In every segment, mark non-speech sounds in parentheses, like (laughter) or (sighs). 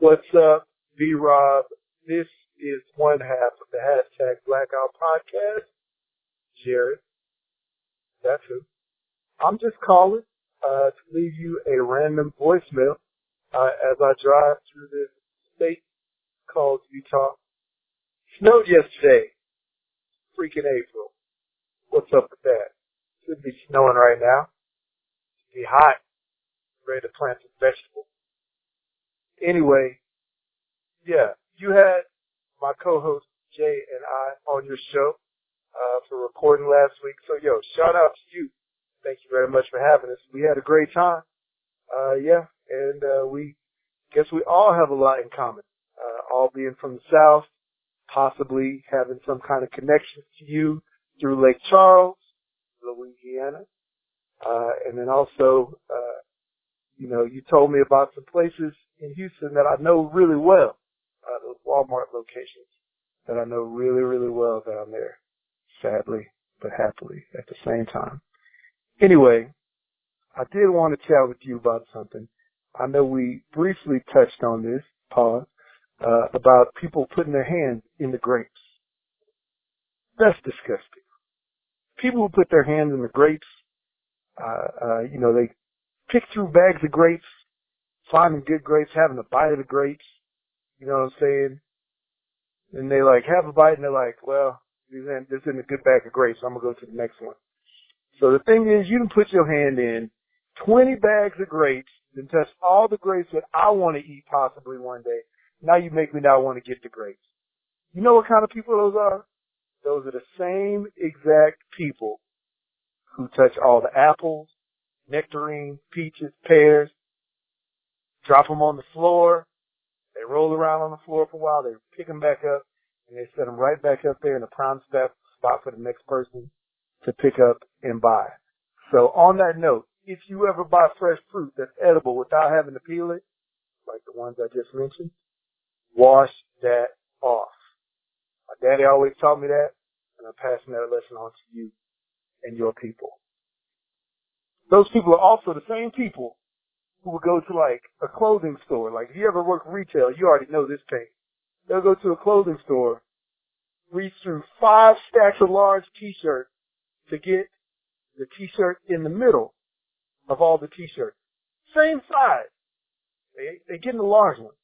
What's up, B Rob? This is one half of the hashtag Blackout Podcast. Jared. That's who. I'm just calling uh, to leave you a random voicemail uh, as I drive through this state called Utah. Snowed yesterday. Freaking April. What's up with that? Should be snowing right now. Should be hot. Ready to plant some vegetables. Anyway, yeah, you had my co-host Jay and I on your show uh, for recording last week. So yo, shout out to you. Thank you very much for having us. We had a great time. Uh, yeah, and uh, we guess we all have a lot in common. Uh, all being from the South, possibly having some kind of connection to you through Lake Charles, Louisiana, uh, and then also, uh, you know, you told me about some places in Houston that I know really well, uh, those Walmart locations that I know really, really well down there, sadly, but happily at the same time. Anyway, I did want to chat with you about something. I know we briefly touched on this, pause, uh, about people putting their hands in the grapes. That's disgusting. People who put their hands in the grapes, uh, uh, you know, they pick through bags of grapes, finding good grapes, having a bite of the grapes, you know what I'm saying? And they like have a bite and they're like, well, this isn't a good bag of grapes. I'm gonna go to the next one. So the thing is, you can put your hand in 20 bags of grapes and touch all the grapes that I want to eat possibly one day. Now you make me not want to get the grapes. You know what kind of people those are? Those are the same exact people who touch all the apples, nectarines, peaches, pears, drop them on the floor. They roll around on the floor for a while. They pick them back up and they set them right back up there in the prime spot for the next person to pick up and buy. So on that note, if you ever buy fresh fruit that's edible without having to peel it, like the ones I just mentioned, wash that off. My daddy always taught me that, and I'm passing that lesson on to you and your people. Those people are also the same people who would go to like a clothing store. Like if you ever work retail, you already know this pain. They'll go to a clothing store, reach through five stacks of large t-shirts to get the t-shirt in the middle of all the t-shirts. Same size. They, they get in the large one.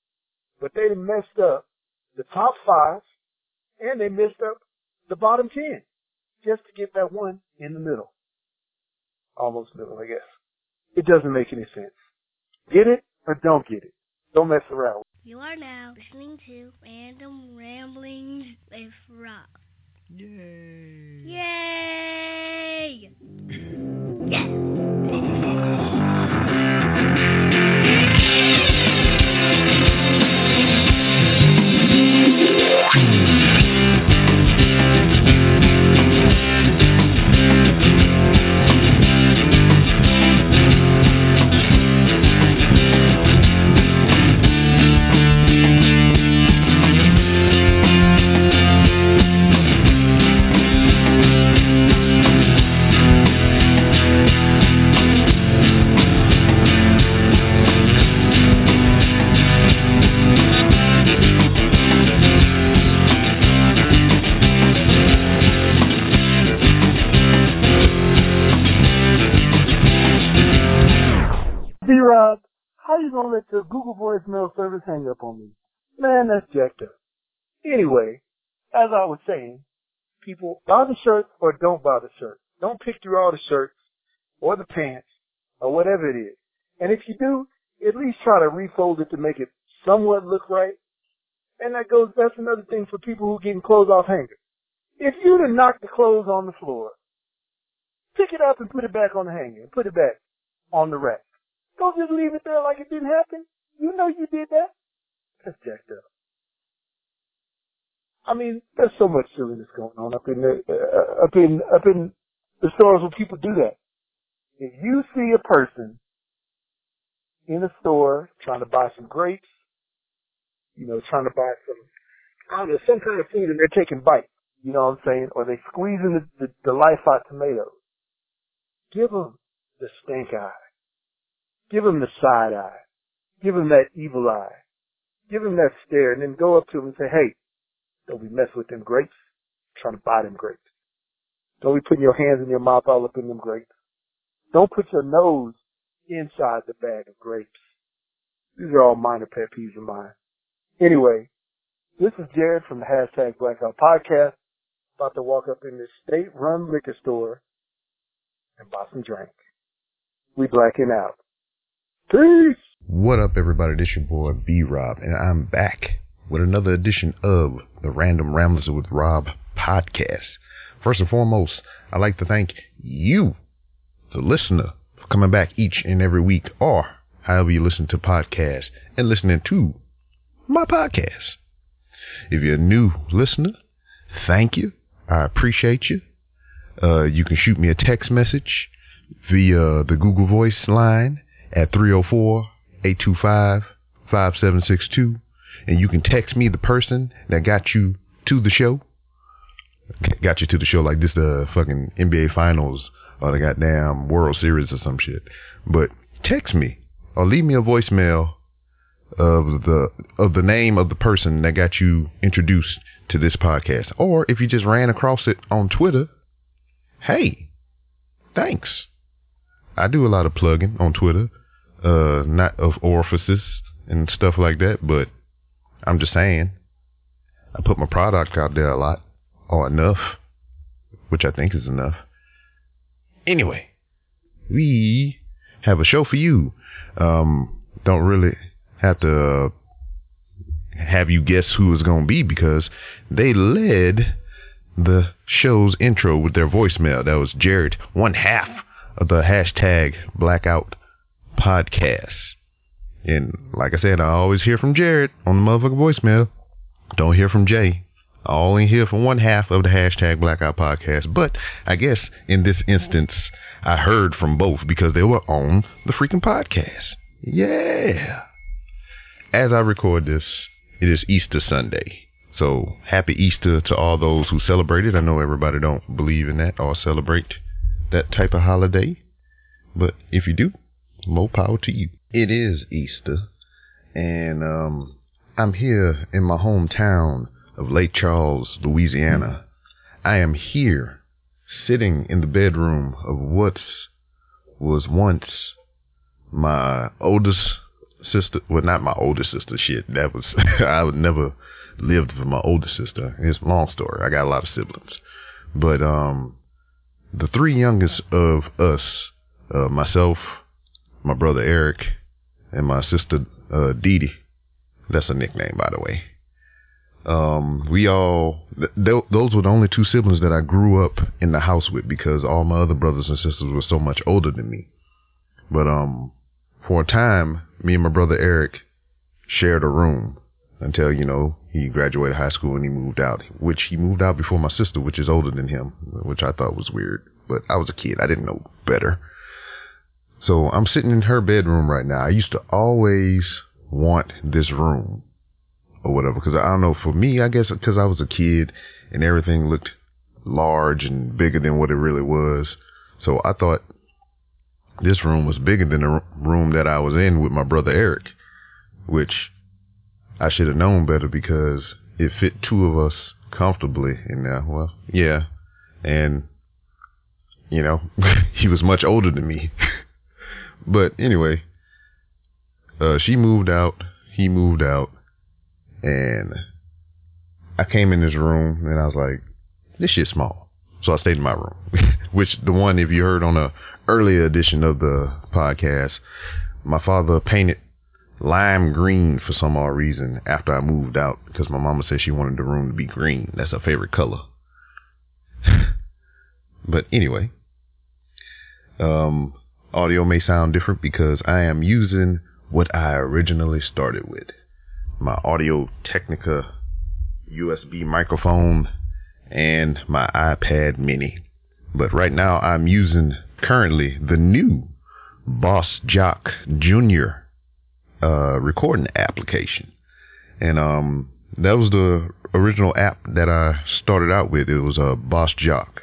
But they messed up the top five and they messed up the bottom ten just to get that one in the middle. Almost middle, I guess. It doesn't make any sense. Get it or don't get it. Don't mess around. You are now listening to Random Ramblings with Rob. Yay. Yay! B-Rob, gonna let your Google voicemail service hang up on me? Man, that's jacked up. Anyway, as I was saying, people buy the shirt or don't buy the shirt. Don't pick through all the shirts or the pants or whatever it is. And if you do, at least try to refold it to make it somewhat look right. And that goes, that's another thing for people who getting clothes off hangers. If you'd have knocked the clothes on the floor, pick it up and put it back on the hanger and put it back on the rack. Don't just leave it there like it didn't happen. You know you did that. That's jacked up. I mean, there's so much silliness going on up in the, uh, up in, up in the stores where people do that. If you see a person in a store trying to buy some grapes, you know, trying to buy some, I don't know, some kind of food and they're taking bites, you know what I'm saying? Or they squeezing the, the, the life out tomatoes. Give them the stink eye. Give him the side eye. Give him that evil eye. give him that stare and then go up to him and say, hey, don't be messing with them grapes. Trying to buy them grapes. Don't be putting your hands in your mouth all up in them grapes. Don't put your nose inside the bag of grapes. These are all minor pet peeves of mine. Anyway, this is Jared from the hashtag Blackout Podcast. About to walk up in this state-run liquor store and buy some drink. We blacking out. Peace! What up, everybody? This your boy B Rob, and I'm back with another edition of the Random Ramblers with Rob podcast. First and foremost, I'd like to thank you, the listener, for coming back each and every week, or however you listen to podcasts, and listening to my podcast. If you're a new listener, thank you. I appreciate you. Uh, you can shoot me a text message via the Google Voice line at 304-825-5762. And you can text me the person that got you to the show. Got you to the show like this the fucking NBA finals or the goddamn World Series or some shit. But text me or leave me a voicemail of the of the name of the person that got you introduced to this podcast. Or if you just ran across it on Twitter, hey, thanks. I do a lot of plugging on Twitter, uh, not of orifices and stuff like that, but I'm just saying, I put my product out there a lot, or enough, which I think is enough. Anyway, we have a show for you. Um, don't really have to have you guess who it's going to be because they led the show's intro with their voicemail. That was Jared, one half of the hashtag blackout podcast. And like I said, I always hear from Jared on the motherfucking voicemail. Don't hear from Jay. I only hear from one half of the hashtag blackout podcast. But I guess in this instance, I heard from both because they were on the freaking podcast. Yeah. As I record this, it is Easter Sunday. So happy Easter to all those who celebrate it. I know everybody don't believe in that or celebrate that type of holiday. But if you do, more power to you. It is Easter. And um, I'm here in my hometown of Lake Charles, Louisiana. I am here sitting in the bedroom of what was once my oldest sister. Well, not my oldest sister. Shit, that was (laughs) I would never lived with my older sister. It's a long story. I got a lot of siblings, but um, the three youngest of us, uh, myself, my brother Eric, and my sister uh, Dee Dee. That's a nickname, by the way. Um, we all th- th- those were the only two siblings that I grew up in the house with because all my other brothers and sisters were so much older than me. But um, for a time, me and my brother Eric shared a room until you know he graduated high school and he moved out. Which he moved out before my sister, which is older than him, which I thought was weird. But I was a kid; I didn't know better. So I'm sitting in her bedroom right now. I used to always want this room or whatever because I don't know. For me, I guess because I was a kid and everything looked large and bigger than what it really was. So I thought this room was bigger than the room that I was in with my brother Eric, which I should have known better because it fit two of us comfortably in there. Well, yeah. And, you know, (laughs) he was much older than me. (laughs) but anyway, uh, she moved out, he moved out, and I came in this room and I was like, this shit's small. So I stayed in my room, (laughs) which the one, if you heard on a earlier edition of the podcast, my father painted lime green for some odd reason after I moved out because my mama said she wanted the room to be green. That's her favorite color. (laughs) but anyway, um, audio may sound different because I am using what I originally started with. My Audio Technica USB microphone and my iPad mini. But right now I'm using currently the new Boss Jock Jr. Uh, recording application. And um, that was the original app that I started out with. It was a uh, Boss Jock.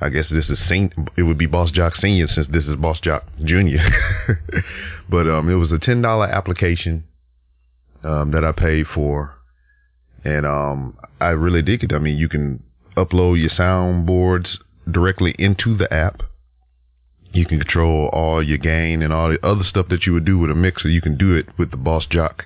I guess this is Saint. it would be Boss Jock Senior since this is Boss Jock Junior. (laughs) but um, it was a ten dollar application. um, that I paid for, and um, I really dig it. I mean, you can upload your soundboards directly into the app. You can control all your gain and all the other stuff that you would do with a mixer. You can do it with the Boss Jock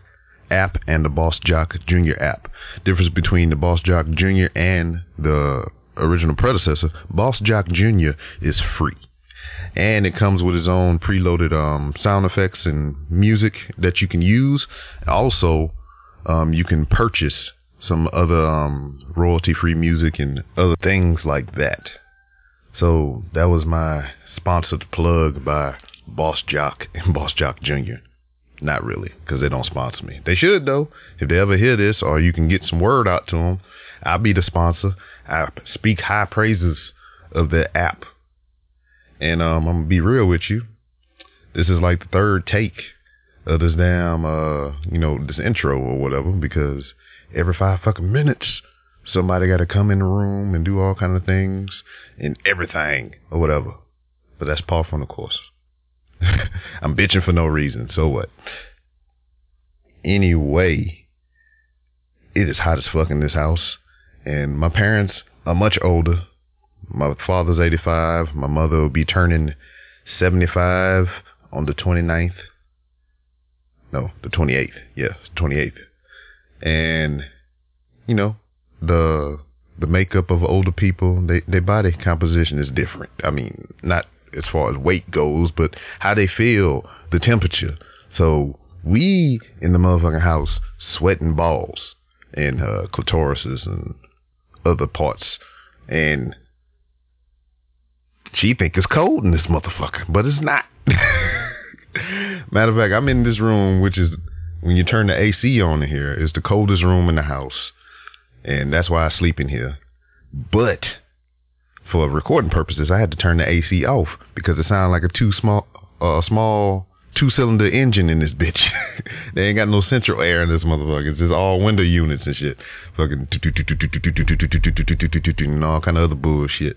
app and the Boss Jock Junior app. Difference between the Boss Jock Junior and the original predecessor, Boss Jock Junior is free. And it comes with its own preloaded um, sound effects and music that you can use. Also, um, you can purchase some other um, royalty-free music and other things like that. So that was my sponsored plug by Boss Jock (laughs) and Boss Jock Jr. Not really, because they don't sponsor me. They should though. If they ever hear this, or you can get some word out to them, I'll be the sponsor. I speak high praises of the app, and um, I'm gonna be real with you. This is like the third take of this damn, uh, you know, this intro or whatever, because every five fucking minutes, somebody got to come in the room and do all kind of things and everything or whatever. But that's par from the course. (laughs) I'm bitching for no reason. So what? Anyway, it is hot as fuck in this house, and my parents are much older. My father's 85. My mother will be turning 75 on the 29th. No, the 28th. Yes, 28th. And you know, the the makeup of older people, they, their body composition is different. I mean, not as far as weight goes, but how they feel, the temperature. So we in the motherfucking house sweating balls and uh, clitorises and other parts, and she think it's cold in this motherfucker, but it's not. (laughs) Matter of fact, I'm in this room, which is when you turn the AC on in here, it's the coldest room in the house, and that's why I sleep in here. But for recording purposes, I had to turn the AC off because it sounded like a too small, uh, small two cylinder engine in this bitch. they ain't got no central air in this motherfucker. It's just all window units and shit. Fucking and all kind of other bullshit.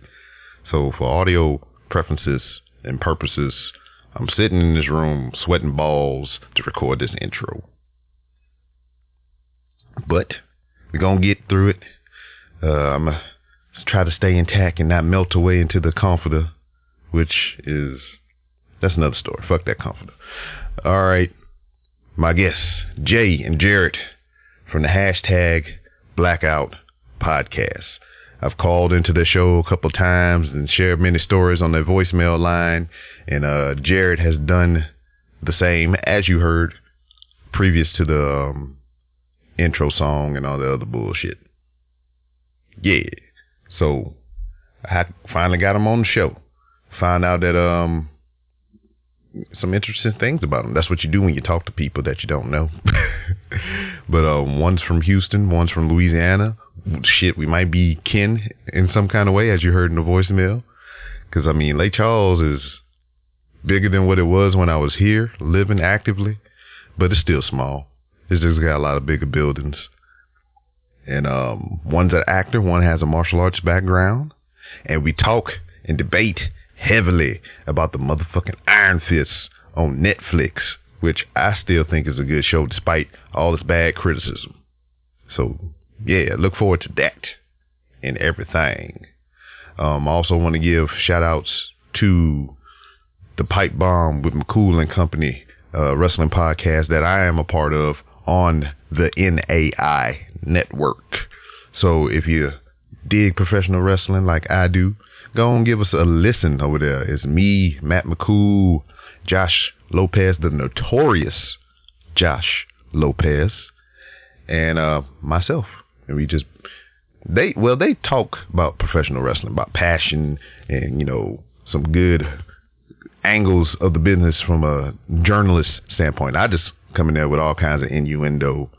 So for audio preferences and purposes, I'm sitting in this room sweating balls to record this intro. But we're gonna get through it. Uh, I'm gonna try to stay intact and not melt away into the comforter, which is that's another story. Fuck that comforter. All right, my guests Jay and Jared from the hashtag Blackout Podcast. I've called into the show a couple times and shared many stories on their voicemail line, and uh, Jared has done the same as you heard previous to the um, intro song and all the other bullshit. Yeah. So I finally got him on the show. Found out that um some interesting things about them. That's what you do when you talk to people that you don't know. (laughs) but uh, one's from Houston, one's from Louisiana. Shit, we might be kin in some kind of way, as you heard in the voicemail. Because I mean, Lake Charles is bigger than what it was when I was here, living actively, but it's still small. It's just got a lot of bigger buildings. And um, one's an actor, one has a martial arts background. And we talk and debate heavily about the motherfucking Iron Fist on Netflix, which I still think is a good show despite all this bad criticism. So, yeah, look forward to that and everything. Um, I also want to give shout outs to the Pipe Bomb with McCool and Company uh, wrestling podcast that I am a part of on the NAI network. So if you dig professional wrestling like I do, go and give us a listen over there. It's me, Matt McCool, Josh Lopez, the notorious Josh Lopez, and uh, myself. And we just they well they talk about professional wrestling, about passion and you know some good angles of the business from a journalist standpoint. I just come in there with all kinds of innuendo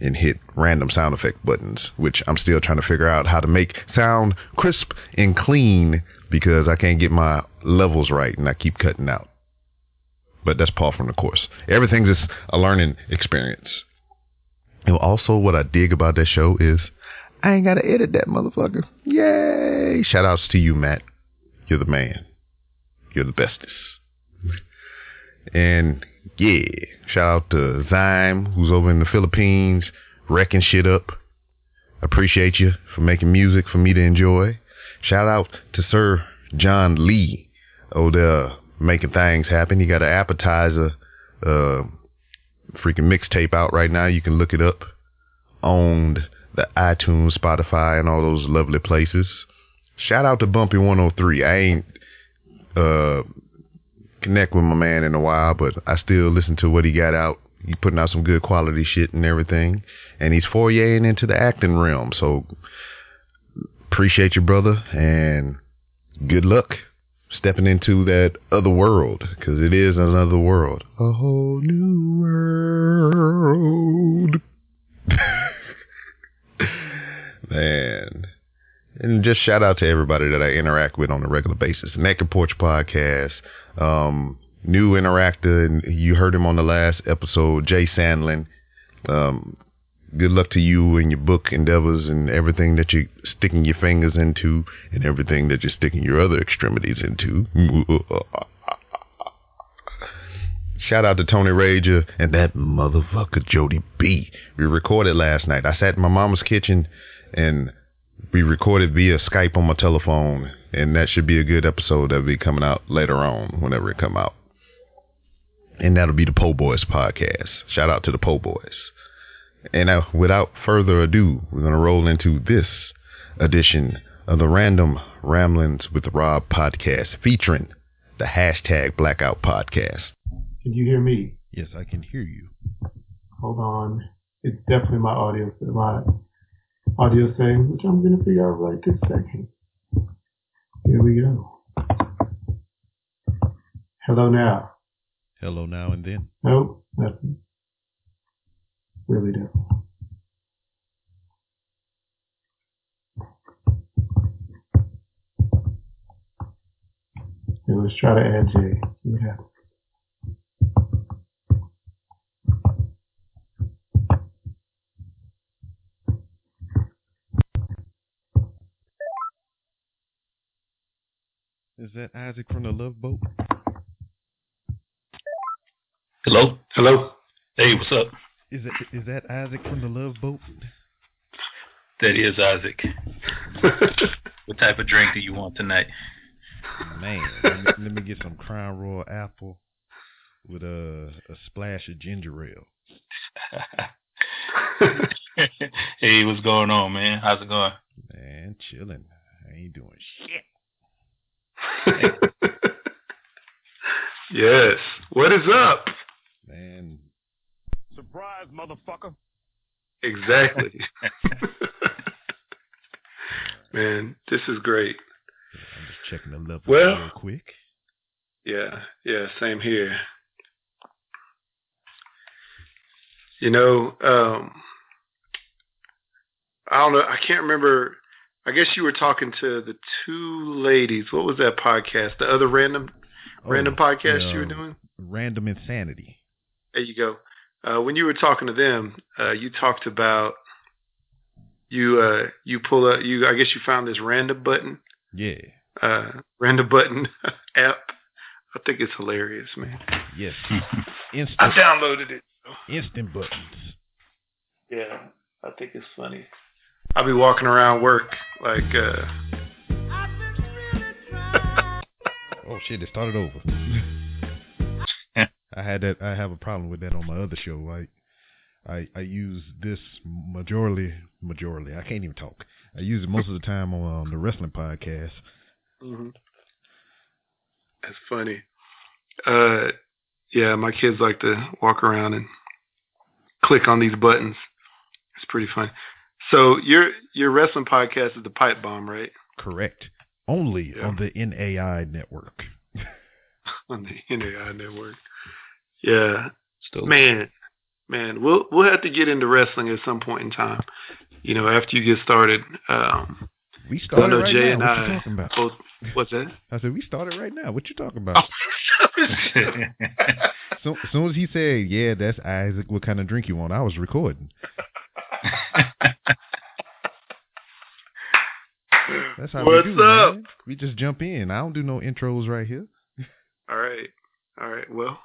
and hit random sound effect buttons, which I'm still trying to figure out how to make sound crisp and clean because I can't get my levels right and I keep cutting out. But that's par from the course. Everything's just a learning experience. And also what I dig about that show is I ain't gotta edit that motherfucker. Yay! Shout outs to you, Matt. You're the man. You're the bestest. And Yeah. Shout out to Zyme, who's over in the Philippines, wrecking shit up. Appreciate you for making music for me to enjoy. Shout out to Sir John Lee over there making things happen. He got an appetizer, uh, freaking mixtape out right now. You can look it up. Owned the iTunes, Spotify, and all those lovely places. Shout out to Bumpy 103. I ain't uh connect with my man in a while, but I still listen to what he got out. He putting out some good quality shit and everything. And he's foyering into the acting realm. So appreciate you, brother, and good luck stepping into that other world because it is another world. A whole new world. (laughs) Man. And just shout out to everybody that I interact with on a regular basis. Naked Porch Podcast, um, new interactor, and you heard him on the last episode, Jay Sandlin. Um, good luck to you and your book endeavors and everything that you're sticking your fingers into and everything that you're sticking your other extremities into. (laughs) Shout out to Tony Rager and that motherfucker Jody B. We recorded last night. I sat in my mama's kitchen and we recorded via Skype on my telephone, and that should be a good episode that'll be coming out later on, whenever it come out. And that'll be the Po Boys podcast. Shout out to the Po Boys. And now, without further ado, we're gonna roll into this edition of the Random Ramblings with Rob podcast, featuring the hashtag Blackout Podcast. Can you hear me? Yes, I can hear you. Hold on. It's definitely my audio, my audio thing, which I'm going to figure out right this second. Here we go. Hello now. Hello now and then. Nope, nothing. Really don't. Okay, let's try to add J. See what happens. Is that Isaac from the Love Boat? Hello? Hello. Hey, what's up? Is that is that Isaac from the Love Boat? That is Isaac. (laughs) what type of drink do you want tonight? Man, let me, let me get some Crown Royal apple with a a splash of ginger ale. (laughs) hey, what's going on, man? How's it going? Man, chilling. I ain't doing shit. (laughs) yes. What is up? Man, Surprise, motherfucker. Exactly. (laughs) (laughs) Man, this is great. I'm just checking the level Well- real quick. Yeah, yeah, same here. You know, um I don't know, I can't remember I guess you were talking to the two ladies. What was that podcast? The other random random Oh, podcast you were doing? Random insanity. There you go. Uh, when you were talking to them, uh, you talked about you uh, you pull up you I guess you found this random button Yeah. uh, random button (laughs) app. I think it's hilarious, man. Yes. (laughs) Instant, I Instant downloaded it. instant buttons. Yeah, I think it's funny. I'll be walking around work like uh (laughs) Oh shit! It started over. (laughs) I had that. I have a problem with that on my other show. I, I, I use this majorly, majorly. I can't even talk. I use it most of the time on um, the wrestling podcast. hmm That's funny. Uh yeah, my kids like to walk around and click on these buttons. It's pretty fun. So your your wrestling podcast is the Pipe Bomb, right? Correct. Only Yeah. on the NAI network. (laughs) On the NAI network. Yeah. Still, Man, man, we'll we'll have to get into wrestling at some point in time. You know, after you get started. Um, We I started know right Jay now. and What I you talking about? both. What's that? I said we started right now. What you talking about? Oh. (laughs) (laughs) So, as soon as he said, "Yeah, that's Isaac," what kind of drink you want? I was recording. (laughs) That's how What's we do, up? man. We just jump in. I don't do no intros right here. (laughs) All right, all right. Well,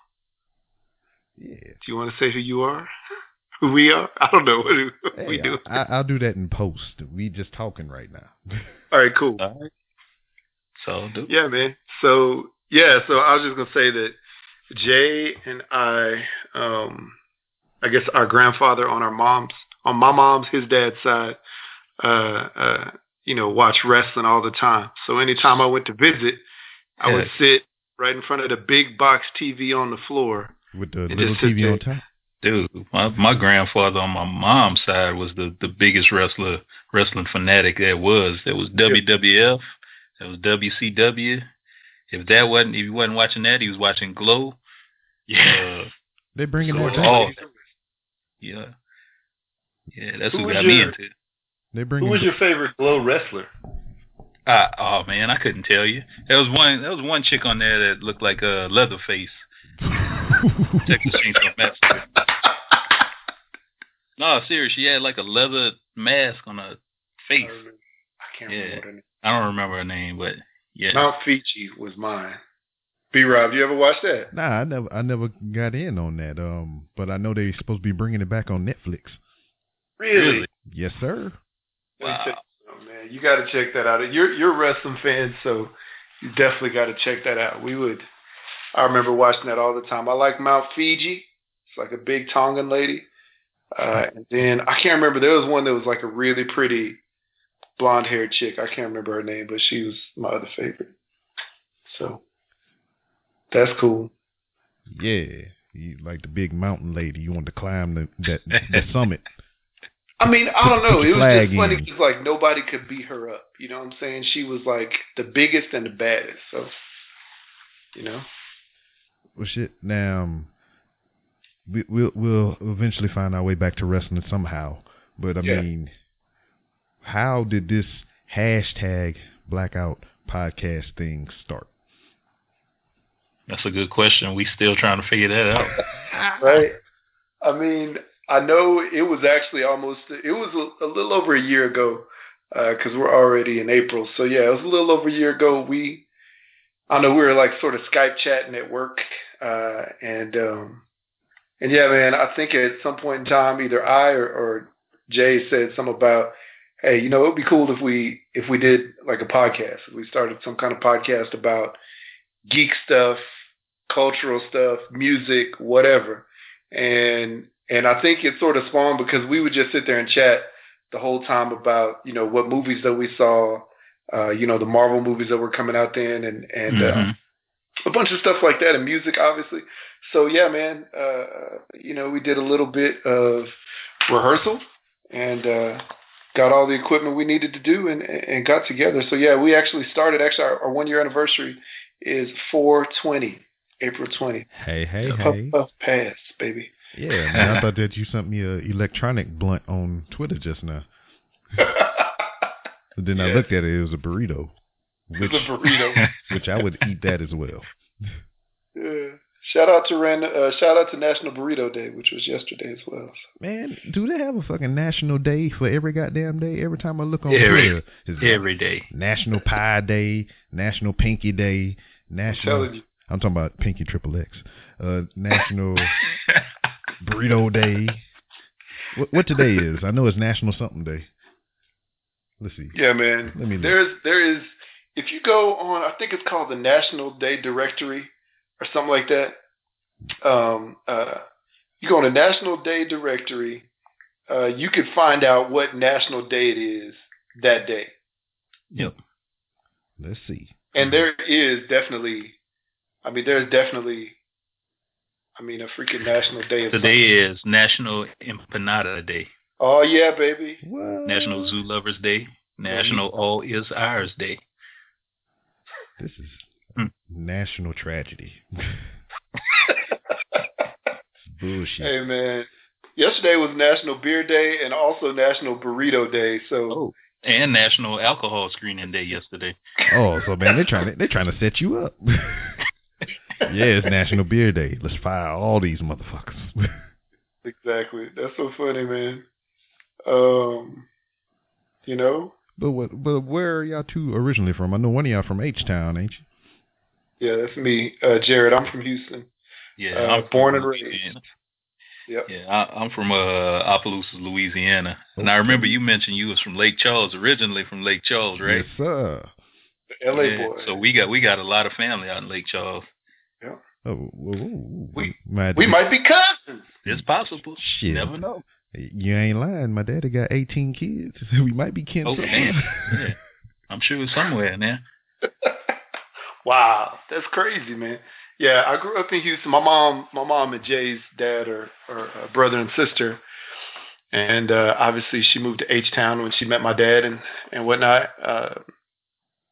Yeah. Do you want to say who you are? (laughs) Who we are? I don't know what Hey, we do. I, I'll do that in post. We just talking right now. All right, cool. All right. So, do Yeah, man. So yeah, so I was just gonna say that Jay and I, um, I guess our grandfather on our mom's, on my mom's, his dad's side, uh, uh, you know, watch wrestling all the time. So anytime I went to visit, I would sit right in front of the big box TV on the floor. With the little just sits TV on there. top. Dude, my my grandfather on my mom's side was the the biggest wrestler wrestling fanatic there was. There was WWF, there was WCW. If that wasn't if he wasn't watching that, he was watching Glow. Yeah. Uh, They bringing So that it's back. all- yeah. Yeah, that's Who what was got me your- into. it. They Who was your favorite Glow wrestler? Uh, oh man, I couldn't tell you. There was one there was one chick on there that looked like a Leatherface. Texas Chainsaw Massacre. No, serious. She had like a leather mask on her face. remember, I can't Yeah. remember her name. I don't remember her name, but yeah. Mount Fiji was mine. B Rob, you ever watch that? Nah, I never, I never got in on that. Um, but I know they're supposed to be bringing it back on Netflix. Really? Yes, sir. Wow. check this out, man. You got to check that out. You're you're a wrestling fan, so you definitely got to check that out. We would. I remember watching that all the time. I like Mount Fiji. It's like a big Tongan lady. Uh, and then I can't remember. There was one that was like a really pretty blonde haired chick. I can't remember her name, but she was my other favorite. So that's cool. Yeah, you like the big mountain lady. You want to climb the that the summit. (laughs) I mean, I don't know. It was just funny because like nobody could beat her up. You know what I'm saying? She was like the biggest and the baddest. So, you know. Well, shit. Now, um, we, we'll we'll eventually find our way back to wrestling somehow. But I Yeah. mean, how did this hashtag Blackout podcast thing start? That's a good question. We still trying to figure that out. (laughs) right? I mean, I know it was actually almost it was a, a little over a year ago because we're already in April. So yeah, it was a little over a year ago. We I know we were like sort of Skype chatting at work, uh, and um, and yeah, man, I think at some point in time, either I or, or Jay said something about, hey, you know, it would be cool if we if we did like a podcast. If we started some kind of podcast about geek stuff, cultural stuff, music, whatever. And and I think it sort of spawned because we would just sit there and chat the whole time about you know what movies that we saw, uh, you know the Marvel movies that were coming out then, and and uh, Mhm. a bunch of stuff like that, and music obviously. So yeah, man, uh, you know we did a little bit of rehearsal and uh, got all the equipment we needed to do and and got together. So yeah, we actually started. Actually, our, our one year anniversary is 420, April 20. Hey, hey, Puff, hey. puff, pass, baby. Yeah, man, I thought that you sent me a electronic blunt on Twitter just now. But (laughs) then I looked at it; it was a burrito, which It's a burrito. (laughs) which I would eat that as well. Yeah. Shout out to Ran, uh, shout out to National Burrito Day, which was yesterday as well. Man, do they have a fucking national day for every goddamn day? Every time I look on Every- Twitter, it's Every day. National Pie Day, National Pinky Day, I'm National. telling you. I'm talking about Pinky Triple X. Uh, National (laughs) Burrito Day. What, what today is? I know it's National something day. Let's see. Yeah, man. Let me look. There's there is if you go on, I think it's called the National Day Directory or something like that. Um, uh, you go on the National Day Directory, uh, you can find out what national day it is that day, Yep. Let's see. and there is definitely, I mean, there's definitely, I mean, a freaking national day of Today is National Empanada Day, Oh yeah, baby. What? National Zoo Lovers Day, National All Is Ours Day. This is Hmm. national tragedy. (laughs) Bullshit. Hey man, yesterday was National Beer Day and also National Burrito Day. So Oh, and National Alcohol Screening Day yesterday. Oh, so man, they're trying to they're trying to set you up. (laughs) yeah, it's National Beer Day. Let's fire all these motherfuckers. (laughs) exactly, that's so funny, man. Um, you know, but what? But where are y'all two originally from? I know one of y'all from H Town, ain't you? yeah, that's me, uh, Jared. I'm from Houston. Yeah, Uh, I'm born and Louisiana. raised. Yep. Yeah, I, I'm from uh, Opelousas, Louisiana, and I remember you mentioned you was from Lake Charles, originally from Lake Charles, right? Yes, sir. The LA Yeah, boy. So we got we got a lot of family out in Lake Charles. Oh, whoa, whoa, whoa. We- My we dad- might be cousins. It's possible. Shit. You never know. You ain't lying. My daddy got 18 kids. (laughs) we might be kin Oh somewhere. damn. (laughs) Yeah. I'm sure it's somewhere in there. (laughs) wow, that's crazy, man. Yeah, I grew up in Houston. My mom, my mom and Jay's dad are, are a brother and sister, and uh, obviously she moved to H Town when she met my dad and and whatnot. Uh,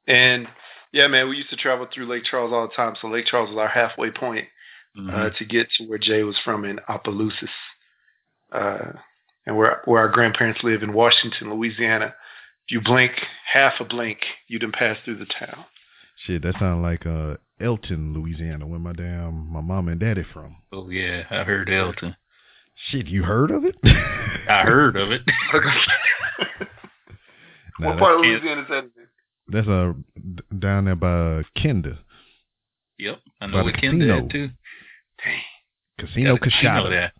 and yeah, man, we used to travel through Lake Charles all the time. So Lake Charles was our halfway point Mhm. uh, to get to where Jay was from in Opelousas, uh, and where where our grandparents live in Washington, Louisiana. If you blink half a blink, you done pass through the town. Shit, that sound like uh, Elton, Louisiana, where my damn my mom and daddy from. oh yeah, I heard Elton. Shit, you heard of it? I heard of it. (laughs) (laughs) Nah, what part of Louisiana is that? In? That's a down there by Kinder. yep, I know the what Ken too. Casino Got casino Coushatta. there.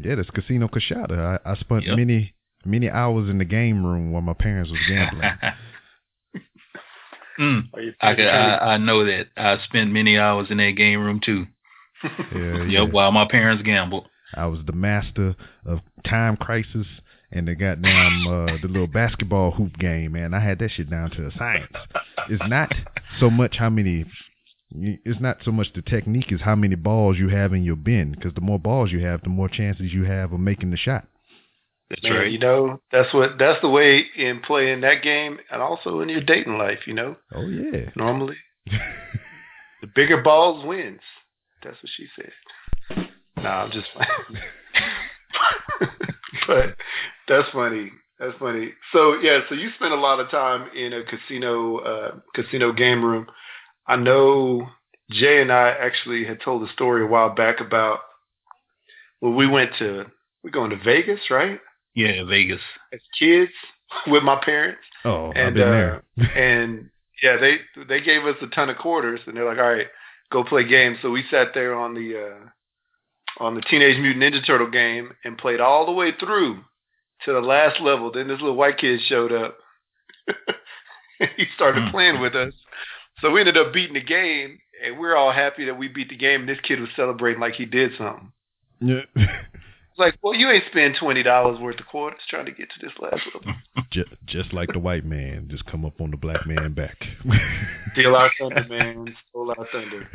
Yeah, that's Casino Coushatta. I, I spent Yep. many many hours in the game room while my parents was gambling. (laughs) mm, I, could, I I know that. I spent many hours in that game room too. yeah, (laughs) yeah. Yep, while my parents gambled. I was the master of Time Crisis and the goddamn uh, the little basketball hoop game, man. I had that shit down to a science. It's not so much how many. It's not so much the technique as how many balls you have in your bin. Because the more balls you have, the more chances you have of making the shot. That's Man, right. you know, that's what that's the way in playing that game and also in your dating life, you know. Oh yeah. Normally (laughs) the bigger balls wins. That's what she said. Nah, I'm just playing. (laughs) (laughs) but that's funny. That's funny. So yeah, so you spent a lot of time in a casino uh casino game room. I know Jay and I actually had told a story a while back about when we went to we're going to Vegas, right? Yeah, Vegas. As kids with my parents. Oh, I've been uh, there. and yeah, they they gave us a ton of quarters, and they're like, "All right, go play games." So we sat there on the uh, on the Teenage Mutant Ninja Turtle game and played all the way through to the last level. Then this little white kid showed up. (laughs) he started Hmm. playing with us, so we ended up beating the game, and we are all happy that we beat the game. And this kid was celebrating like he did something. Yeah. It's (laughs) like, well, you ain't spend twenty dollars worth of quarters trying to get to this last level. (laughs) just, just like the white man, just come up on the black man back. Steal our thunder, man. Steal our thunder.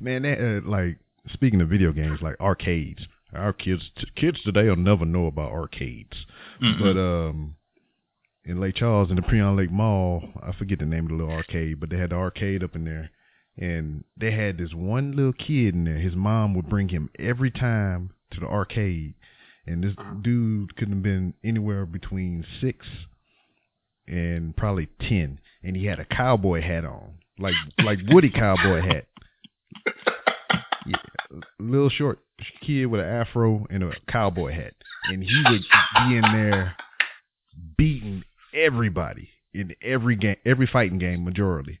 man, that, uh, like speaking of video games, like arcades. Our kids, kids today will never know about arcades. Mm-mm. But um, in Lake Charles, in the Prien Lake Mall, I forget the name of the little arcade, but they had the arcade up in there, and they had this one little kid in there. His mom would bring him every time to the arcade, and this dude couldn't have been anywhere between six and probably ten, and he had a cowboy hat on, like like Woody cowboy hat. (laughs) Yeah, a little short kid with an afro and a cowboy hat, and he would be in there beating everybody in every game, every fighting game, majority.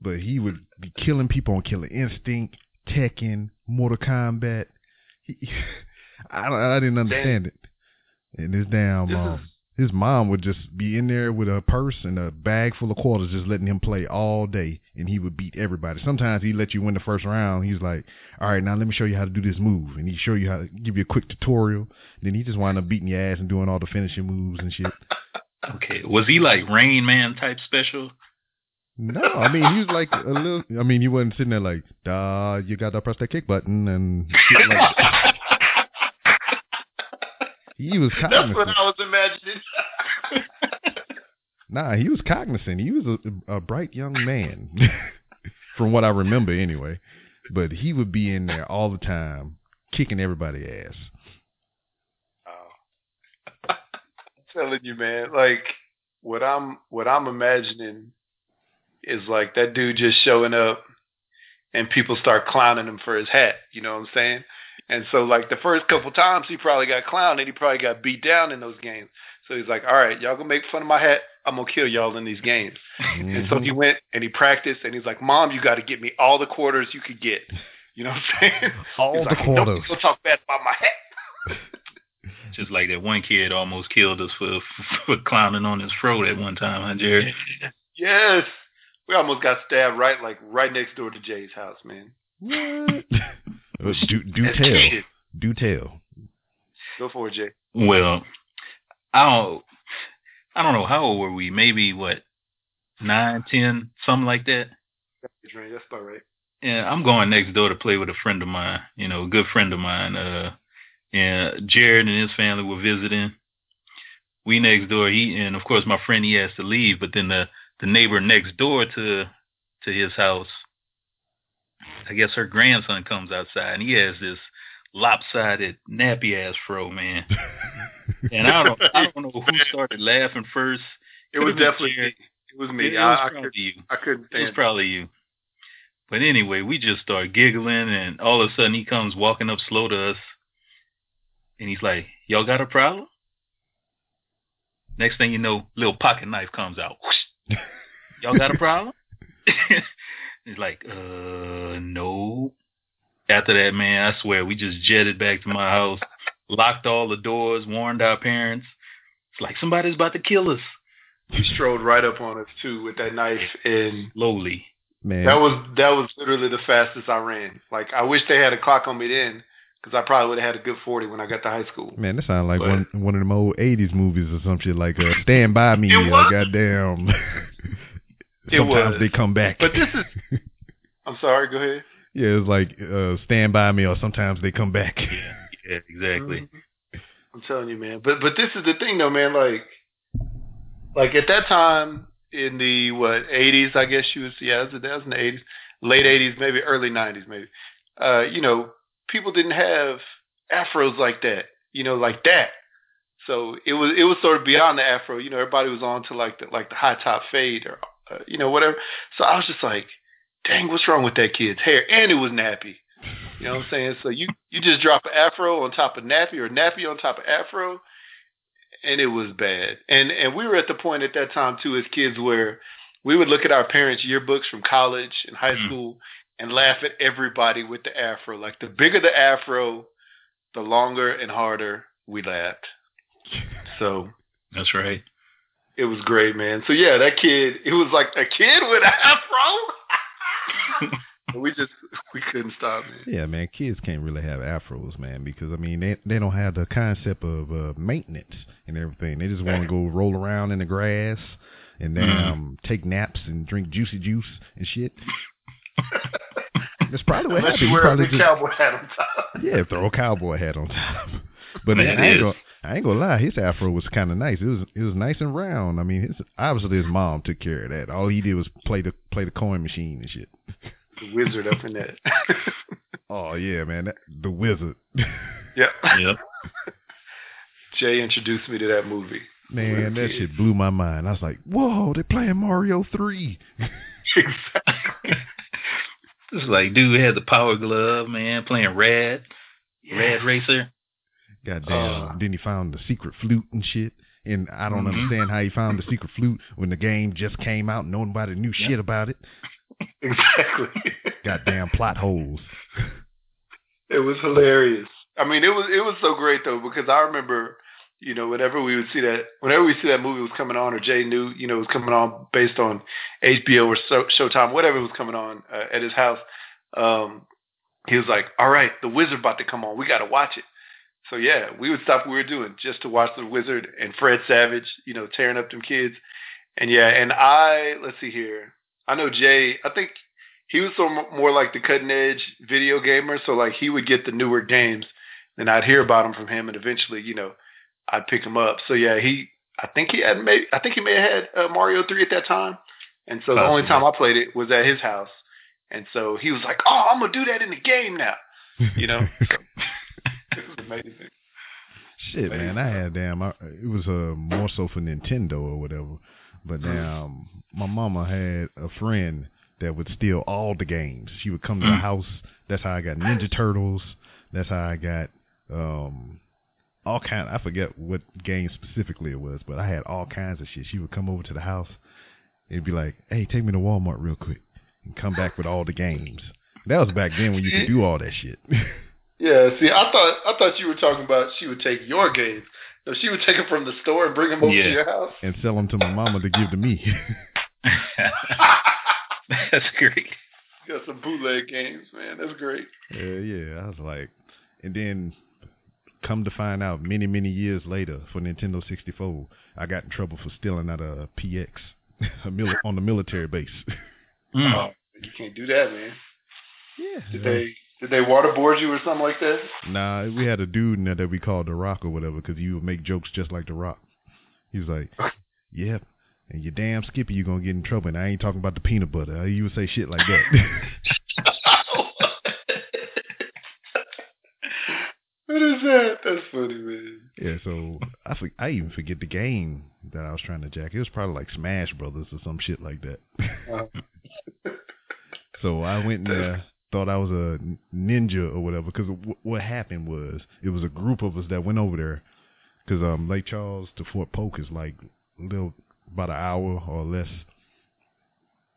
But he would be killing people on Killer Instinct, Tekken, Mortal Kombat. He, (laughs) I don't- I didn't understand it. And his damn This um, is- his mom would just be in there with a purse and a bag full of quarters, just letting him play all day, and he would beat everybody. Sometimes he let you win the first round. He's like, "All right, now let me show you how to do this move," and he show you how to give you a quick tutorial. Then he just wind up beating your ass and doing all the finishing moves and shit. (laughs) Okay. Was he like Rain Man type special? No, I mean he was like a little. I mean, you wasn't sitting there like, "Duh, you got to press that kick button," and shit like (laughs) he was (laughs) That's what. I was imagining. (laughs) Nah, he was cognizant. He was a, a bright young man, (laughs) from what I remember anyway. But he would be in there all the time, kicking everybody ass. Oh. I'm telling you, man. Like what I'm what I'm imagining is like that dude just showing up and people start clowning him for his hat. You know what I'm saying? And so like the first couple times he probably got clowned and he probably got beat down in those games. So he's like, all right, y'all gonna make fun of my hat. I'm gonna kill y'all in these games. Mm-hmm. And so he went and he practiced and he's like, Mom, you got to get me all the quarters you could get. You know what I'm saying? (laughs) All he's the like, quarters. Gonna talk bad about my hat. (laughs) Just like that one kid almost killed us for (laughs) for clowning on his fro at one time, huh, Jerry? Yes. We almost got stabbed right like right next door to Jay's house, man. What? Do do tell. Do tell. Go for it, Jay. Well, I don't, I don't know how old were we? Maybe what, nine, ten, something like that. That's about right. Yeah, I'm going next door to play with a friend of mine. You know, a good friend of mine. Uh, and Jared and his family were visiting. We next door. He and of course my friend he has to leave, but then the the neighbor next door to to his house. I guess her grandson comes outside and he has this lopsided nappy ass fro, man. And I don't I don't know who (laughs) started laughing first. It was definitely Jared. It was me. it I, was I, probably could, you. I couldn't It was probably you. But anyway, we just start giggling, and all of a sudden he comes walking up slow to us, and he's like, "Y'all got a problem?" Next thing you know, little pocket knife comes out. (laughs) Y'all got a problem? (laughs) he's like, "Uh, no." After that, man, I swear we just jetted back to my house, locked all the doors, warned our parents. It's like somebody's about to kill us. You strode right up on us too with that knife, and Slowly. Man. that was that was literally the fastest I ran. Like I wish they had a clock on me then, because I probably would have had a good forty when I got to high school. Man, that sounds like But- one one of them old '80s movies or some shit like uh, Stand by Me. It or was. goddamn. (laughs) It Sometimes was. they come back. But this is. (laughs) I'm sorry. Go ahead. yeah, it's like uh, Stand by Me, or sometimes they come back. (laughs) Yeah, exactly. I'm telling you, man. But but this is the thing, though, man. Like, like at that time in the what 80s, I guess you was yeah, that was, that was in the 80s, late 80s, maybe early 90s, maybe. Uh, you know, people didn't have afros like that. You know, like that. So it was it was sort of beyond the afro. You know, everybody was on to like the like the high top fade or uh, you know whatever. So I was just like, dang, what's wrong with that kid's hair? And it was nappy. You know what I'm saying? So you you just drop an afro on top of nappy or nappy on top of afro, and it was bad. And and we were at the point at that time too as kids where we would look at our parents' yearbooks from college and high Mm. school and laugh at everybody with the afro. Like the bigger the afro, the longer and harder we laughed. So That's right. It was great, man. So yeah, that kid, it was like a kid with an afro. (laughs) we just we couldn't stop, man. Yeah, man, kids can't really have afros, man, because I mean they they don't have the concept of uh, maintenance and everything. They just want to go roll around in the grass and then Mhm. um, take naps and drink juicy juice and shit. That's probably what Unless happened. you wear a big just cowboy hat on top. yeah, throw a cowboy hat on top. (laughs) But man, I ain't gonna I ain't gonna lie, his afro was kind of nice. It was it was nice and round. I mean, his obviously his mom took care of that. All he did was play the play the coin machine and shit. The wizard up in that. (laughs) Oh yeah, man, that, the wizard. yep. Yep. (laughs) Jay introduced me to that movie. Man, that Kid. shit blew my mind. I was like, "Whoa, they're playing Mario 3. (laughs) exactly. It's like dude had the power glove, man, playing Rad, Rad Racer. Goddamn. Uh. then he found the secret flute and shit. And I don't Mhm. understand how he found the secret flute when the game just came out and nobody knew Yep. shit about it. (laughs) Exactly. Goddamn plot holes. It was hilarious. I mean, it was it was so great though because I remember, you know, whenever we would see that, whenever we see that movie was coming on, or Jay knew, you know, it was coming on based on HBO or Showtime, whatever was coming on uh, at his house. Um, he was like, "All right, the Wizard about to come on. We got to watch it." So yeah, we would stop what we were doing just to watch the Wizard and Fred Savage, you know, tearing up them kids. And yeah, and I let's see here. I know Jay. I think he was so more like the cutting edge video gamer. So like he would get the newer games, and I'd hear about them from him, and eventually, you know, I'd pick him up. So yeah, he. I think he had maybe. I think he may have had uh, Mario three at that time, and so the only time I played it was at his house. And so he was like, "Oh, I'm gonna do that in the game now." You know, (laughs) amazing. Shit, man, I had damn. I, it was uh, more so for Nintendo or whatever. But damn, my mama had a friend that would steal all the games. She would come to the house. That's how I got Ninja Turtles. That's how I got um all kind. I forget what game specifically it was, but I had all kinds of shit. She would come over to the house. It'd be like, "Hey, take me to Walmart real quick," and come back with all the games. That was back then when you could do all that shit. (laughs) Yeah, see, I thought I thought you were talking about she would take your games. No, she would take them from the store and bring them over Yeah. to your house. and sell them to my mama to give to me. (laughs) (laughs) That's great. Got some bootleg games, man. That's great. Yeah, yeah. I was like, and then come to find out, many many years later, for Nintendo 64, I got in trouble for stealing out a PX (laughs) a mil- on the military base. Mm. Oh, you can't do that, man. yeah. Did they did they waterboard you or something like that? Nah, we had a dude in there that we called The Rock or whatever, because he would make jokes just like The Rock. He was like, (laughs) "Yep." And you damn Skippy, you're gonna get in trouble. And I ain't talking about the peanut butter. He would say shit like that. (laughs) what is that? That's funny, man. Yeah, so I for, I even forget the game that I was trying to jack. It was probably like Smash Brothers or some shit like that. Uh, (laughs) so I went and uh, thought I was a ninja or whatever. Because w- what happened was it was a group of us that went over there. Because um, Lake Charles to Fort Polk is like a little about an hour or less.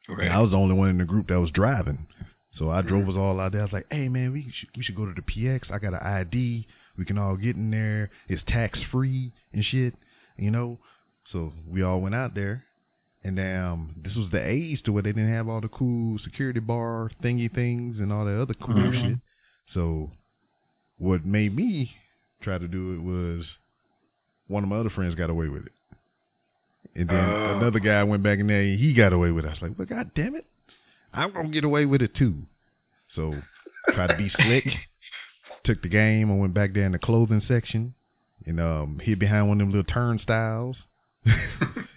Right. And I was the only one in the group that was driving. So I drove us all out there. I was like, "Hey man, we should we should go to the PX. I got an ID. We can all get in there. It's tax free and shit, you know." So we all went out there, and um, this was the age to where they didn't have all the cool security bar thingy things and all that other cool Mhm. shit. So what made me try to do it was one of my other friends got away with it. And then Oh. another guy went back in there and he got away with it. I was like, well, God damn it. I'm going to get away with it too. So tried to be slick. (laughs) Took the game. and went back there in the clothing section and um, hid behind one of them little turnstiles (laughs)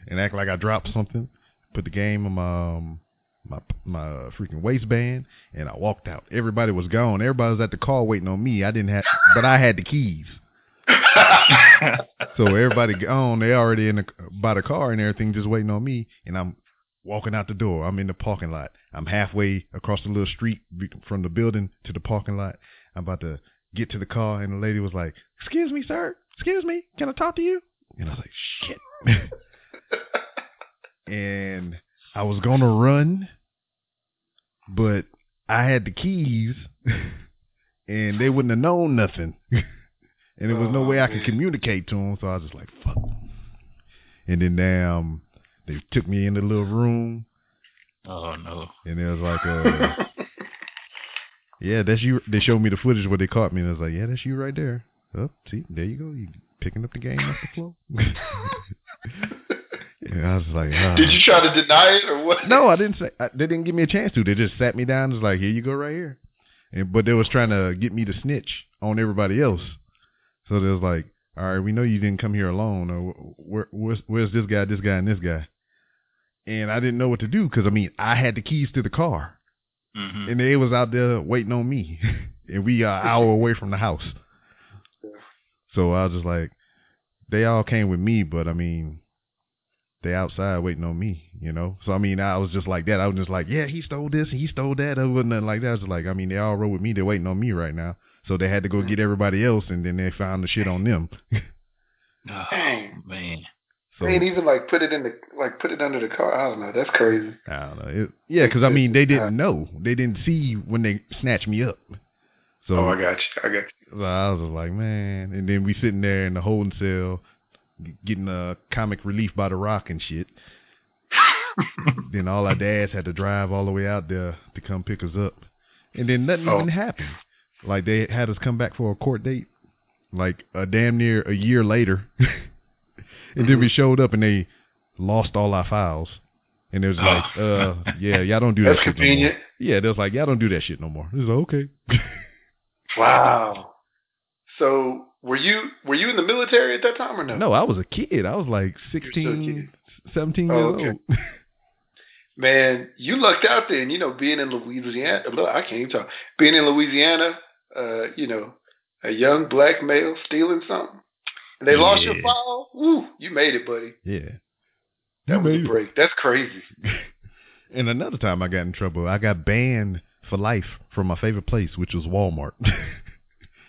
and act like I dropped something. Put the game in my um, my my freaking waistband and I walked out. Everybody was gone. Everybody was at the car waiting on me. I didn't have, but I had the keys. So everybody gone. They already in the by the car and everything, just waiting on me. And I'm walking out the door. I'm in the parking lot. I'm halfway across the little street from the building to the parking lot. I'm about to get to the car, and the lady was like, "Excuse me, sir. Excuse me. Can I talk to you?" And I was like, "Shit." (laughs) and I was gonna run, but I had the keys, (laughs) and they wouldn't have known nothing. (laughs) and there was no Oh, way I could communicate to them, so I was just like, "Fuck." And then um, they took me in the little room, Oh no. and it was like, uh, (laughs) "Yeah, that's you." They showed me the footage where they caught me, and I was like, "Yeah, that's you right there." Oh, see, there you go. You picking up the game off the floor. And I was like, ah. Did you try to deny it or what? No, I didn't say. I, they didn't give me a chance to. They just sat me down. and was like, "Here you go, right here." And but they was trying to get me to snitch on everybody else. So they was like, "All right, we know you didn't come here alone. Or where, where's, where's this guy, this guy, and this guy?" And I didn't know what to do because I mean, I had the keys to the car, hmm and they was out there waiting on me, (laughs) and we are an hour away from the house. So I was just like, they all came with me, but I mean, they outside waiting on me, you know. So I mean, I was just like that. I was just like, yeah, he stole this, and he stole that. It wasn't nothing like that. I was just like, I mean, they all rode with me. They're waiting on me right now. So they had to go get everybody else, and then they found the shit on them. (laughs) Oh Dang. man. So They ain't even like put it in the like put it under the car. I don't know. That's crazy. I don't know. It, yeah, because I mean, they didn't know. They didn't see when they snatched me up. So oh, I got you. I got you. So I was just like, man. And then we sitting there in the holding cell, g- getting a comic relief by the rock and shit. (laughs) then all our dads had to drive all the way out there to come pick us up. And then nothing Oh. even happened. Like they had us come back for a court date, like a damn near a year later. (laughs) and then we showed up and they lost all our files. And it was (sighs) like, uh, yeah, y'all don't do that That's shit convenient. no more. Yeah, they was like, y'all don't do that shit no more. It was like, okay. (laughs) Wow. So were you were you in the military at that time or no? No, I was a kid. I was like You're still a 16, 17 Oh, years okay. old. (laughs) Man, you lucked out there, and you know, being in Louisiana. Look, I can't even talk. Being in Louisiana, uh, you know, a young black male stealing something, and they lost your Yeah. file. Woo, you made it, buddy. yeah. That You was a it. break. That's crazy. (laughs) And another time I got in trouble, I got banned for life from my favorite place, which was Walmart. (laughs)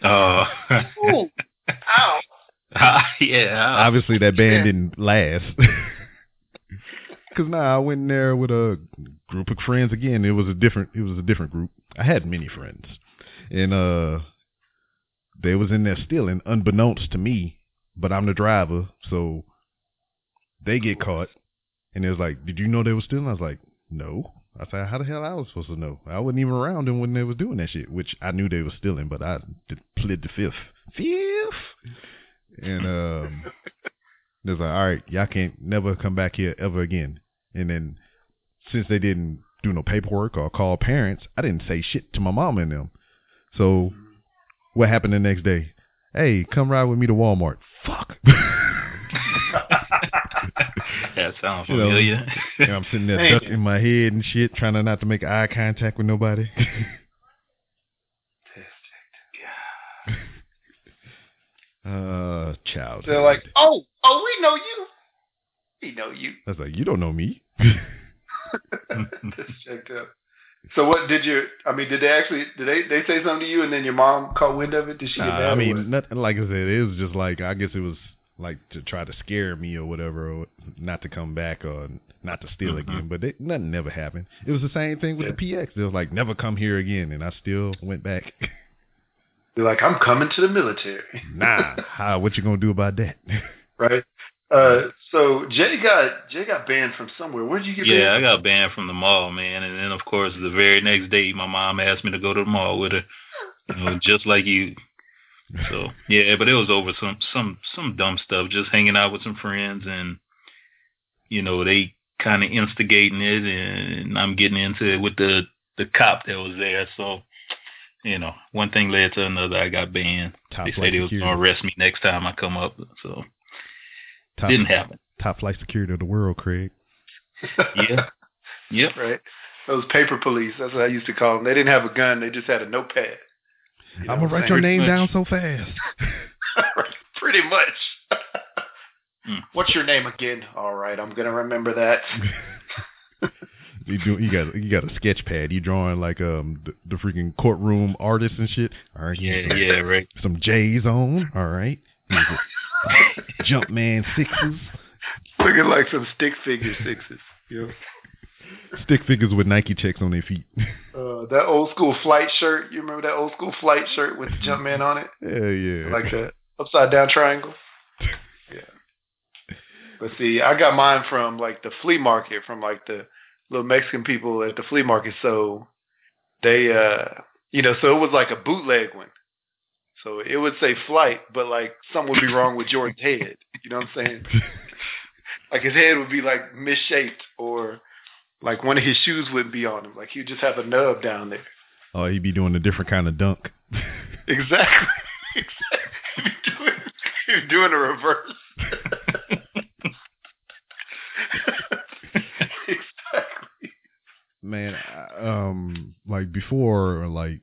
Oh. Ooh. Ow. (laughs) yeah. Obviously, that band Yeah. didn't last. (laughs) Cause now I went in there with a group of friends again. It was a different. It was a different group. I had many friends, and uh, they was in there stealing, unbeknownst to me. But I'm the driver, so they get caught, and it was like, "Did you know they were stealing?" I was like, "No." I said, "How the hell I was supposed to know? I wasn't even around them when they was doing that shit." Which I knew they were stealing, but I did, pled the fifth, fifth, and um. (laughs) It was like, all right, y'all can't never come back here ever again. And then since they didn't do no paperwork or call parents, I didn't say shit to my mom and them. So what happened the next day? Hey, come ride with me to Walmart. Fuck. (laughs) that sounds You know, familiar. And I'm sitting there (laughs) Dang. ducking my head and shit, trying not to make eye contact with nobody. (laughs) uh, child. They're like, oh, oh, we know you. We know you. I was like, you don't know me. (laughs) That's checked up. So what did you? I mean, did they actually? Did they? They say something to you, and then your mom caught wind of it? Did she Nah, mad? I mean, nothing like I said. It was just like I guess it was like to try to scare me or whatever, or not to come back or not to steal Mhm. again. But it, nothing never happened. It was the same thing with the PX. It was like never come here again, and I still went back. (laughs) They're like, I'm coming to the military, (laughs) nah, how? What you gonna do about that? (laughs) right? Uh, so Jay got Jay got banned from somewhere. Where did you get Yeah, I got banned from the mall, man. And then, of course, the very next day, my mom asked me to go to the mall with her, you know, just like you. So yeah, but it was over some some some dumb stuff, just hanging out with some friends, and you know they kind of instigating it, and I'm getting into it with the the cop that was there. So you know, one thing led to another. I got banned. Top they said they was security. gonna arrest me next time I come up. So Top, didn't happen. Top flight security of the world, Craig. (laughs) Yeah. Yep. right. Those paper police. That's what I used to call them. They didn't have a gun. They just had a notepad. You know I'm gonna write your name Pretty down so fast. (laughs) (laughs) Pretty much. Hmm. What's your name again? All right, I'm gonna remember that. (laughs) You do. You got. You got a sketch pad. You drawing like um the, the freaking courtroom artists and shit. All right. Yeah. Yeah. Right. some J's on. All right. Jumpman sixes, Looking like some stick figure sixes. You know? Stick figures with Nike checks on their feet. Uh, that old school flight shirt. You remember that old school flight shirt with the Jumpman on it, (laughs) Hell yeah. like that upside down triangle. Yeah. But see, I got mine from like the flea market, from like the little Mexican people at the flea market. So they, uh, you know, so it was like a bootleg one. So it would say flight, but like something would be wrong with Jordan's head. You know what I'm saying? (laughs) Like his head would be like misshaped, or like one of his shoes wouldn't be on him. Like he'd just have a nub down there. oh, he'd be doing a different kind of dunk. (laughs) Exactly. (laughs) exactly. He'd be doing, he'd doing a reverse. (laughs) exactly. Man, I, um, like before, like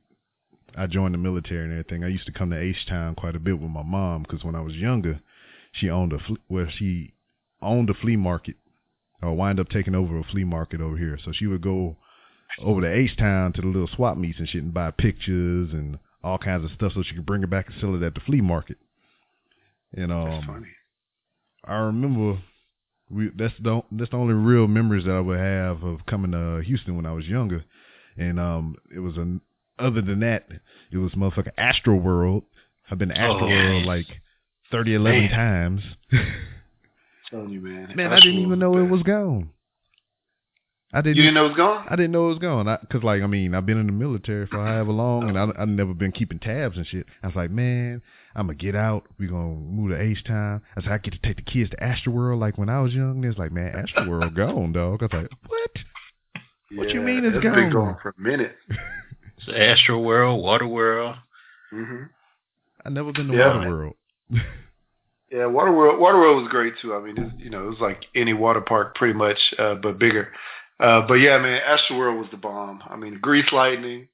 I joined the military and everything. I used to come to H Town quite a bit with my mom because when I was younger, she owned a fle- well, she owned a flea market, or wind up taking over a flea market over here. So she would go over to H Town to the little swap meets and shit and buy pictures and all kinds of stuff so she could bring it back and sell it at the flea market. And um, That's funny. I remember we that's the that's the only real memories that I would have of coming to Houston when I was younger, and um it was an other than that it was motherfucking Astro World. I've been to Astro Oh, World like 30, 11 Man. times. (laughs) telling you, man. Man, I didn't even know it was gone. I didn't. You didn't know it was gone? I didn't know it was gone. I, Cause like I mean, I've been in the military for however long, and I I never been keeping tabs and shit. I was like, man, I'm gonna get out. We gonna move to H Town. I said I get to take the kids to Astroworld. Like when I was young, it's like, man, Astroworld gone, dog. I was like, what? What you mean it's it's been gone? going for a minute. (laughs) It's Astro World, Water World. hmm I never been to Yeah. Waterworld. (laughs) Yeah, Waterworld. Waterworld was great too. I mean, it's, you know, it was like any water park pretty much, uh, but bigger. Uh, but yeah, man, Astroworld was the bomb. I mean, Grease Lightning,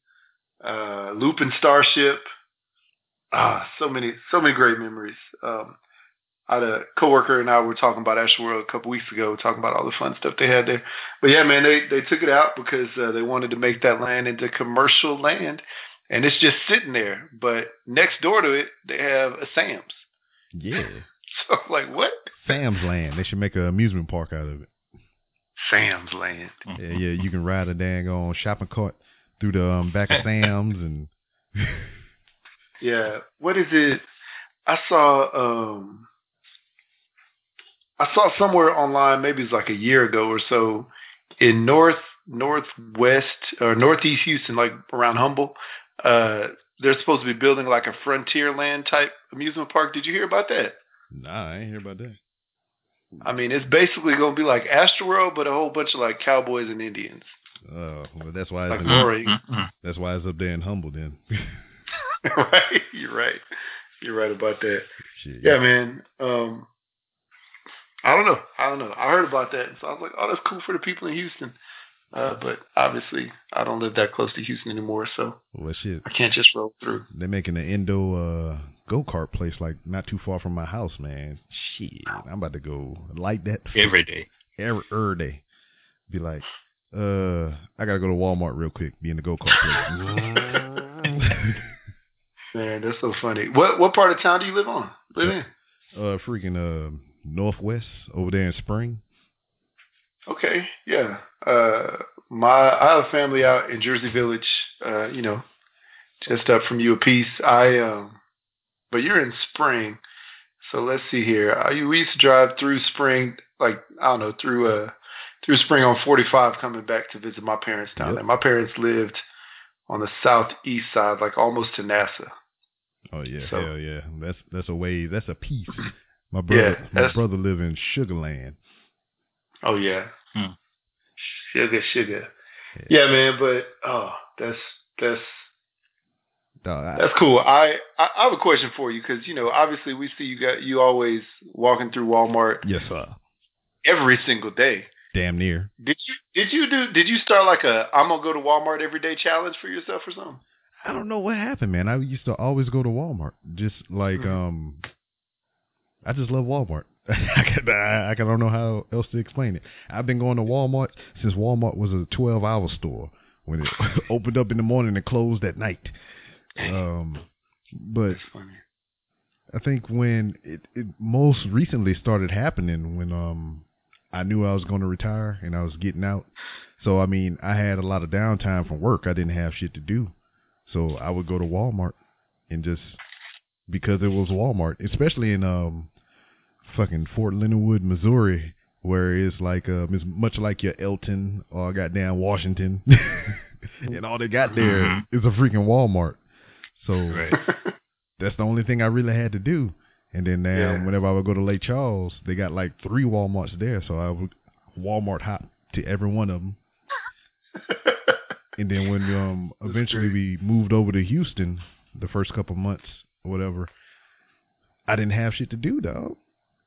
uh, Looping Starship. Ah, so many, so many great memories. Um, I had a coworker and I were talking about Astroworld a couple weeks ago, talking about all the fun stuff they had there. But yeah, man, they they took it out because uh, they wanted to make that land into commercial land, and it's just sitting there. But next door to it, they have a Sam's. Yeah. (laughs) So like, what? Sam's Land. They should make an amusement park out of it. Sam's Land. Yeah, yeah. You can ride a dang on shopping cart through the um, back of Sam's and (laughs) Yeah. What is it? I saw um I saw somewhere online, maybe it's like a year ago or so, in north northwest or northeast Houston, like around Humble, uh they're supposed to be building like a frontier land type amusement park. Did you hear about that? nah, I ain't hear about that. I mean, it's basically going to be like Astroworld, but a whole bunch of like cowboys and Indians. Uh, well, that's why it's Like in, that's why it's up there in Humble then. (laughs) (laughs) right? You're right. You're right about that. Shit. Yeah, man. Um, I don't know. I don't know. I heard about that, and so I was like, "Oh, that's cool for the people in Houston." Uh, but obviously, I don't live that close to Houston anymore, so Well, shit. I can't just roll through. They're making an Indo uh, go kart place like not too far from my house, man. Shit, I'm about to go light that (laughs) Every day. every, every day. Be like, uh, I gotta go to Walmart real quick. Be in the go kart place. (laughs) (laughs) Man, that's so funny. What what part of town do you live on? Live in? uh, freaking uh, Northwest over there in Spring. Okay, yeah. Uh, my I have a family out in Jersey Village. Uh, you know, just up from you a piece. I um, but you're in Spring, so let's see here. I we used to drive through Spring, like I don't know, through uh through Spring on 45, coming back to visit my parents down Yep. there. My parents lived on the southeast side, like almost to NASA. Oh yeah, So- hell yeah. That's that's a way. That's a piece. My brother, Yeah, my brother live in Sugarland. Oh yeah, Hmm. sugar, sugar. Yeah, man. But oh, that's that's I- That's cool. I, I I have a question for you because you know obviously we see you got you always walking through Walmart yes, sir. every single day. Damn near. Did you did you do did you start like a I'm gonna go to Walmart every day challenge for yourself or something? I don't know what happened, man. I used to always go to Walmart. Just like Mhm. um, I just love Walmart. (laughs) I, I, I don't know how else to explain it. I've been going to Walmart since Walmart was a 12 hour store when it (laughs) opened up in the morning and closed at night. Um, but. I think when it, it most recently started happening when um I knew I was going to retire and I was getting out. So I mean, I had a lot of downtime from work. I didn't have shit to do. So I would go to Walmart and just because it was Walmart, especially in um fucking Fort Leonard Wood, Missouri, where it's like uh it's much like your Elton or goddamn Washington. (laughs) and all they got there Mhm. is a freaking Walmart. So Right. (laughs) that's the only thing I really had to do. And then now, Yeah. whenever I would go to Lake Charles, they got like three WalMarts there, so I would Walmart hop to every one of them. (laughs) And then when um That's eventually we moved over to Houston, the first couple months or whatever, I didn't have shit to do, dog.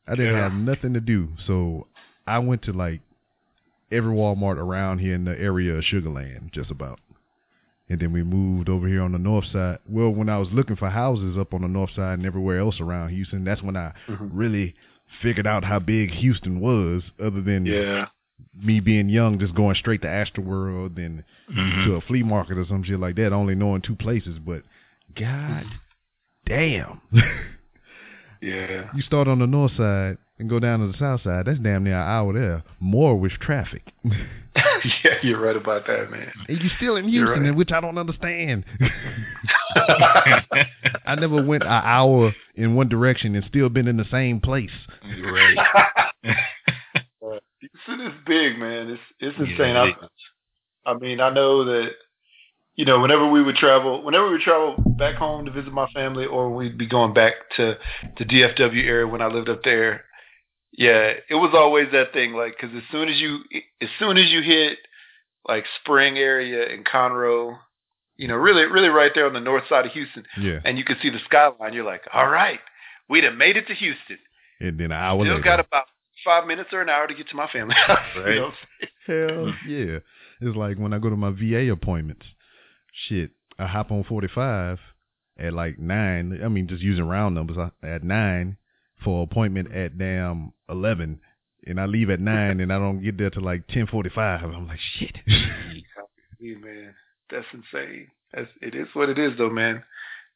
I didn't Yeah. have nothing to do, so I went to like every Walmart around here in the area of Sugarland, just about. And then we moved over here on the north side. Well, when I was looking for houses up on the north side and everywhere else around Houston, that's when I Mhm. really figured out how big Houston was, other than Yeah. me being young, just going straight to Astroworld and Mhm. to a flea market or some shit like that, only knowing two places. But God damn. (laughs) Yeah. you start on the north side and go down to the south side, that's damn near an hour there. More with traffic. (laughs) (laughs) yeah, you're right about that, man. and you still in Houston, right. which I don't understand. (laughs) I never went an hour in one direction and still been in the same place. right. Houston is big, man. It's it's Yeah, insane. it I, I mean, I know that you know whenever we would travel, whenever we would travel back home to visit my family, or we'd be going back to the DFW area when I lived up there. Yeah, it was always that thing, like because as soon as you as soon as you hit like Spring area and Conroe, you know, really really right there on the north side of Houston, Yeah. and you can see the skyline. You're like, all right, we'd have made it to Houston. And then an hour Still later. got about five minutes or an hour to get to my family (laughs) house. you Right. know what I'm saying? Hell yeah. It's like when I go to my VA appointments. Shit, I hop on 45 at like 9. I mean, just using round numbers. At 9, for appointment at damn eleven, and I leave at (laughs) nine, and I don't get there till like ten forty five. I'm like, shit. (laughs) Yeah, man, that's insane. That's it is what it is, though, man.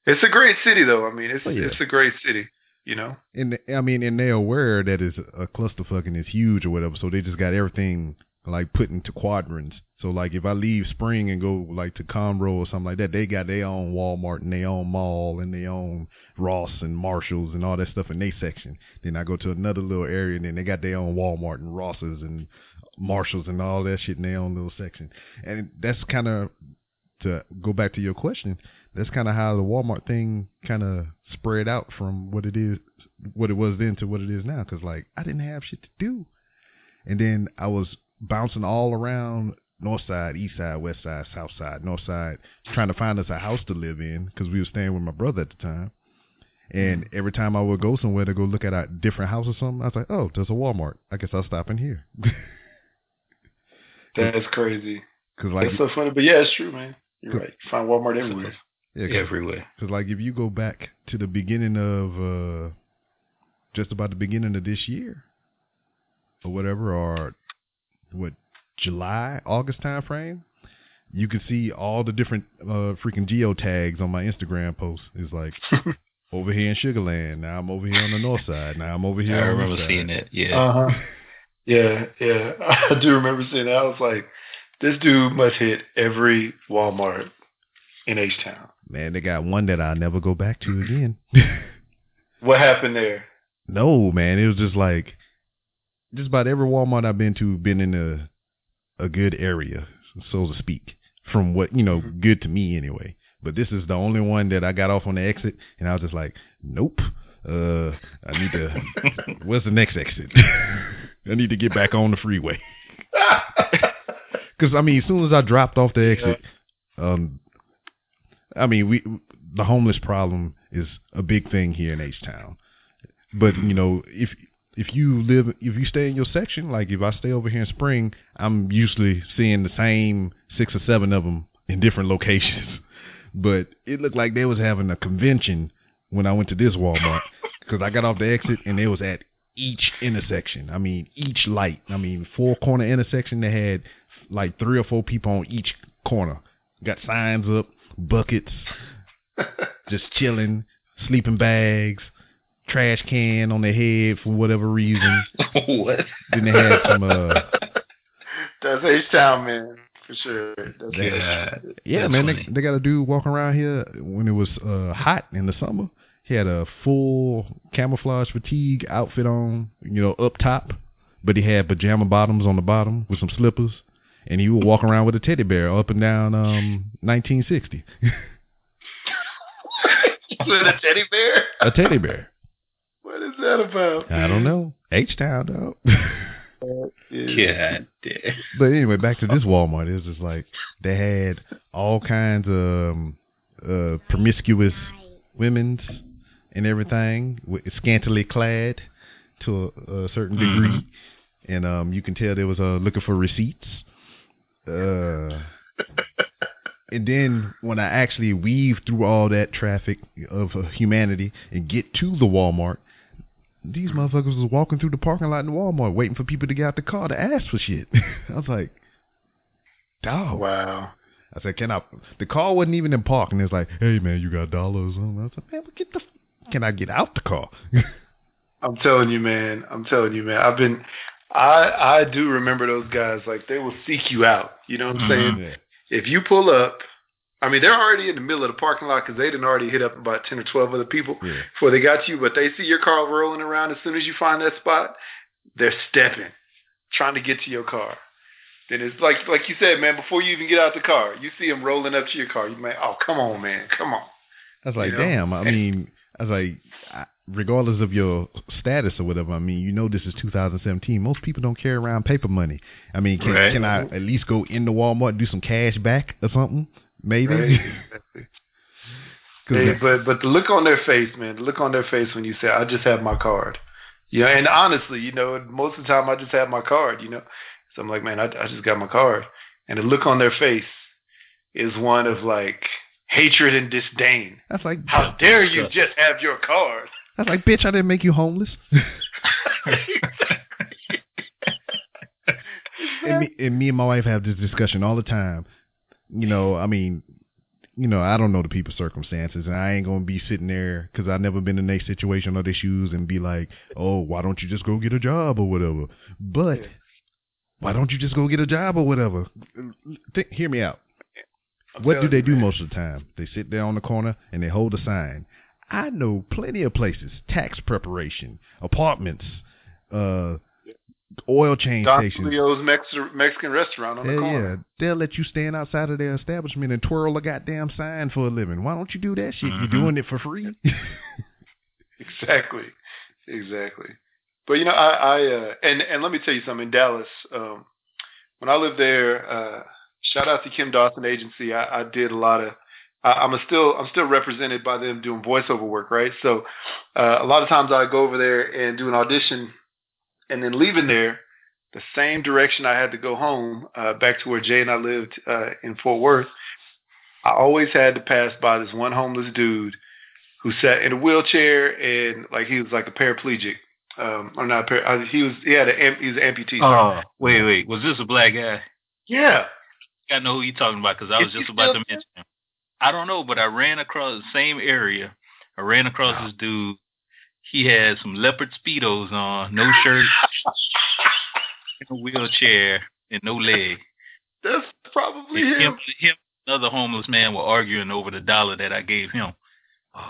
It's a great city, though. I mean, it's Oh, yeah. it's a great city. You know. And I mean, and they're aware that it's a clusterfuck and it's huge or whatever, so they just got everything like put into quadrants. So like if I leave Spring and go like to Conroe or something like that, they got their own Walmart and their own mall and their own Ross and Marshalls and all that stuff in their section. Then I go to another little area and then they got their own Walmart and Rosses and Marshalls and all that shit in their own little section. And that's kind of to go back to your question. That's kind of how the Walmart thing kind of spread out from what it is, what it was then to what it is now. Because like I didn't have shit to do, and then I was bouncing all around north side, east side, west side, south side, north side, trying to find us a house to live in because we were staying with my brother at the time. And every time I would go somewhere to go look at a different house or something, I was like, "Oh, there's a Walmart. I guess I'll stop in here." (laughs) That's crazy. Because like, That's so funny, but yeah, it's true, man. You're right. You find Walmart everywhere. yeah, 'cause- everywhere. Because like if you go back to the beginning of uh just about the beginning of this year or whatever, or what July, August time frame, you can see all the different uh freaking geo tags on my Instagram posts. It's like (laughs) over here in Sugarland, now I'm over here on the north side, now I'm over here. I on the remember seeing it. Yeah. Uh huh. Yeah, yeah. (laughs) I do remember seeing that. I was like, this dude must hit every Walmart in H Town. Man, they got one that I'll never go back to again. (laughs) What happened there? No, man, it was just like just about every Walmart I've been to been in a a good area, so to speak. From what you know, good to me anyway. But this is the only one that I got off on the exit, and I was just like, nope. Uh, I need to. (laughs) where's the next exit? (laughs) I need to get back on the freeway. (laughs) Because I mean, as soon as I dropped off the exit, um, I mean, we the homeless problem is a big thing here in H Town. But you know, if if you live, if you stay in your section, like if I stay over here in Spring, I'm usually seeing the same six or seven of them in different (laughs) locations. But it looked like they was having a convention when I went to this Walmart because I got off the exit and they was at each intersection. I mean, each light. I mean, four corner intersection. They had like three or four people on each corner. Got signs up, buckets, (laughs) just chilling, sleeping bags, trash can on their head for whatever reason. (laughs) what? Then they had some uh That's H Town, man, for sure. That's Yeah. yeah, That's man, they, they got a dude walking around here when it was uh hot in the summer. He had a full camouflage fatigue outfit on, you know, up top, but he had pajama bottoms on the bottom with some slippers, and he would walk around with a teddy bear up and down um 1960. (laughs) (laughs) With a teddy bear? a teddy bear. What is that about? I don't know. H Town, dog. Yeah. God damn. But anyway, back to this Walmart. It was just like they had all kinds of um, uh, promiscuous women's and everything, with scantily clad to a, a certain degree, and um, you can tell they was uh, looking for receipts. Uh, and then when I actually weave through all that traffic of uh, humanity and get to the Walmart, these motherfuckers was walking through the parking lot in Walmart waiting for people to get out the car to ask for shit. (laughs) I was like, dog. Wow. I said, can I? The car wasn't even in park, and it's like, hey man, you got dollars? I was like, man, get the. Can I get out the car? (laughs) I'm telling you, man. I'm telling you, man. I've been, I I do remember those guys. Like they will seek you out. You know what I'm mm-hmm. saying? Yeah. If you pull up, I mean, they're already in the middle of the parking lot because they didn't already hit up about ten or twelve other people Yeah. before they got you. But they see your car rolling around as soon as you find that spot. They're stepping, trying to get to your car. Then it's like like you said, man. Before you even get out the car, you see them rolling up to your car. You may, oh come on, man, come on. I was like, You know? damn. I mean, I was like, I, regardless of your status or whatever, I mean, you know, this is 2017. Most people don't carry around paper money. I mean, can, Right. can I at least go into Walmart and do some cash back or something? Maybe. Right? (laughs) Hey, but but the look on their face, man, the look on their face when you say, "I just have my card," you know, and honestly, you know, most of the time I just have my card, you know, so I'm like, man, I, I just got my card, and the look on their face is one of like hatred and disdain. that's like How dare you just have your card? (laughs) Was like, bitch, I didn't make you homeless. (laughs) and me and me and my wife have this discussion all the time. You know, I mean, you know, I don't know the people's circumstances, and I ain't gonna be sitting there because I've never been in a situation or their shoes and be like, oh, why don't you just go get a job or whatever? But why don't you just go get a job or whatever? Think, hear me out. what do they do most of the time? They sit there on the corner and they hold a sign. I know plenty of places, tax preparation, apartments, uh, oil change Don stations. Julio's Mex- Mexican restaurant on the Hell corner. yeah, they'll let you stand outside of their establishment and twirl a goddamn sign for a living. Why don't you do that shit? Mhm. You're doing it for free. (laughs) Exactly, exactly. But you know, I, I uh, and and let me tell you something. In Dallas, um, when I lived there, uh, shout out to Kim Dawson Agency. I, I did a lot of. I, I'm a still I'm still represented by them doing voiceover work, right? So uh, a lot of times I go over there and do an audition, and then leaving there, the same direction I had to go home uh, back to where Jay and I lived uh, in Fort Worth. I always had to pass by this one homeless dude who sat in a wheelchair and like he was like a paraplegic. Um, or not, a par- uh, he was he had an am- he was an amputee. Oh, wait, wait. Was this a black guy? yeah, I know who you're talking about because I was Is just about to mention him. I don't know, but I ran across the same area. I ran across this dude. He had some leopard speedos on, no shirt, in a wheelchair, and no leg. that's probably And him. him, him, another homeless man were arguing over the dollar that I gave him. (sighs)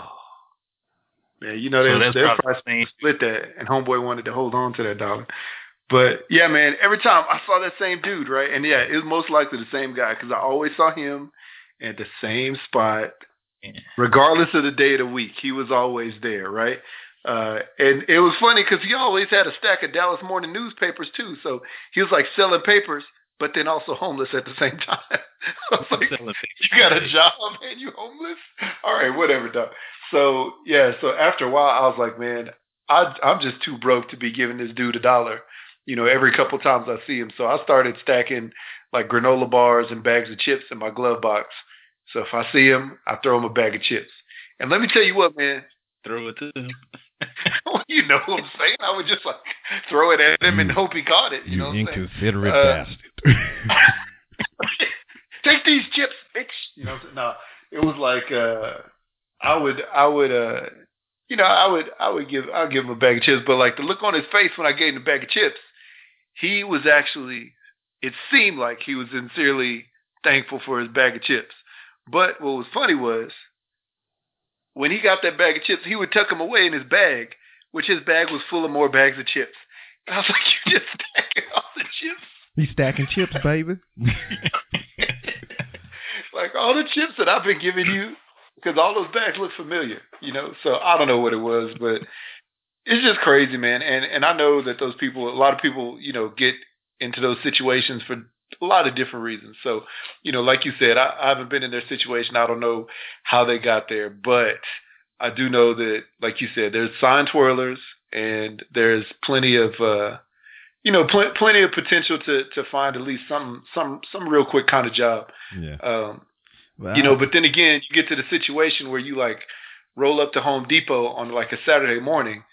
Man, you know So they they probably probably split that, and homeboy wanted to hold on to that dollar. But yeah, man, every time I saw that same dude, right, and yeah, it was most likely the same guy because I always saw him at the same spot, Yeah. regardless of the day of the week. He was always there, right? Uh, and it was funny because he always had a stack of Dallas Morning newspapers too. So he was like selling papers, but then also homeless at the same (laughs) time. I was like, you got a job, man? You homeless? All right, whatever, dog. So yeah, so after a while, I was like, man, I, I'm just too broke to be giving this dude a dollar, you know, every couple times I see him. So I started stacking like granola bars and bags of chips in my glove box. So if I see him, I throw him a bag of chips. And let me tell you what, man, Throw it to him. (laughs) you know what I'm saying? I would just like throw it at him and hope he caught it. You, you know what I'm saying? inconsiderate Uh, bastard. (laughs) (laughs) Take these chips, bitch. You know, no, it was like uh I would I would uh you know, I would I would give I'll give him a bag of chips, but like the look on his face when I gave him the bag of chips, he was actually it seemed like he was sincerely thankful for his bag of chips. But what was funny was when he got that bag of chips, he would tuck them away in his bag, which his bag was full of more bags of chips. And I was like, You just stacking all the chips? He's stacking chips, baby. (laughs) like all the chips that I've been giving you, because all those bags look familiar, you know. So I don't know what it was, but it's just crazy, man. And and I know that those people, a lot of people, you know, get into those situations for a lot of different reasons. So, you know, like you said, I, I haven't been in their situation. I don't know how they got there, but I do know that, like you said, there's sign twirlers and there's plenty of, uh, you know, pl- plenty of potential to to find at least some some some real quick kind of job. yeah. Um, Well, you know, but then again, you get to the situation where you like roll up to Home Depot on like a Saturday morning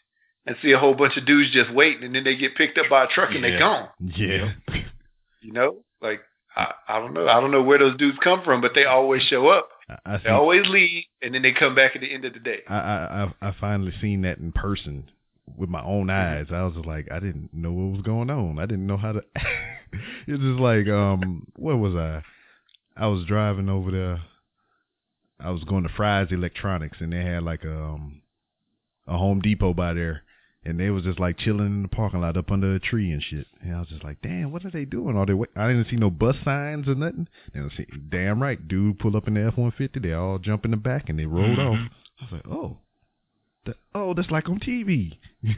and see a whole bunch of dudes just waiting, and then they get picked up by a truck and Yeah. they gone. yeah. You know, like I, I don't know, I don't know where those dudes come from, but they always show up. I, I, They always leave, and then they come back at the end of the day. I, I I finally seen that in person with my own eyes. I was just like, I didn't know what was going on. I didn't know how to. (laughs) it's just like, um, where was I? I was driving over there. I was going to Fry's Electronics, and they had like a um, a Home Depot by there, and they was just like chilling in the parking lot up under a tree and shit. And I was just like, damn, what are they doing? Are they? Wait? I didn't see no bus signs or nothing. And I see, damn right, dude, pull up in the F one fifty. They all jump in the back and they rolled off. Mhm. I was like, oh, that, oh, that's like on TV. (laughs) yes,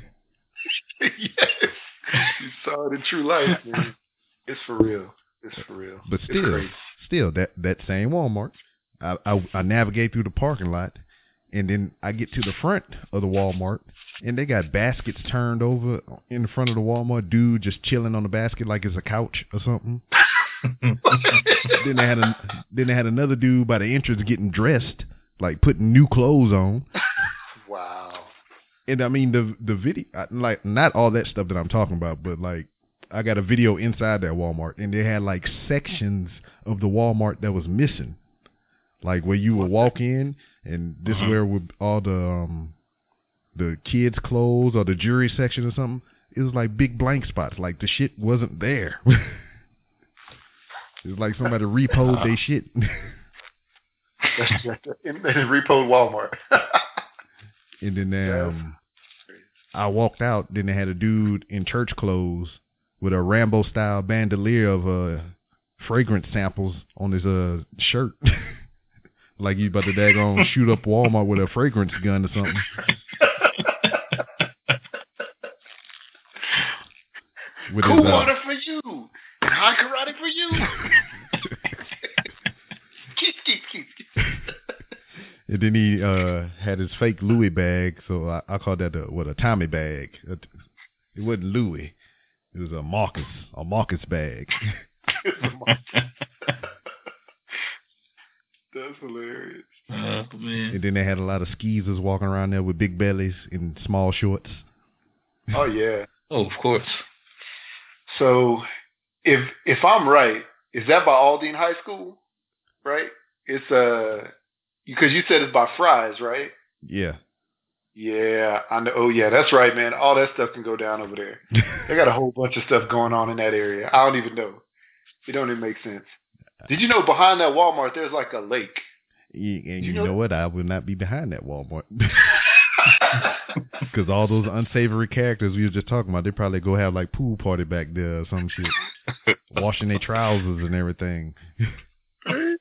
you saw it in true life, man. It's for real. It's for real. But still, still that that same Walmart. I, I I navigate through the parking lot, and then I get to the front of the Walmart, and they got baskets turned over in the front of the Walmart. Dude just chilling on the basket like it's a couch or something. (laughs) then they had a then they had another dude by the entrance getting dressed, like putting new clothes on. Wow. and I mean the the video, I- like not all that stuff that I'm talking about, but like I got a video inside that Walmart, and they had like sections of the Walmart that was missing, like where you would walk in, and this Uh-huh. where would all the um the kids' clothes or the jewelry section or something. It was like big blank spots, like the shit wasn't there. (laughs) it's like somebody repoed (laughs) their shit. in, in repo Walmart. And then (laughs) um, I walked out. Then they had a dude in church clothes with a Rambo style bandolier of uh, fragrance samples on his uh shirt, like you about to daggone shoot up Walmart with a fragrance gun or something. (laughs) With cool his, uh, water for you. And Hai Karate for you. (laughs) keep, keep, keep, keep. and then he uh had his fake Louis bag, so I, I called that a what a Tommy bag. It wasn't Louis. It was a Marcus, a Marcus bag. (laughs) That's hilarious. Oh man. And then they had a lot of skeezers walking around there with big bellies and small shorts. Oh yeah. (laughs) Oh, of course. So, if if I'm right, is that by Aldine High School? Right? It's uh, because you said it's by Fry's, right? Yeah. Yeah, I know. Oh yeah, that's right, man. All that stuff can go down over there. (laughs) They got a whole bunch of stuff going on in that area. I don't even know. It don't even make sense. (laughs) Did you know behind that Walmart there's like a lake? Y- and You you, know- know, what? I would not be behind that Walmart. (laughs) Because all those unsavory characters we were just talking about, they probably go have like pool party back there or some shit. (laughs) Washing their trousers and everything. You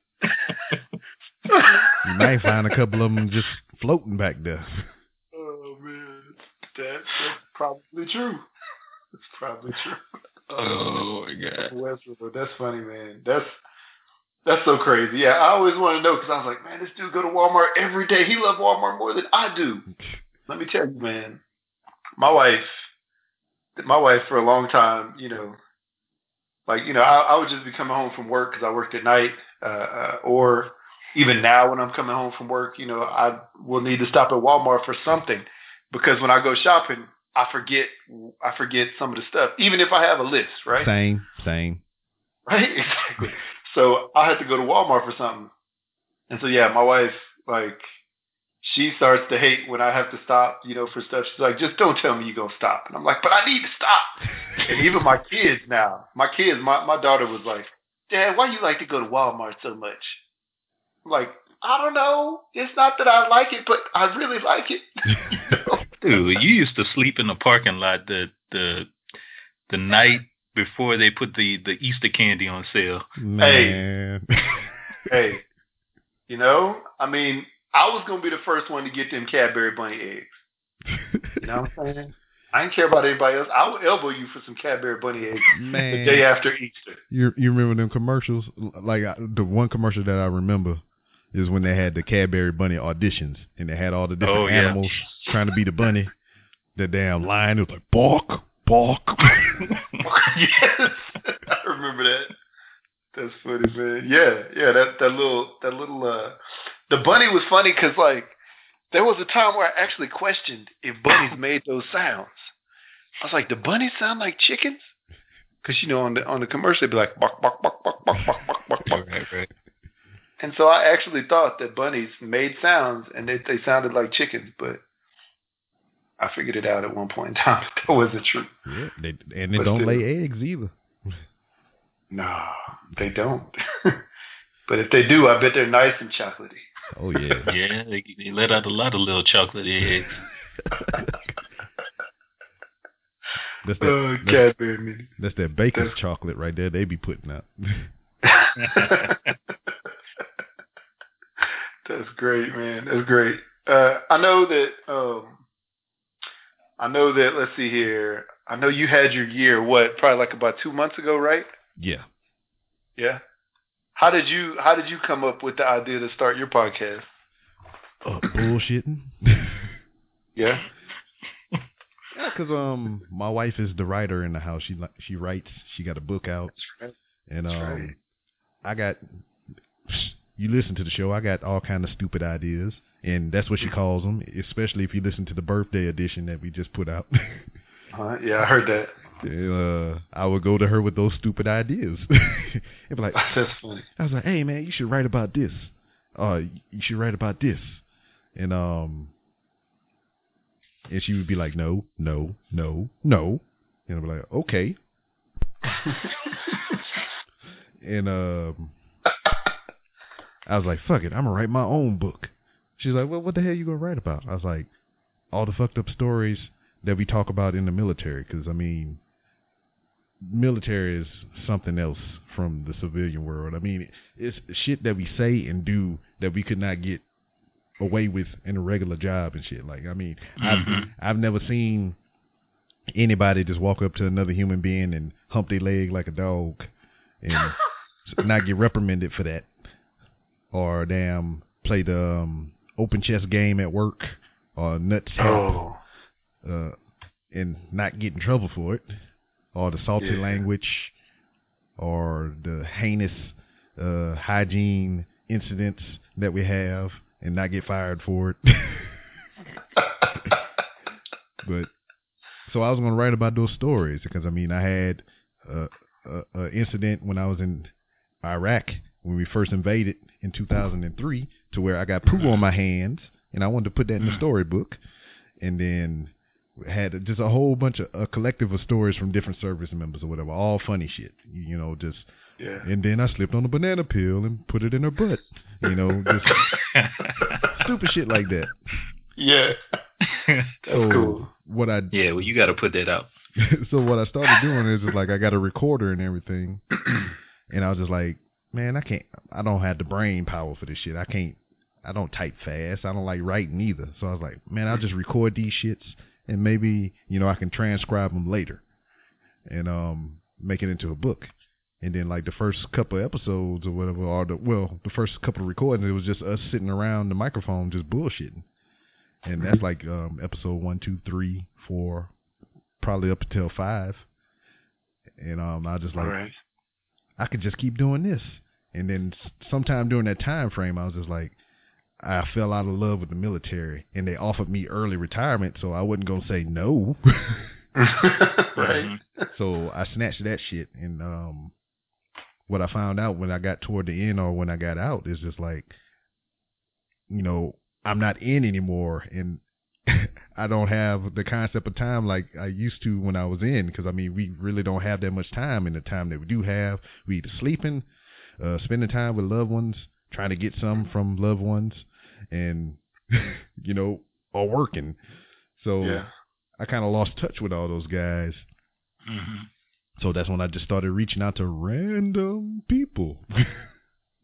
might find a couple of them just floating back there. Oh man, that's, that's probably true. That's probably true. Oh my god. Westwood, that's funny, man. That's that's so crazy. Yeah, I always want to know because I was like, man, this dude go to Walmart every day. He loves Walmart more than I do. Let me tell you, man. My wife, my wife for a long time, you know, like you know, I, I would just be coming home from work because I worked at night, uh, uh, or even now when I'm coming home from work, you know, I will need to stop at Walmart for something because when I go shopping, I forget I forget some of the stuff, even if I have a list, right? Same, same. Right? (laughs) Exactly. So I had to go to Walmart for something. And so yeah, my wife like she starts to hate when I have to stop, you know, for stuff. She's like, just don't tell me you're gonna stop. And I'm like, but I need to stop. and even my kids now, my kids, my, my daughter was like, Dad, why you like to go to Walmart so much? I'm like, I don't know. It's not that I like it, but I really like it. (laughs) Dude, you used to sleep in the parking lot the the the night before they put the the Easter candy on sale. Man. hey, you know, I mean, I was gonna be the first one to get them Cadbury bunny eggs. You know what I'm saying? I didn't care about anybody else. I would elbow you for some Cadbury bunny eggs the day after Easter. You you remember them commercials? Like I, the one commercial that I remember is when they had the Cadbury Bunny auditions and they had all the different Oh, yeah. animals trying to be the bunny. The damn lion it was like bark, bark. (laughs) yes, (laughs) I remember that. That's funny, man. Yeah, yeah. That that little that little uh, the bunny was funny because like there was a time where I actually questioned if bunnies made those sounds. I was like, do bunnies sound like chickens? Because you know on the on the commercial they'd be like bark bark bark bark bark bark bark bark bark. right, right. And so I actually thought that bunnies made sounds and they they sounded like chickens, but I figured it out at one point in time. (laughs) That wasn't true. yeah, they, and they But don't still. lay eggs either. No, they don't. (laughs) but if they do, I bet they're nice and chocolatey. Oh yeah. (laughs) Yeah, they, they let out a lot of little chocolate eggs. That's that, Oh, that's, Cadbury mini. that's that baker's That's- chocolate right there. They be putting out. That's great, man. That's great. Uh, I know that. Um, I know that. Let's see here. I know you had your year. What? Probably like about two months ago, right? yeah. Yeah. How did you How did you come up with the idea to start your podcast? Uh, bullshitting. (laughs) Yeah. Yeah, cause um, my wife is the writer in the house. She she writes. She got a book out, and um, right. I got you listen to the show, I got all kind of stupid ideas, and that's what she calls them. Especially if you listen to the birthday edition that we just put out. (laughs) Uh, yeah, I heard that. uh, I would go to her with those stupid ideas. (laughs) It'd be like, (laughs) That's funny. I was like, hey man, you should write about this. Uh, you should write about this. And um, and she would be like, no, no, no, no. And I'd be like, okay. and um, I was like, fuck it, I'm gonna write my own book. She's like, well, what the hell you gonna write about? I was like, all the fucked up stories that we talk about in the military, because I mean, military is something else from the civilian world. I mean, it's shit that we say and do that we could not get away with in a regular job and shit. Like, I mean, Mhm. I've I've never seen anybody just walk up to another human being and hump their leg like a dog and (laughs) not get reprimanded for that, or damn play the um, open chess game at work or nut tap Oh, uh, and not get in trouble for it, or the salty Yeah. language, or the heinous uh, hygiene incidents that we have, and not get fired for it. (laughs) but so I was going to write about those stories because I mean I had uh, a, a incident when I was in Iraq when we first invaded in 2003 to where I got poo on my hands and I wanted to put that in the mm. storybook and then had just a whole bunch of a collective of stories from different service members or whatever, all funny shit, you know, just yeah. and then I slipped on a banana peel and put it in her butt, you know, just (laughs) stupid shit like that. Yeah. (laughs) That's so cool. what I yeah, well, you got to put that out. (laughs) so what I started doing is just like I got a recorder and everything, (clears throat) and I was just like, man, I can't, I don't have the brain power for this shit. I can't, I don't type fast. I don't like writing either. So I was like, man, I'll just record these shits and maybe you know I can transcribe them later, and um make it into a book. And then like the first couple of episodes or whatever, or the well, the first couple of recordings, it was just us sitting around the microphone just bullshitting. And that's like um episode one, two, three, four, probably up until five. And um I just like right. I could just keep doing this. And then sometime during that time frame, I was just like, I fell out of love with the military, and they offered me early retirement, so I wasn't gonna say no. (laughs) right. Mhm. so I snatched that shit, and um, what I found out when I got toward the end or when I got out is just like, you know, I'm not in anymore, and (laughs) I don't have the concept of time like I used to when I was in, because I mean, we really don't have that much time, and the time that we do have, we either sleeping, uh, spending time with loved ones, trying to get some from loved ones, and (laughs) you know, or working. So Yeah. I kind of lost touch with all those guys. Mhm. So that's when I just started reaching out to random people. (laughs)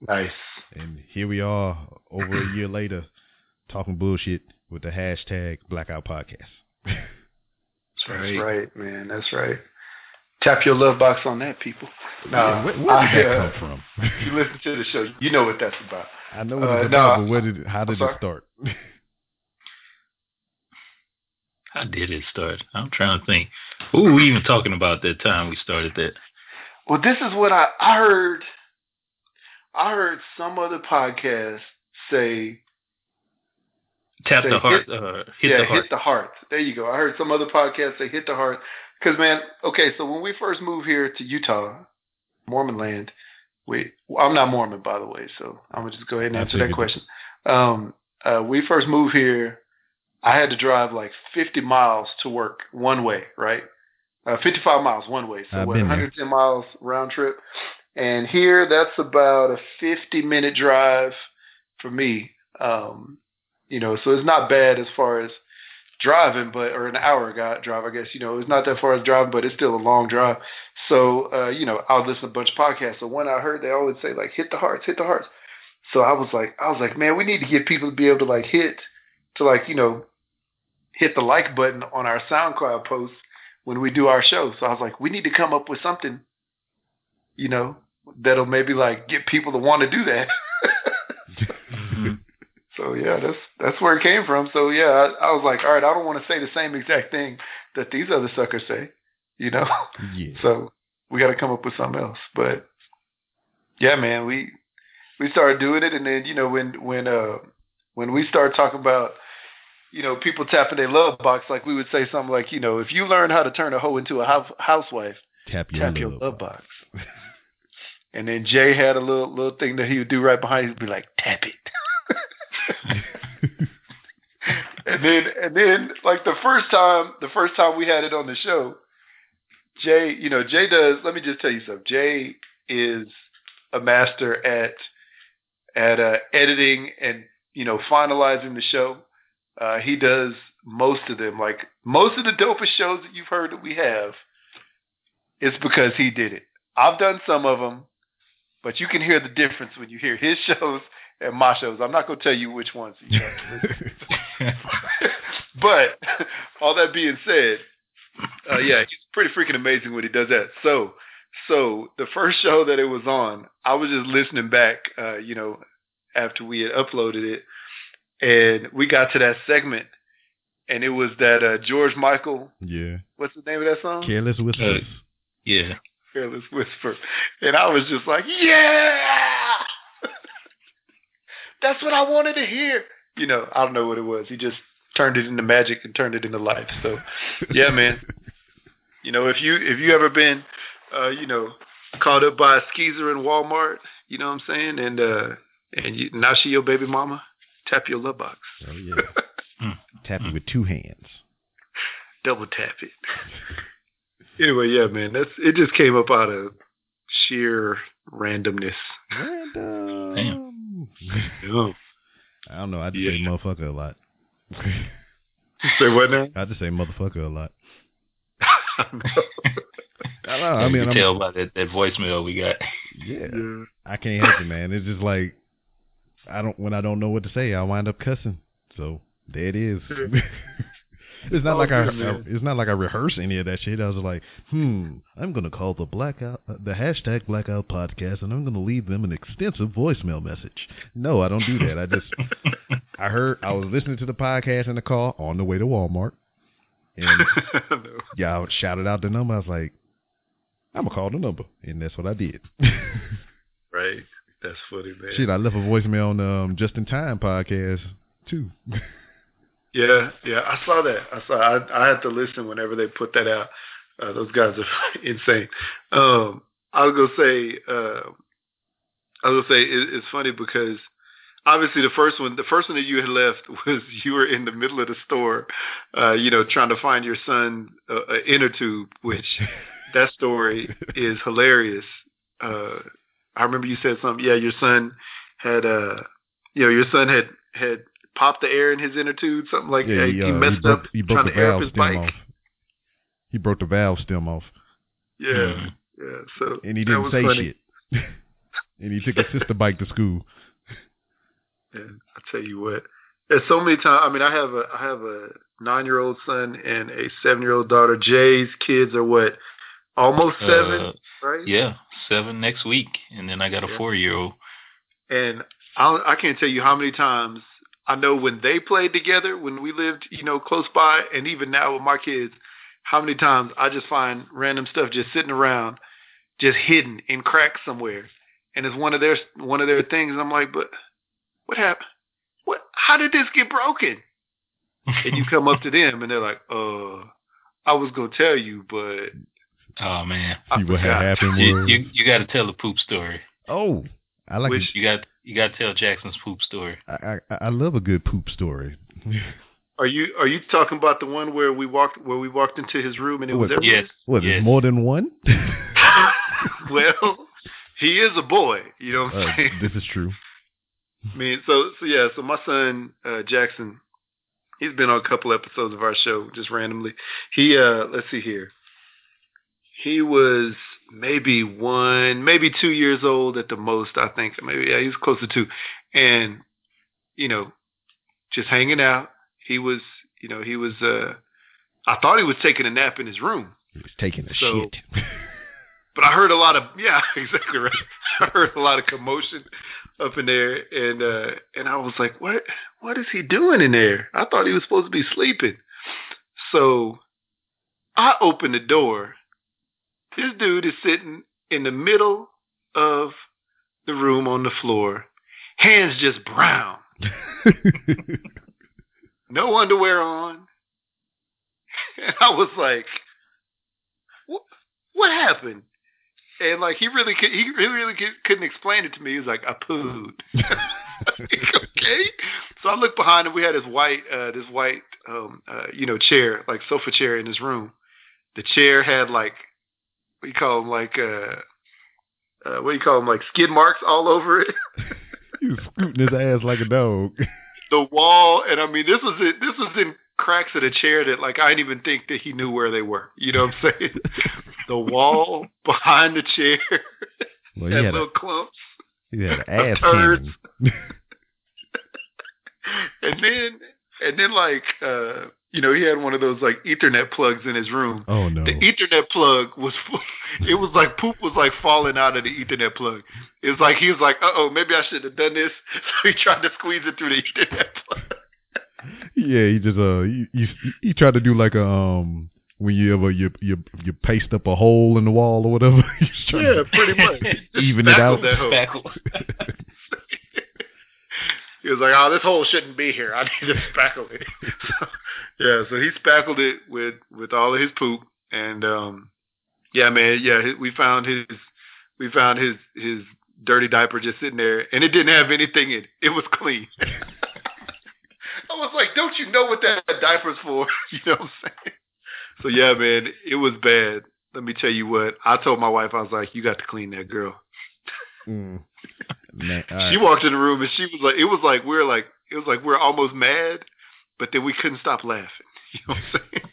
Nice. and here we are over a year later talking bullshit with the hashtag Blackout Podcast. That's (laughs) That's right. right, man. That's right. Tap your love box on that, people. No, Yeah, where, where did I, that uh, come from? (laughs) you listen to the show, you know what that's about. I know what uh, it's no, about, but where did how did it start? (laughs) How did it start? I'm trying to think. Who were we even talking about that time we started that? Well, this is what I, I heard. I heard some other podcast say, Tap Say the heart. hit- uh, hit yeah, the heart. hit the heart. There you go. I heard some other podcast say hit the heart. Because, man, okay, so when we first moved here to Utah, Mormon land, we, well, I'm not Mormon, by the way, so I'm going to just go ahead and answer that question. Um, uh, we first moved here, I had to drive like 50 miles to work one way, right? Uh, 55 miles one way. So what, been there. 110 miles round trip. And here, that's about a 50 minute drive for me. Um, you know, so it's not bad as far as driving, but or an hour drive, I guess. You know, it's not that far as driving, but it's still a long drive. So, uh, you know, I'll listen to a bunch of podcasts. So when I heard they always say like hit the hearts, hit the hearts. So I was like, I was like, man, we need to get people to be able to like hit to like, you know, hit the like button on our SoundCloud posts when we do our show. So I was like, we need to come up with something, you know, that'll maybe like get people to want to do that. (laughs) So yeah, that's that's where it came from. So yeah, I, I was like, all right, I don't want to say the same exact thing that these other suckers say, you know. Yeah. (laughs) So we got to come up with something else. But yeah, man, we we started doing it, and then you know when when uh when we started talking about you know people tapping their love box, like we would say something like you know if you learn how to turn a hoe into a house, housewife, Tap your tap love. your love box. and then Jay had a little little thing that he would do right behind. He'd be like, tap it. And then and then like the first time the first time we had it on the show, Jay, you know, Jay does let me just tell you something. Jay is a master at at uh, editing and you know finalizing the show. Uh, he does most of them. Like most of the dopest shows that you've heard that we have, it's because he did it. I've done some of them, but you can hear the difference when you hear his (laughs) shows and my shows. I'm not going to tell you which ones. You have to listen (laughs) but (laughs) all that being said, uh, yeah, he's pretty freaking amazing when he does that. So, so the first show that it was on, I was just listening back, uh, you know, after we had uploaded it, and we got to that segment, and it was that uh, George Michael. yeah. What's the name of that song? Careless whispers. Yeah. Careless Whisper, and I was just like, yeah, that's what I wanted to hear. You know, I don't know what it was. He just turned it into magic and turned it into life. So, yeah, man. (laughs) You know, if you if you ever been, uh, you know, caught up by a skeezer in Walmart, you know what I'm saying, and uh, and you, now she your baby mama, tap your love box, Oh yeah. (laughs) Tap it with two hands. double tap it. anyway, yeah, man, that's it. Just came up out of sheer randomness. Random. Yeah. I don't know. I just Yeah. say motherfucker a lot. Say what now? I just say motherfucker a lot. I (laughs) know. I don't know. I you mean, can I'm, tell by that, that voicemail we got. yeah. Yeah. I can't help it, man. It's just like I don't when I don't know what to say, I wind up cussing. So there it is. (laughs) it's not Oh, like I. I it's not like I rehearse any of that shit. I was like, hmm, I'm gonna call the blackout uh, the hashtag blackout podcast, and I'm gonna leave them an extensive voicemail message. No, I don't do that. I just I heard I was listening to the podcast in the car on the way to Walmart, and (laughs) No. yeah, I shouted out the number. I was like, I'm gonna call the number, and that's what I did. Right. That's funny, man. Shit, I left a voicemail on um, Just in Time podcast too. (laughs) Yeah, yeah, I saw that. I saw. I I had to listen whenever they put that out. Uh, those guys are (laughs) insane. Um, I was gonna say. Uh, I was gonna say it, it's funny because obviously the first one, the first one that you had left (laughs) was you were in the middle of the store, uh, you know, trying to find your son uh, an inner tube, which (laughs) that story is hilarious. Uh, I remember you said something. Yeah, your son had, uh, you know, your son had had popped the air in his inner tube, something like yeah, that. he, He, uh, messed broke, up he broke trying to air up his bike. off. He broke the valve stem off, Yeah, Mhm. yeah. So and he didn't say funny. shit. (laughs) and he took his sister bike to school. (laughs) Yeah, I tell you what, there's so many times. I mean, I have a I have a nine year old son and a seven year old daughter. Jay's kids are what, almost seven, Uh, right? Yeah, seven next week, and then I got a Yeah. four year old. And I don't- I can't tell you how many times I know when they played together when we lived, you know, close by, and even now with my kids, how many times I just find random stuff just sitting around, just hidden in cracks somewhere, and it's one of their one of their things. And I'm like, but what happened? What? How did this get broken? And you come up to them, and they're like, uh, I was gonna tell you, but oh man, I what forgot. happened you was you, you got to tell the poop story. oh, I like Which- You got you got to tell Jackson's poop story. I, I I love a good poop story. Are you are you talking about the one where we walked where we walked into his room and it was What? everywhere? Yes. what? yes. More than one. (laughs) well, he is a boy. You know what I'm Uh, saying? this is true. I mean, so so yeah. So my son uh, Jackson, he's been on a couple episodes of our show just randomly. He uh, let's see here. He was maybe one, maybe two years old at the most. I think maybe yeah, he was close to two, and you know, just hanging out. He was, you know, he was. uh I thought he was taking a nap in his room. He was taking a So- shit. (laughs) But I heard a lot of yeah, (laughs) exactly right. I heard a lot of commotion up in there, and uh, and I was like, what What is he doing in there? I thought he was supposed to be sleeping. So I opened the door. This dude is sitting in the middle of the room on the floor hands just brown, (laughs) no underwear on. And I was like, what, what happened? And like he really could, he really, couldn't explain it to me. He was like, I pooed. (laughs) okay. So I looked behind him. We had this white, uh, this white, um, uh, you know, chair, like sofa chair in his room. The chair had like, what do you call them, like, uh, uh, what do you call them, like skid marks all over it. (laughs) (laughs) he was scooting his ass like a dog. The wall, and I mean, this was it. This was in cracks of the chair that, like, I didn't even think that he knew where they were. You know what I'm saying? (laughs) the wall behind the chair Well, had little a, clumps. he had an ass turds. and then and then like uh you know he had one of those like ethernet plugs in his room. Oh no. the ethernet plug was (laughs) it was like poop was like falling out of the ethernet plug. It was like he was like uh-oh maybe i should have done this. (laughs) So he tried to squeeze it through the ethernet (laughs) plug. Yeah, he just uh he, he he tried to do like a um when you ever you you you paste up a hole in the wall or whatever. He's trying yeah to pretty much. Just even it out. spackled that hole. Spackle. He was like, "Oh, this hole shouldn't be here. I (laughs) need to spackle it." (laughs) so, yeah, so he spackled it with with all of his poop, and um, yeah, man, yeah, we found his we found his his dirty diaper just sitting there, and it didn't have anything in it. It was clean. (laughs) I was like, "Don't you know what that diaper's for?" you know what I'm saying? So yeah, man, it was bad. Let me tell you what. I told my wife, I was like, "You got to clean that girl." Mm. Man, She walked in the room and she was like, it was like we are like, it was like we are almost mad, but then we couldn't stop laughing. (laughs) You know what I'm saying?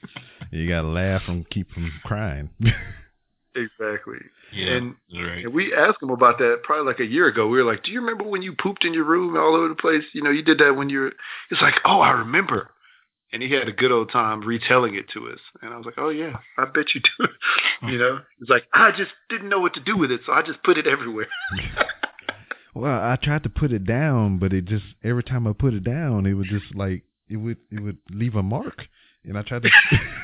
you gotta laugh and keep from crying. (laughs) exactly. Yeah, And, right. and we asked him about that probably like a year ago. We were like, "Do you remember when you pooped in your room all over the place? You know, you did that when you're." He's like, "Oh, I remember." And he had a good old time retelling it to us. And I was like, "Oh yeah, I bet you do." (laughs) you know, he's like, "I just didn't know what to do with it, so I just put it everywhere." Well, I tried to put it down, but it just every time I put it down, it would just like it would it would leave a mark, and I tried to. (laughs) (laughs)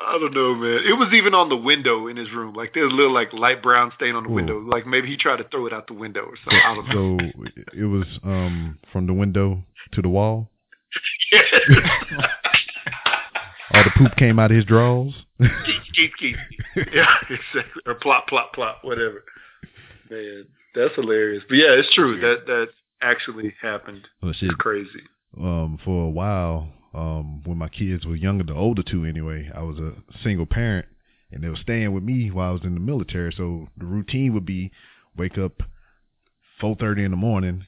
I don't know, man. It was even on the window in his room. Like there's a little like light brown stain on the Ooh. window. Like maybe he tried to throw it out the window or something. I don't know. so it was um from the window to the wall. (laughs) All the poop came out of his drawers. keep, keep, keep. Yeah, (laughs) exactly. Or plop, plop, plop, whatever. Man, that's hilarious. But yeah, it's true. That that actually happened. Shit, It's crazy. um, for a while, um, when my kids were younger, the older two anyway, I was a single parent, and they were staying with me while I was in the military. So the routine would be wake up four thirty in the morning.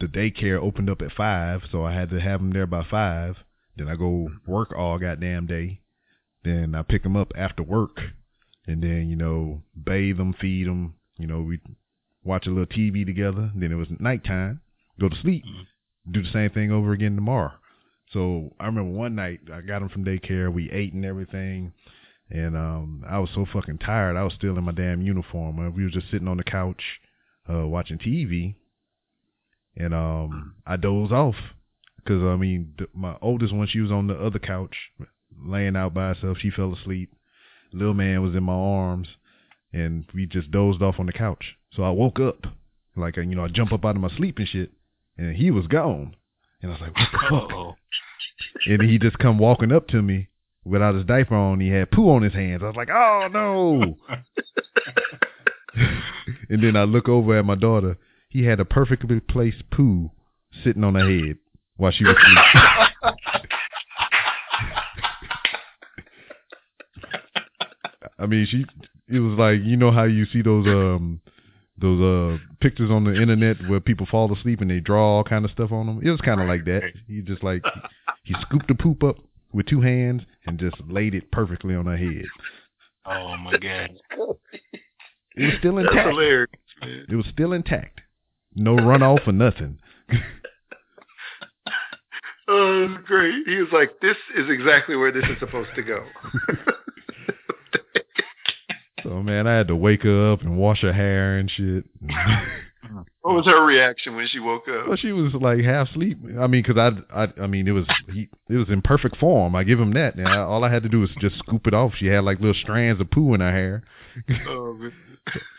The daycare opened up at five, so I had to have them there by five. Then I go work all goddamn day. Then I pick them up after work, and then you know bathe them, feed them. You know we watch a little TV together. Then it was nighttime. Go to sleep do the same thing over again tomorrow. So I remember one night I got him from daycare. We ate and everything, and um, I was so fucking tired. I was still in my damn uniform. Uh, we were just sitting on the couch uh, watching TV, and um, I dozed off because I mean th- my oldest one she was on the other couch laying out by herself. She fell asleep. Little man was in my arms, and we just dozed off on the couch. So I woke up, like you know, I jump up out of my sleep and shit and he was gone. And I was like, what the fuck? And he just come walking up to me without his diaper on. He had poo on his hands. I was like, oh no. (laughs) and then I look over at my daughter. He had a perfectly placed poo sitting on her head while she was. (laughs) I mean, she. It was like you know how you see those um those uh pictures on the internet where people fall asleep and they draw all kind of stuff on them. It was kind of like that. He just like he scooped the poop up with two hands and just laid it perfectly on her head. Oh my god. It was still intact. It was still intact. No runoff or nothing. (laughs) Oh, great. He was like, "This is exactly where this is supposed to go." (laughs) So man, I had to wake her up and wash her hair and shit. (laughs) What was her reaction when she woke up? Well, she was like half asleep. I mean, because I, I, I mean, it was he, it was in perfect form. I give him that. And all I had to do was just scoop it off. She had like little strands of poo in her hair. Oh. (laughs)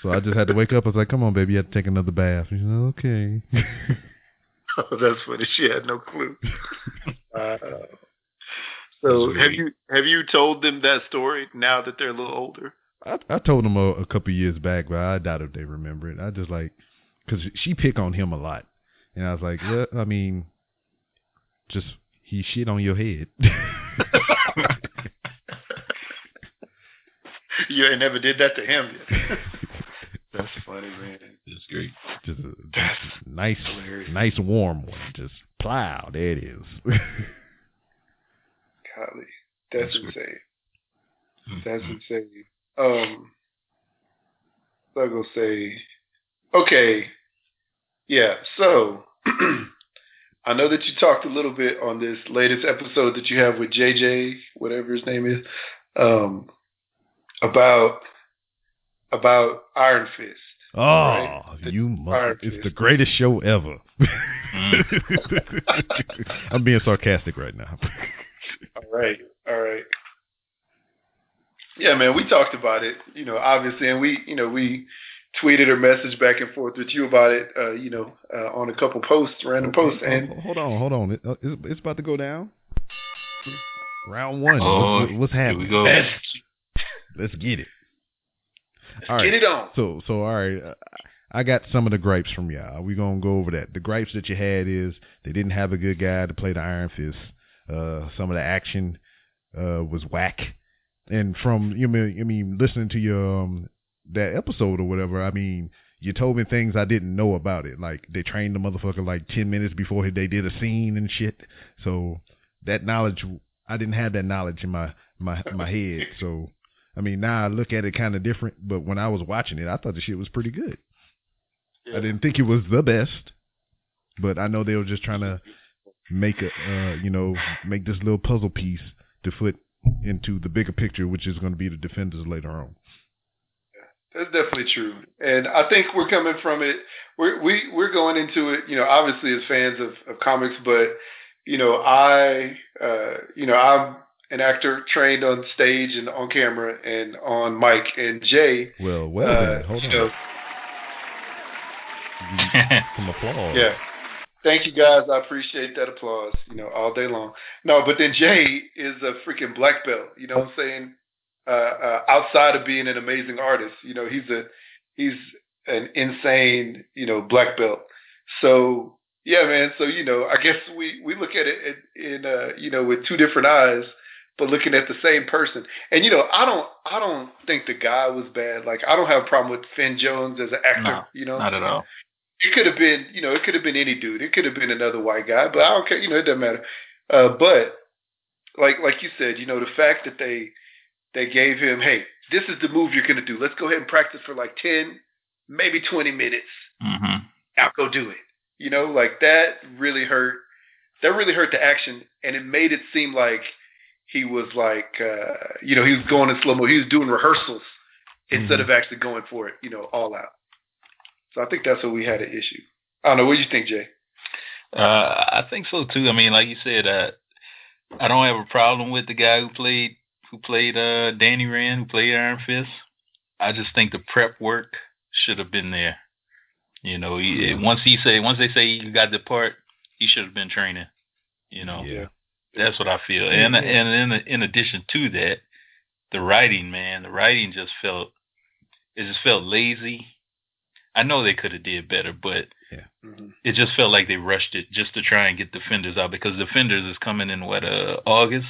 So I just had to wake up. I was like, "Come on, baby, you have to take another bath." She's like, "Okay." (laughs) Oh, that's funny. She had no clue. (laughs) Uh, so have you have you told them that story now that they're a little older? I, I told them a, a couple years back, but I doubt if they remember it. I just like because she pick on him a lot, and I was like, "Yeah, I mean, just he shit on your head." (laughs) You ain't never did that to him yet. That's funny, man. That's great. just a That's nice, hilarious. nice warm one. Just plow. There it is. (laughs) Golly, that's That's insane. Mhm. That's insane. Um, so I'm gonna say, okay, yeah. So (clears throat) I know that you talked a little bit on this latest episode that you have with JJ, whatever his name is, um, about about Iron Fist. Oh, Right. you Fire must! It's the greatest show ever. Mm. (laughs) I'm being sarcastic right now. (laughs) All right, all right. Yeah, man, we talked about it, you know, obviously, and we, you know, we tweeted or messaged back and forth with you about it, uh, you know, uh, on a couple posts, random posts, and hold on, hold on. It, uh, it's, it's about to go down. Round one. Oh, what's, what's here happening? we go. let's, Let's get it. All right. get it on. So, so all right. I got some of the gripes from y'all. We gonna go over that. The gripes that you had is they didn't have a good guy to play the Iron Fist. Uh, some of the action uh, was whack. And from you mean, I mean, listening to your um, that episode or whatever. I mean, you told me things I didn't know about it. Like they trained the motherfucker like ten minutes before they did a scene and shit. So that knowledge, I didn't have that knowledge in my my my head. So I mean, now I look at it kind of different. But when I was watching it, I thought the shit was pretty good. I didn't think it was the best, but I know they were just trying to make a, uh, you know, make this little puzzle piece to fit into the bigger picture, which is going to be the defenders later on. That's definitely true, and I think we're coming from it. We're we we're going into it, you know, obviously as fans of, of comics, but you know, I uh, you know, I'm an actor trained on stage and on camera and on mic, and Jay, Well, well, uh, then, hold you on. know, (laughs) Some applause. Yeah. Thank you guys. I appreciate that applause, you know, all day long. No, but then Jay is a freaking black belt, you know what I'm saying? Uh, uh, outside of being an amazing artist, you know, he's a, he's an insane, you know, black belt. So, yeah, man. So, you know, I guess we, we look at it in, in uh, you know, with two different eyes, but looking at the same person. And, you know, I don't, I don't think the guy was bad. Like, I don't have a problem with Finn Jones as an actor, No, you know? Not at all. it could have been, you know, it could have been any dude. It could have been another white guy, but I don't care. You know, it doesn't matter. Uh, but like like you said, you know, the fact that they they gave him, hey, this is the move you're gonna do. Let's go ahead and practice for like ten, maybe twenty minutes. hmm Now go do it. You know, like that really hurt. That really hurt the action, and it made it seem like he was like, uh, you know, he was going in slow mo. He was doing rehearsals instead Mhm. of actually going for it. You know, all out. So I think that's what we had an issue. I don't know. What do you think, Jay? Uh, I think so too. I mean, like you said, uh, I don't have a problem with the guy who played who played uh, Danny Rand, who played Iron Fist. I just think the prep work should have been there. You know, he, once he say once they say he got the part, he should have been training. You know, Yeah. That's what I feel. And and in in addition to that, the writing, man, the writing just felt it just felt lazy. I know they could have did better, but Mm-hmm. it just felt like they rushed it just to try and get Defenders out because Defenders is coming in what uh August.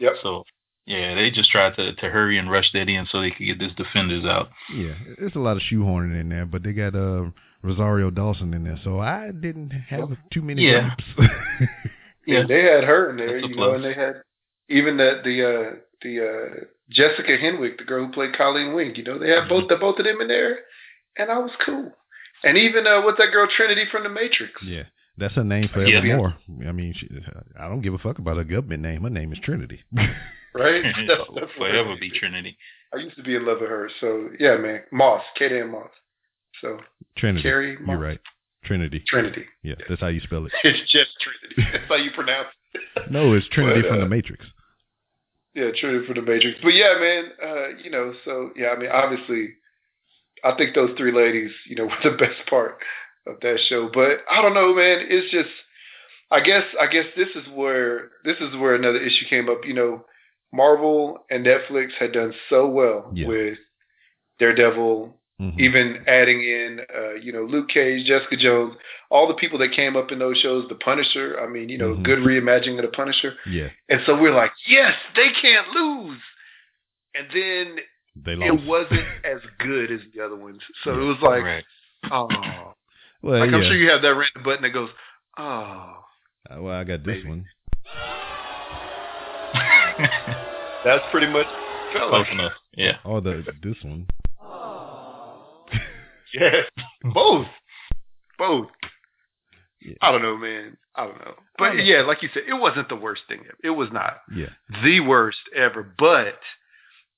Yep. So yeah, they just tried to to hurry and rush that in so they could get this Defenders out. Yeah, it's a lot of shoehorning in there, but they got uh, Rosario Dawson in there, so I didn't have too many Yeah. (laughs) gripes. Yeah, they had her in there, That's you know, and they had even the the uh, the uh, Jessica Henwick, the girl who played Colleen Wing. You know, they had both the both of them in there, and I was cool. And even uh, what's that girl Trinity from The Matrix? yeah, that's her name Yeah. forevermore. I mean, she, I don't give a fuck about her government name. Her name is Trinity. (laughs) Right? (laughs) That's- Will that's forever be Trinity. I used to be in love with her. So yeah, man, Moss, Kate Ann Moss. So Trinity. Carrie You're right. Trinity. Trinity. Yeah, that's how you spell it. (laughs) It's just Trinity. That's how you pronounce it. (laughs) No, it's Trinity But, from uh, the Matrix. Yeah, Trinity from the Matrix. But yeah, man, uh, you know, so yeah, I mean, obviously, I think those three ladies, you know, (laughs) were the best part of that show. But I don't know, man. It's just, I guess, I guess this is where this is where another issue came up. You know, Marvel and Netflix had done so well Yeah. with Daredevil, Mhm. even adding in, uh, you know, Luke Cage, Jessica Jones, all the people that came up in those shows, The Punisher. I mean, you know, Mhm. good reimagining of The Punisher. Yeah, And so we're like, yes, they can't lose. And then they it wasn't as good as the other ones. So it was like, right. oh. well, Like yeah. I'm sure you have that random button that goes, oh. Uh, well, I got this Maybe. one. (laughs) That's pretty much Close enough. Yeah. Or the this one. Yes. (laughs) Both. Both. Yeah. I don't know, man. I don't know. But don't know. yeah, like you said, it wasn't the worst thing. ever. It was not Yeah, the worst ever, but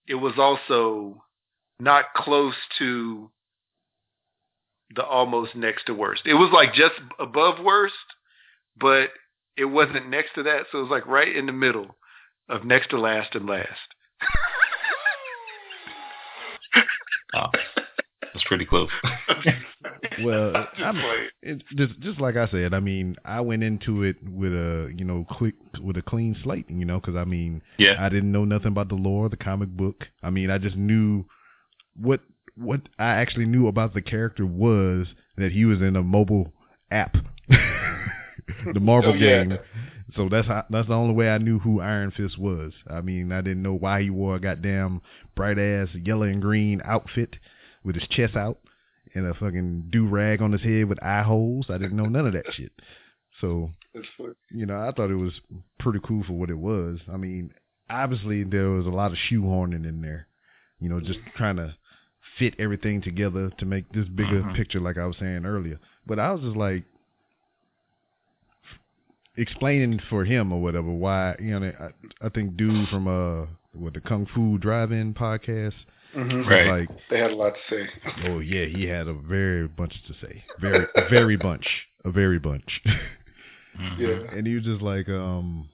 it was also not close to the almost next to worst. It was like just above worst, but it wasn't next to that, so it was like right in the middle of next to last and last. (laughs) Oh, that's pretty close. (laughs) Well, (laughs) I'm just it, just just like I said, I mean, I went into it with a you know quick with a clean slate, you know, because I mean, yeah. I didn't know nothing about the lore, the comic book. I mean, I just knew what what I actually knew about the character was that he was in a mobile app, (laughs) the Marvel Oh, yeah. game. So that's how, that's the only way I knew who Iron Fist was. I mean, I didn't know why he wore a goddamn bright ass yellow and green outfit with his chest out and a fucking do rag on his head with eye holes. I didn't know none of that shit. So you know, I thought it was pretty cool for what it was. I mean, obviously there was a lot of shoehorning in there, you know, just trying to fit everything together to make this bigger Mhm. picture, like I was saying earlier. But I was just like explaining for him or whatever why you know I, I think dude from uh what the Kung Fu Drive-In podcast Mhm. Right. like They had a lot to say. Oh yeah, he had a very bunch to say. Very very bunch. A very bunch. (laughs) Yeah. and he was just like, um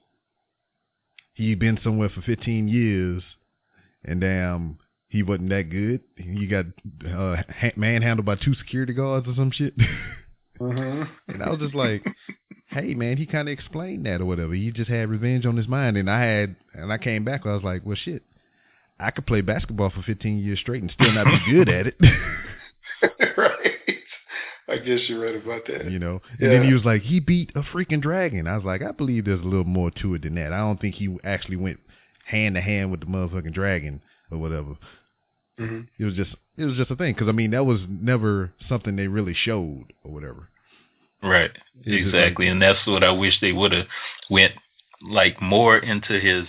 he'd been somewhere for fifteen years and damn he wasn't that good. He got uh ha- manhandled by two security guards or some shit. (laughs) hmm and I was just like, Hey man, he kinda explained that or whatever. He just had revenge on his mind and I had and I came back I was like, Well shit. I could play basketball for fifteen years straight and still not be good at it. (laughs) right. I guess you're right about that. you know. And then he was like, he beat a freaking dragon. I was like, I believe there's a little more to it than that. I don't think he actually went hand to hand with the motherfucking dragon or whatever. hmm It was just, it was just a thing. Because I mean, that was never something they really showed or whatever. Right. Exactly. like- and that's what I wish they would have went like more into his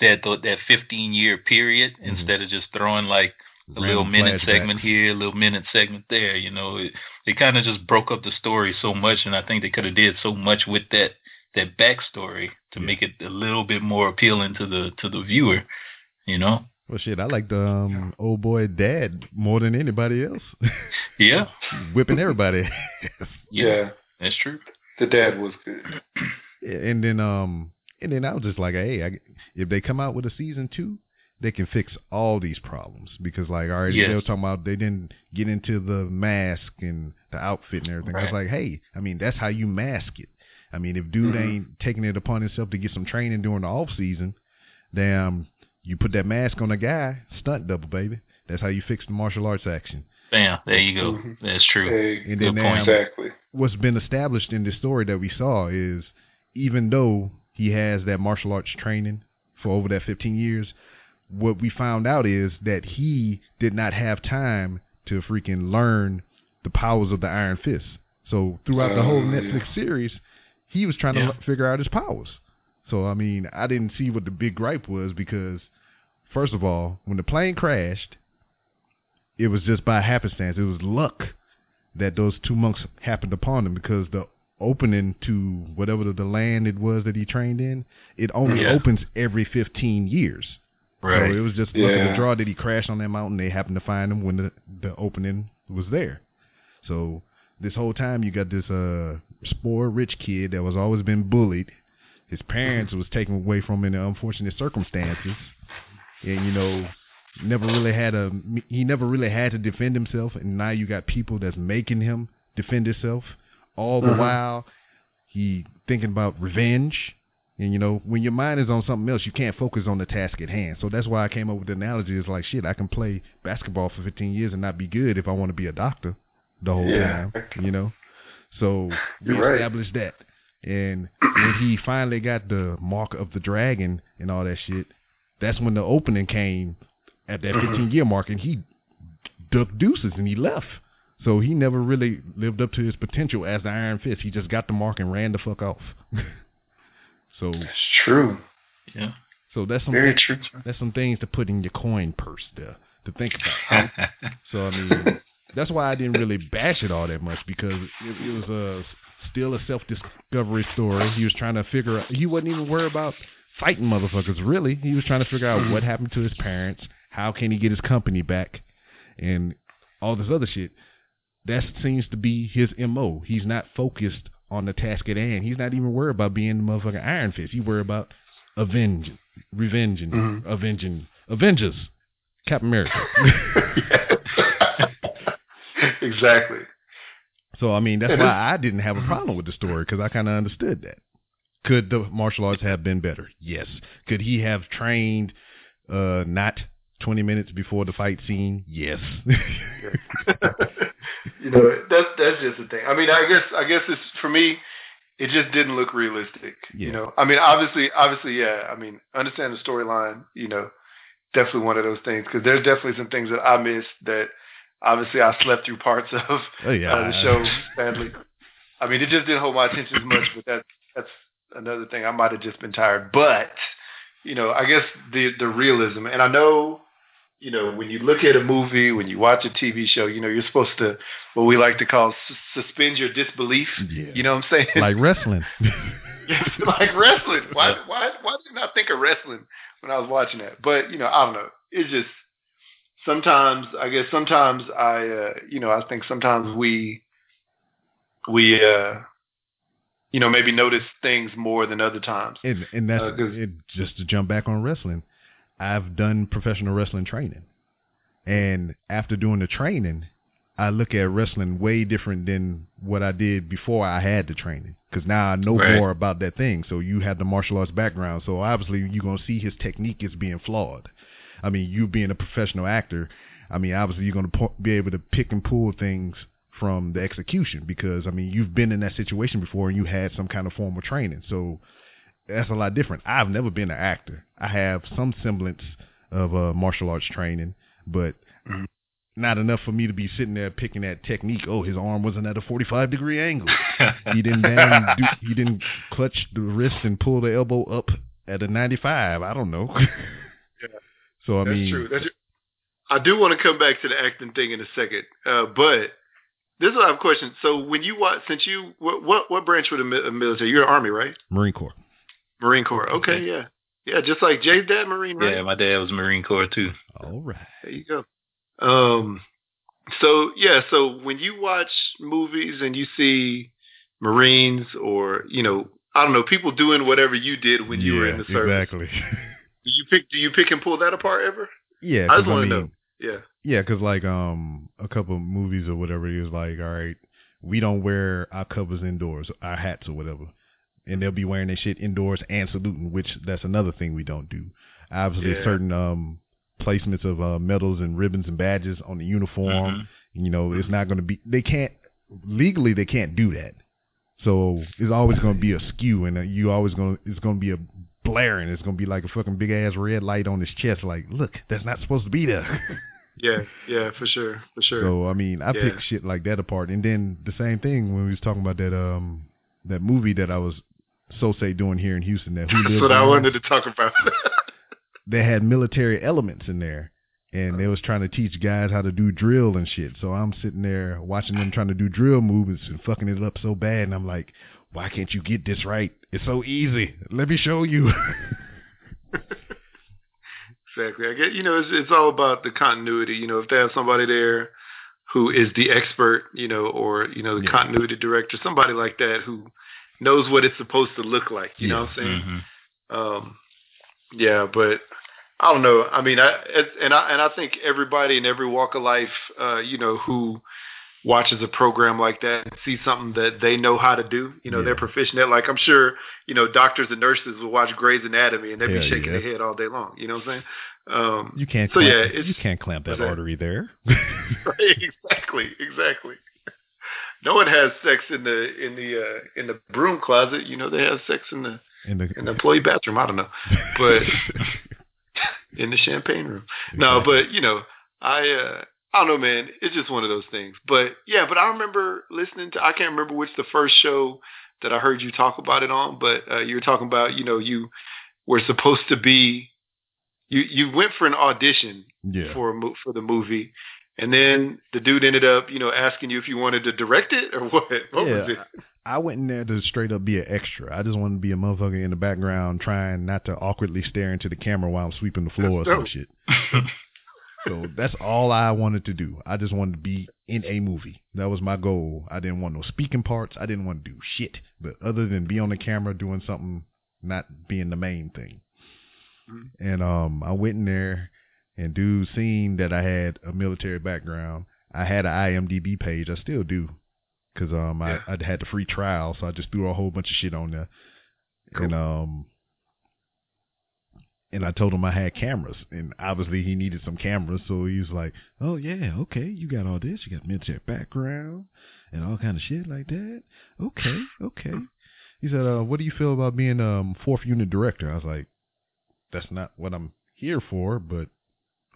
that that 15 year period Mhm. instead of just throwing like a little minute flashbacks. segment here, a little minute segment there. You know, it, it kind of just broke up the story so much, and I think they could have did so much with that that backstory to Yeah. make it a little bit more appealing to the to the viewer. You know. Well, shit, I like the um, old boy dad more than anybody else. (laughs) Yeah. Whipping everybody. (laughs) Yeah. That's true. The dad was good. Yeah, and then um and then I was just like, hey, I, if they come out with a season two, they can fix all these problems because like already Yes. they were talking about they didn't get into the mask and the outfit and everything. I was like, hey, I mean that's how you mask it. I mean if dude Mhm. ain't taking it upon himself to get some training during the off season, damn, you put that mask on a guy, stunt double, baby. That's how you fix the martial arts action. Bam. There you go. Mhm. That's true. Hey, And Good then point. damn, exactly. what's been established in this story that we saw is even though he has that martial arts training for over that 15 years, what we found out is that he did not have time to freaking learn the powers of the Iron Fist. So throughout the whole Oh, yeah. Netflix series, he was trying to Yeah. l- figure out his powers. So I mean, I didn't see what the big gripe was because first of all, when the plane crashed, it was just by happenstance. It was luck that those two monks happened upon him because the opening to whatever the, the land it was that he trained in, it only Yeah. opens every 15 years. Right. So it was just luck of the draw that he crashed on that mountain. They happened to find him when the, the opening was there. So this whole time you got this uh spoiled rich kid that was always been bullied. His parents was taken away from him in unfortunate circumstances, and you know never really had a he never really had to defend himself, and now you got people that's making him defend himself. All the Mhm. while he thinking about revenge. And you know, when your mind is on something else, you can't focus on the task at hand. So that's why I came up with the analogy. It's like shit. I can play basketball for 15 years and not be good if I want to be a doctor the whole Yeah. time. You know, so (laughs) we right. established that. And when he finally got the mark of the dragon and all that shit, that's when the opening came at that 15 year mark, and he ducked deuces and he left. So he never really lived up to his potential as the Iron Fist. He just got the mark and ran the fuck off. (laughs) so It's true. Yeah. so that's some Very thi- true. that's some things to put in your coin purse there to think about. (laughs) So I mean, that's why I didn't really bash it all that much because it, it was a still a self discovery story. He was trying to figure out. He wasn't even worried about fighting motherfuckers. Really, he was trying to figure out what happened to his parents. How can he get his company back, and all this other shit. That seems to be his mo. He's not focused on the task at hand. He's not even worried about being the motherfucking Iron Fist. He's worried about avenging, revenging, Mhm. avenging, Avengers, Captain America. (laughs) exactly. So I mean, that's why I didn't have a problem with the story because I kind of understood that. Could the martial arts have been better? Yes. Could he have trained uh not 20 minutes before the fight scene? Yes. (laughs) (laughs) you know, that's that's just the thing. I mean, I guess I guess it's for me. It just didn't look realistic. Yeah. You know, I mean, obviously, obviously, yeah. I mean, understand the storyline. You know, definitely one of those things because there's definitely some things that I missed that obviously I slept through parts (laughs) of oh yeah. uh, the show. Sadly, I mean, it just didn't hold my attention as much. But that's that's another thing. I might have just been tired. But you know, I guess the the realism, and I know you know, when you look at a movie, when you watch a TV show, you know, you're supposed to, what we like to call, s- suspend your disbelief. Yeah. You know what I'm saying? like wrestling. (laughs) like wrestling. Why, why, why did I not think of wrestling when I was watching that? But you know, I don't know. It's just sometimes, I guess, sometimes I, uh, you know, I think sometimes we, we, uh, you know, maybe notice things more than other times. and and that's Uh, it, just to jump back on wrestling. I've done professional wrestling training, and after doing the training, I look at wrestling way different than what I did before I had the training. Because now I know Right. more about that thing. So you have the martial arts background, so obviously you're gonna see his technique is being flawed. I mean, you being a professional actor, I mean, obviously you're gonna po- be able to pick and pull things from the execution because I mean you've been in that situation before and you had some kind of formal training. So that's a lot different. I've never been an actor. I have some semblance of uh, martial arts training, but Mhm. not enough for me to be sitting there picking that technique. Oh, his arm wasn't at a 45 degree angle. (laughs) He didn't do, he didn't clutch the wrist and pull the elbow up at a 95. I don't know. (laughs) So I That's mean, true. That's true. I do want to come back to the acting thing in a second, uh, but this is what I have a question. So when you watch, since you what what, what branch of the mi- military? You're Army, right? Marine Corps. Marine Corps. Okay, yeah, yeah. Just like Jay's dad, Marine, right? yeah, my dad was Marine Corps too. All right. There you go. Um, so yeah, so when you watch movies and you see Marines or you know, I don't know, people doing whatever you did when you were in the service, Exactly. (laughs) do you pick? Do you pick and pull that apart ever? yeah, I just want to mean, know. Yeah. Yeah, because like um a couple of movies or whatever it is like, all right, we don't wear our covers indoors, our hats or whatever, and they'll be wearing their shit indoors and saluting, which that's another thing we don't do. Obviously, Yeah. certain um placements of uh, medals and ribbons and badges on the uniform, you know, it's not going to be. They can't legally they can't do that. So it's always going to be a skew, and uh, you always going to it's going to be a blaring. It's going to be like a fucking big ass red light on his chest. Like, look, that's not supposed to be there. (laughs) Yeah, yeah, for sure, for sure. So I mean, I Yeah. pick shit like that apart, and then the same thing when we was talking about that um that movie that I was so say doing here in Houston that who (laughs) That's what I wanted to talk about. (laughs) They had military elements in there, and they was trying to teach guys how to do drill and shit. So I'm sitting there watching them trying to do drill movements and fucking it up so bad, and I'm like, why can't you get this right? It's so easy. Let me show you. (laughs) exactly. I get you know it's it's all about the continuity. You know, if they have somebody there who is the expert, you know, or you know the Yeah. continuity director, somebody like that who knows what it's supposed to look like. You know what I'm saying? Mhm. Um, yeah, but I don't know. I mean, I it- and I and I think everybody in every walk of life, uh, you know, who watches a program like that and sees something that they know how to do, you know, Yeah. they're proficient at. Like I'm sure, you know, doctors and nurses will watch Grey's Anatomy and they'd Hell be shaking yeah. their head all day long. You know what I'm saying? Um, You can't. So, clamp, yeah, it's- you can't clamp that that? artery there. (laughs) exactly, exactly. No one has sex in the in the uh, in the broom closet. You know, they have sex in the in the in the employee bathroom. I don't know, but (laughs) in the champagne room. No, but you know, I uh I don't know, man. It's just one of those things. But yeah, but I remember listening to I can't remember which the first show that I heard you talk about it on, but uh, you were talking about you know you were supposed to be you you went for an audition yeah. for a mo- for the movie. And then the dude ended up, you know, asking you if you wanted to direct it or (laughs) what? What yeah, was it? I went in there to straight up be an extra. I just wanted to be a motherfucker in the background trying not to awkwardly stare into the camera while I'm sweeping the floor or some dope. shit. (laughs) So that's all I wanted to do. I just wanted to be in a movie. That was my goal. I didn't want no speaking parts. I didn't want to do shit. But other than be on the camera doing something, not being the main thing. Mhm. And um, I went in there, and dude seen that I had a military background. I had an IMDb page. I still do, cause um. I I had the free trial, so I just threw a whole bunch of shit on there. Cool. And um, and I told him I had cameras, and obviously he needed some cameras, so he was like, "Oh yeah, okay, you got all this, you got military background, and all kind of shit like that. Okay, okay." He said, uh, "What do you feel about being um fourth unit director?" I was like, "That's not what I'm here for, but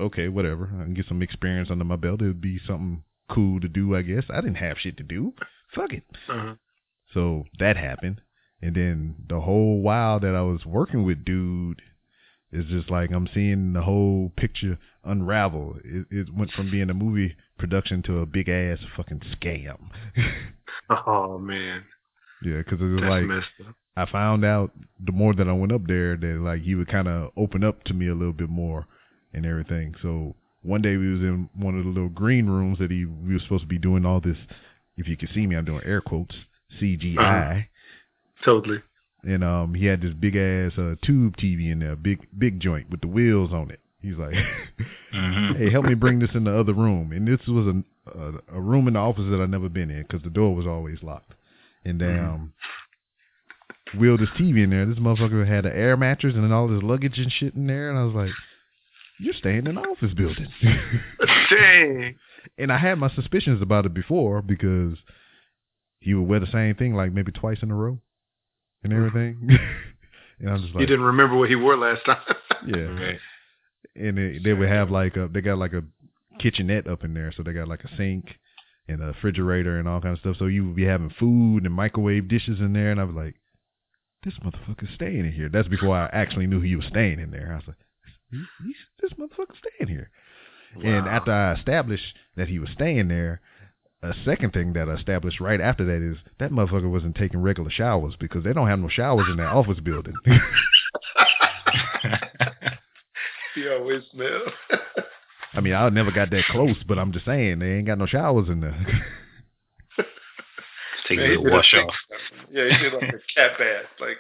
okay, whatever. I can get some experience under my belt. It would be something cool to do, I guess. I didn't have shit to do. Fuck it." Uh-huh. So that happened. And then the whole while that I was working with dude it's just like I'm seeing the whole picture unravel. It, it went from being a movie production to a big ass fucking scam. (laughs) Oh man, yeah, because it was that's like. I found out the more that I went up there that like he would kind of open up to me a little bit more and everything. So one day we was in one of the little green rooms that he we were supposed to be doing all this. If you can see me, I'm doing air quotes CGI. Uh-huh. Totally. and um he had this big ass uh, tube TV in there, big big joint with the wheels on it. He's like, (laughs) Mhm. "Hey, help me bring this in the other room." And this was a a, a room in the office that I never been in because the door was always locked. And then um, wheeled this TV in there. This motherfucker had an air mattress and then all this luggage and shit in there. And I was like, "You're staying in an office building." Dang. (laughs) (laughs) and I had my suspicions about it before because he would wear the same thing like maybe twice in a row and everything. (laughs) and I'm just like, He didn't remember what he wore last time. yeah. Right. And they, they would have like a, they got like a kitchenette up in there, so they got like a sink and a refrigerator and all kind of stuff. So you would be having food and microwave dishes in there, and I was like, this motherfucker's staying in here. That's before I actually knew he was staying in there. I was like, he, he's, this motherfucker staying here. And after I established that he was staying there, a second thing that I established right after that is that motherfucker wasn't taking regular showers because they don't have no showers in that (laughs) office building. he always smell. I mean, I never got that close, but I'm just saying they ain't got no showers in there. (laughs) Take Man, a he little a wash big- off. Yeah, he did like a cat bath. Like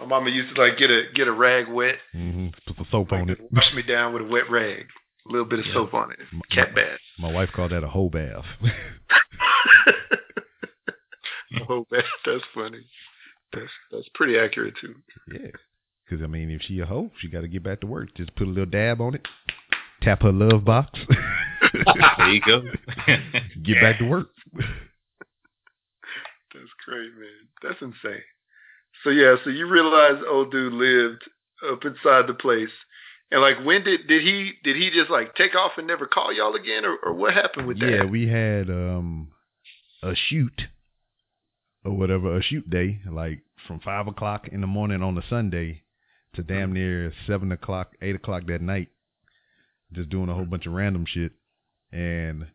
my mama used to like get a get a rag wet, hmm Put some soap on like it. wash me down with a wet rag, a little bit of Yeah. soap on it. M- Cat bath. My wife called that a hoe bath. (laughs) hoe bath. that's funny. That's that's pretty accurate too. yeah, because I mean, if she a hoe, she got to get back to work. Just put a little dab on it, tap her love box, (laughs) there you go. get back to work. (laughs) That's great, man. That's insane. So yeah, so you realize old dude lived up inside the place. And like when did did he did he just like take off and never call y'all again or, or what happened with that? yeah, we had um a shoot or whatever, a shoot day, like from five o'clock in the morning on a Sunday to damn near seven o'clock, eight o'clock that night, just doing a whole bunch of random shit. And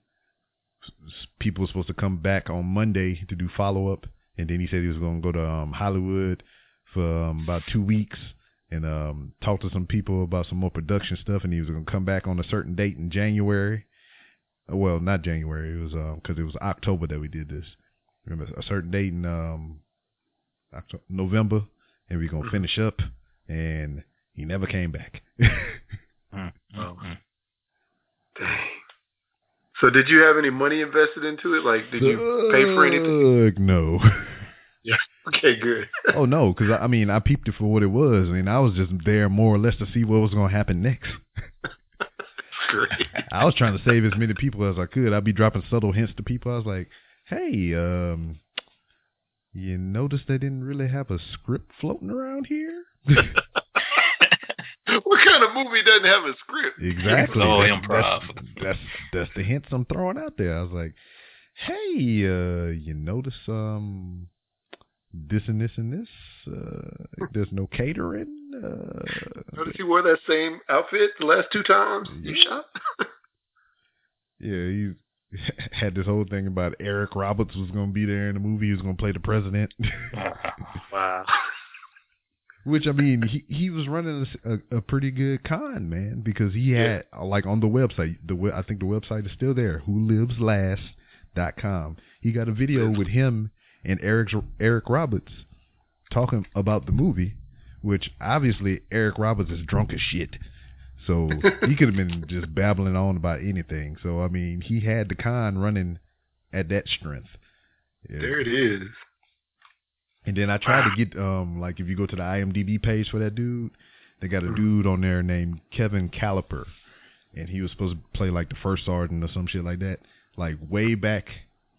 people were supposed to come back on Monday to do follow up, and then he said he was going to go to um, Hollywood for um, about two weeks and um, talk to some people about some more production stuff, and he was going to come back on a certain date in January. well, not January. It was because it was October that we did this. Remember a certain date in um, October, November, and we're gonna finish up. And he never came back. (laughs) Oh. So did you have any money invested into it? Like, did you pay for anything? No. (laughs) Okay, good. (laughs) oh no, because I, I mean I peeped it for what it was, and I was just there more or less to see what was going to happen next. (laughs) Great. I was trying to save as many people as I could. I'd be dropping subtle hints to people. I was like, "Hey, um, you notice they didn't really have a script floating around here?" What kind of movie doesn't have a script? Exactly. It's all That- improv. That's, that's that's the hints I'm throwing out there. I was like, "Hey, uh, you notice um this and this and this? Uh, there's no catering. Uh, Notice he wore that same outfit the last two times you Yeah. shot? (laughs) yeah, he (laughs) had this whole thing about Eric Roberts was going to be there in the movie. He was going to play the president." (laughs) Wow. Which I mean, he he was running a, a, a pretty good con, man, because he had uh, like on the website. The I think the website is still there. Who lives last dot com. He got a video with him and Eric Eric Roberts talking about the movie, which obviously Eric Roberts is drunk as shit. So (laughs) he could have been just babbling on about anything. So I mean, he had the con running at that strength. Yeah. There it is. And then I tried to get um like if you go to the IMDb page for that dude, they got a dude on there named Kevin Caliper, and he was supposed to play like the first sergeant or some shit like that. Like way back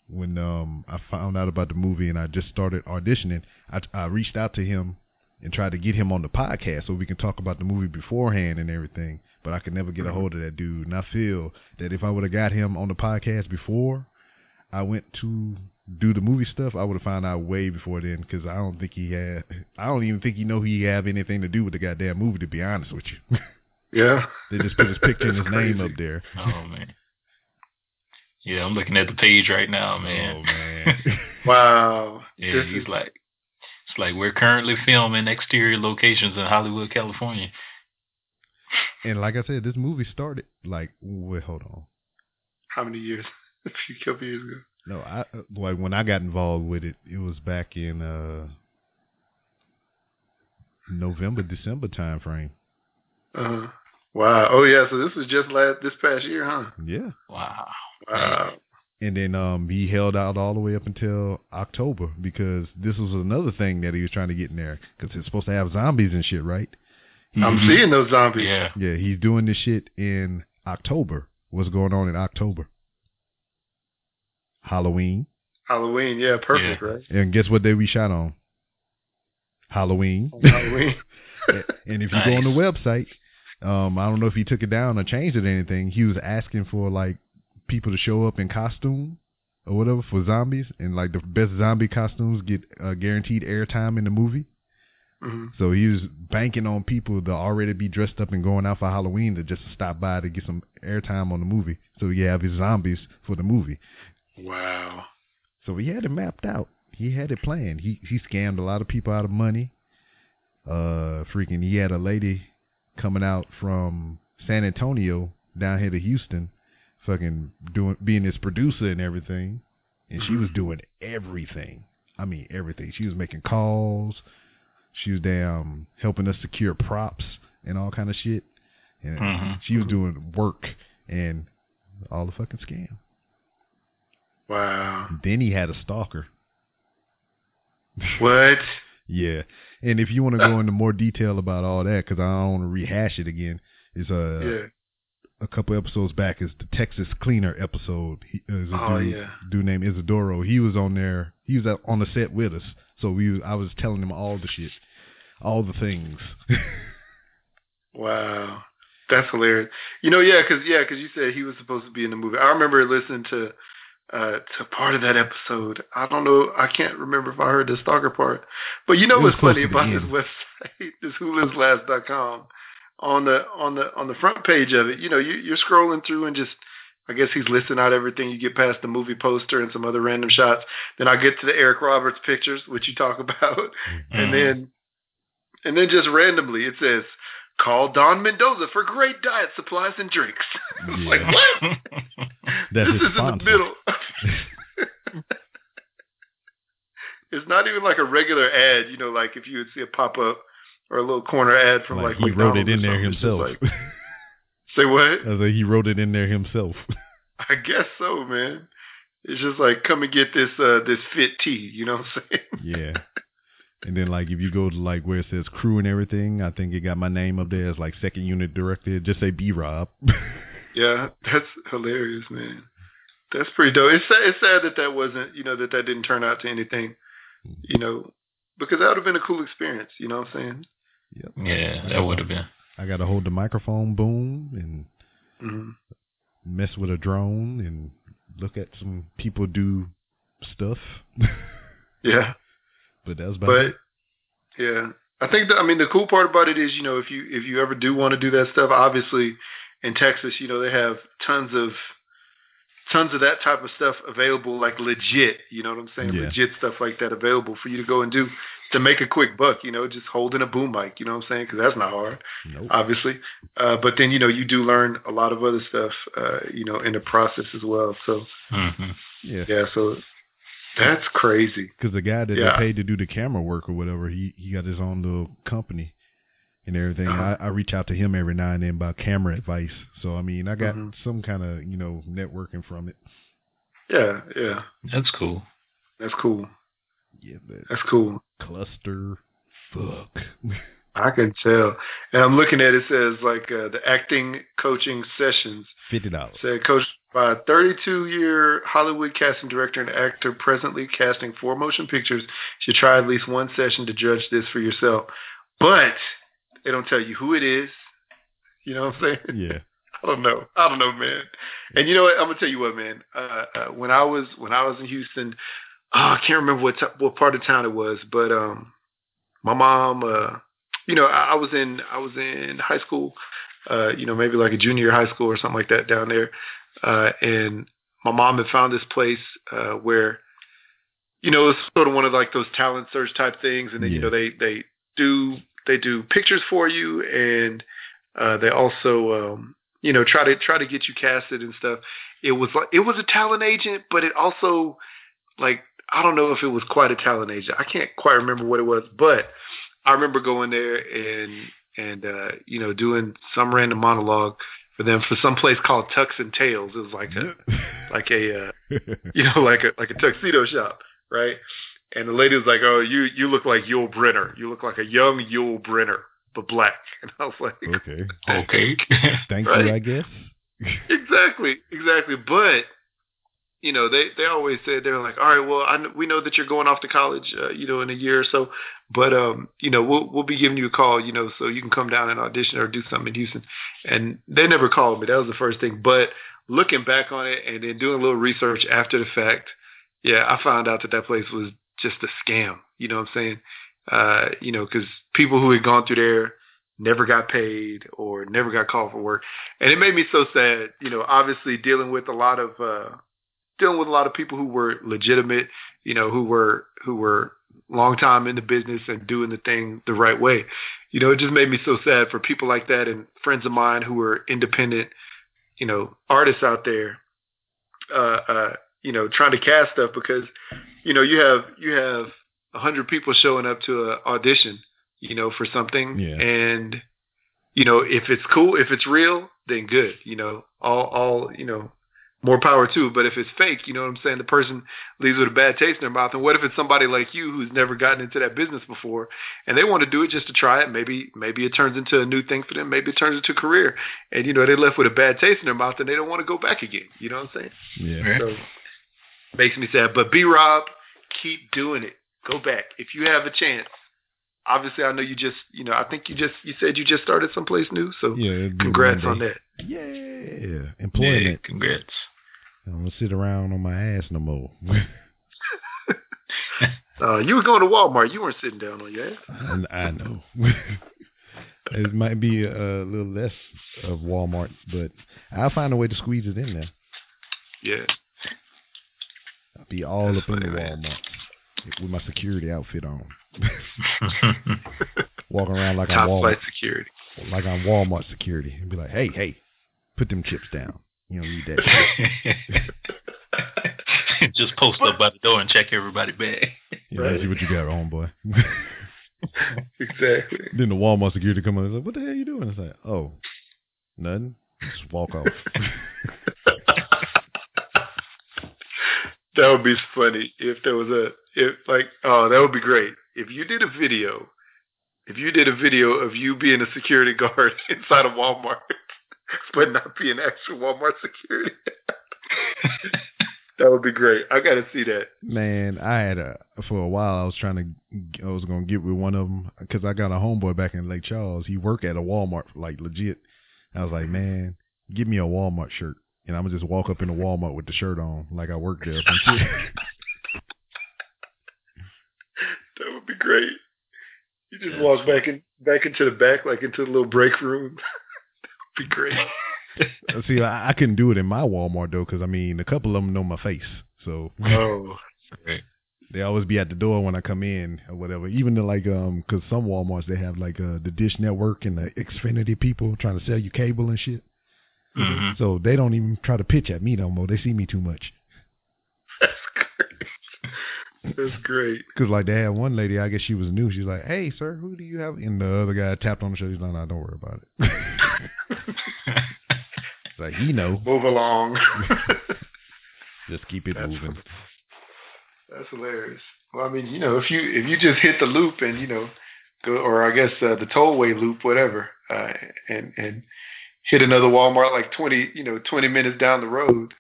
when um I found out about the movie and I just started auditioning, I I reached out to him and tried to get him on the podcast so we can talk about the movie beforehand and everything. But I could never get a hold of that dude, and I feel that if I would have got him on the podcast before I went to do the movie stuff, I would have found out way before then because I don't think he had. I don't even think he know he have anything to do with the goddamn movie. To be honest with you, (laughs) Yeah. they just put his picture and his That's name up there. Oh man. Yeah, I'm looking at the page right now, man. Oh man. (laughs) Wow. yeah, This he's is- like, it's like we're currently filming exterior locations in Hollywood, California. and like I said, this movie started like wait, hold on. how many years? (laughs) A few couple years ago. No, I uh, like when I got involved with it, it was back in uh November, December time frame. Uh-huh. Wow. Oh yeah. So this was just last this past year, huh? Yeah. Wow. Wow. And then um he held out all the way up until October because this was another thing that he was trying to get in there because it's supposed to have zombies and shit, right? He- I'm seeing those zombies. Yeah. Yeah, he's doing this shit in October. What's going on in October? Halloween. Halloween. Yeah. Perfect. Yeah. Right. And guess what day we shot on? Halloween. Halloween. (laughs) and if you go on the website, um, I don't know if he took it down or changed it or anything. He was asking for like people to show up in costume or whatever for zombies, and like the best zombie costumes get uh, guaranteed airtime in the movie. hmm So he was banking on people to already be dressed up and going out for Halloween to just stop by to get some airtime on the movie. So he have his zombies for the movie. Wow. So he had it mapped out. He had it planned. He he scammed a lot of people out of money. Uh, freaking, he had a lady coming out from San Antonio down here to Houston, fucking doing being his producer and everything, and she was doing everything. I mean everything. She was making calls. She was damn helping us secure props and all kind of shit. And Mhm. she was doing work and all the fucking scam. Wow. Then he had a stalker. What? (laughs) Yeah, and if you want to go into more detail about all that, because I don't want to rehash it again, is uh yeah. a couple episodes back is the Texas Cleaner episode. He, uh, is a Oh, dude, yeah. dude named Isidoro. He was on there. He was out on the set with us, so we I was telling him all the shit, all the things. (laughs) Wow. That's hilarious. You know, yeah, because yeah, cause you said he was supposed to be in the movie. I remember listening to uh to part of that episode. I don't know. I can't remember if I heard the stalker part. But you know what's funny about this website, (laughs) this wholiveslast.com. On the on the on the front page of it, you know, you, you're scrolling through and just I guess he's listing out everything. You get past the movie poster and some other random shots. Then I get to the Eric Roberts pictures, which you talk (laughs) about, and Mhm. then and then just randomly it says, "Call Don Mendoza for great diet supplies and drinks." (laughs) It's like what? (laughs) That's this his is in the middle. (laughs) it's not even like a regular ad, you know, like if you would see a pop up or a little corner ad from Like, like, he wrote it in there something. It's just himself. like- say what? I like, he wrote it in there himself. I guess so, man. It's just like come and get this uh this fit tea, you know what I'm saying? yeah. And then like if you go to like where it says crew and everything, I think it got my name up there as like second unit director. Just say B Rob. (laughs) Yeah, that's hilarious, man. That's pretty dope. It's sad, it's sad that that wasn't, you know, that that didn't turn out to anything, you know, because that would have been a cool experience. You know what I'm saying? yep. Yeah, that would have been. I got to hold the microphone boom and hmm mess with a drone and look at some people do stuff. (laughs) Yeah, but that was about but it. yeah, I think that I mean the cool part about it is, you know, if you if you ever do want to do that stuff, obviously in Texas, you know, they have tons of tons of that type of stuff available, like legit. You know what I'm saying? Yeah. Legit stuff like that available for you to go and do to make a quick buck. You know, just holding a boom mic. You know what I'm saying? Because that's not hard. Nope. obviously. Uh, but then you know you do learn a lot of other stuff, uh, you know, in the process as well. So hmm yeah. yeah, so that's crazy. Because the guy that Yeah. they paid to do the camera work or whatever, he he got his own little company and everything. Uh-huh. I, I reach out to him every now and then about camera advice. So I mean, I got Mhm. some kind of you know networking from it. Yeah, yeah, That's cool. that's cool. Yeah, but That's cool. cluster, fuck. (laughs) I can tell. And I'm looking at it, it says like uh, the acting coaching sessions. Fifty dollars. Said coached by a 32 year Hollywood casting director and actor presently casting four motion pictures. Should try at least one session to judge this for yourself. But they don't tell you who it is. You know what I'm saying? Yeah. (laughs) I don't know. I don't know, man. And you know what? I'm gonna tell you what, man. Uh, uh, when I was when I was in Houston, oh, I can't remember what t- what part of town it was, but um, my mom, uh, you know, I, I was in I was in high school, uh, you know, maybe like a junior high school or something like that down there, uh, and my mom had found this place uh, where, you know, it's sort of one of like those talent search type things, and then you know they they do they do pictures for you, and uh, they also um, you know try to try to get you casted and stuff. It was like it was a talent agent, but it also like I don't know if it was quite a talent agent. I can't quite remember what it was, but I remember going there and and uh, you know doing some random monologue for them for some place called Tux and Tails. It was like a like a uh, you know like a like a tuxedo shop, right? And the lady was like, "Oh, you you look like Yul Brynner. You look like a young Yul Brynner, but black." (laughs) And I was like, okay. Okay. (laughs) Thank Right. you, I guess. exactly, exactly. But you know, they they always said they're like, all right, well, I, we know that you're going off to college, uh, you know, in a year or so, but um, you know, we'll we'll be giving you a call, you know, so you can come down and audition or do something in Houston. And they never called me. That was the first thing. But looking back on it and then doing a little research after the fact, yeah, I found out that that place was just a scam. You know what I'm saying? Uh, you know, because people who had gone through there never got paid or never got called for work, and it made me so sad. You know, obviously dealing with a lot of uh, dealing with a lot of people who were legitimate. You know, who were who were long time in the business and doing the thing the right way. You know, it just made me so sad for people like that and friends of mine who were independent, you know, artists out there, uh, uh, you know, trying to cast stuff because, you know, you have you have a hundred people showing up to an audition, you know, for something, Yeah. and you know, if it's cool, if it's real, then good, you know, all all you know, more power to. it. But if it's fake, you know what I'm saying, the person leaves with a bad taste in their mouth. And what if it's somebody like you who's never gotten into that business before, and they want to do it just to try it? Maybe maybe it turns into a new thing for them. Maybe it turns into a career, and you know they left with a bad taste in their mouth, and they don't want to go back again. You know what I'm saying? Yeah. So makes me sad. But B Rob, keep doing it. Go back if you have a chance. Obviously, I know you just, you know, I think you just, you said you just started someplace new. So Yeah. congrats on that. Yeah. Yeah, Employment. congrats. I don't sit around on my ass no more. (laughs) Uh, you were going to Walmart. You weren't sitting down on your ass. And I know. (laughs) it might be a little less of Walmart, but I'll find a way to squeeze it in there. Yeah. I'll be all That's up in the. Walmart with my security outfit on, (laughs) walking around like Top I'm Walmart, security. like I'm Walmart security, and be like, "Hey, hey, put them chips down." You don't need that (laughs) shit. (laughs) Just post up by the door and check everybody back. Yeah, right. see what you got, homeboy. (laughs) exactly. Then the Walmart security come in and like, "What the hell are you doing?" It's like, "Oh, nothing. Just walk off." that would be funny if there was a if like oh that would be great if you did a video if you did a video of you being a security guard inside of Walmart (laughs) but not be an actual Walmart security. (laughs) that would be great. I got to see that. Man, I had a for a while. I was trying to. I was gonna get with one of them because I got a homeboy back in Lake Charles. He worked at a Walmart, like legit. I was like, mm-hmm. man, give me a Walmart shirt, and I'm gonna just walk up in the Walmart with the shirt on, like I worked there. (laughs) that would be great. You just walk back in back into the back, like into the little break room. (laughs) be great. (laughs) See, I, I couldn't do it in my Walmart though, because I mean, a couple of them know my face, so. Oh. (laughs) They always be at the door when I come in or whatever. Even the like, um, because some WalMarts they have like uh, the Dish Network and the Xfinity people trying to sell you cable and shit. Mm-hmm. So they don't even try to pitch at me no more. They see me too much. That's great. That's great. Because like they had one lady, I guess she was new. She's like, "Hey, sir, who do you have?" And the other guy tapped on the shoulder. He's like, "No, don't worry about it." Like he know. Move along. (laughs) just keep it that's, moving. That's hilarious. Well, I mean, you know, if you if you just hit the loop and you know, go or I guess uh, the tollway loop, whatever, uh, and and hit another Walmart like twenty, you know, twenty minutes down the road,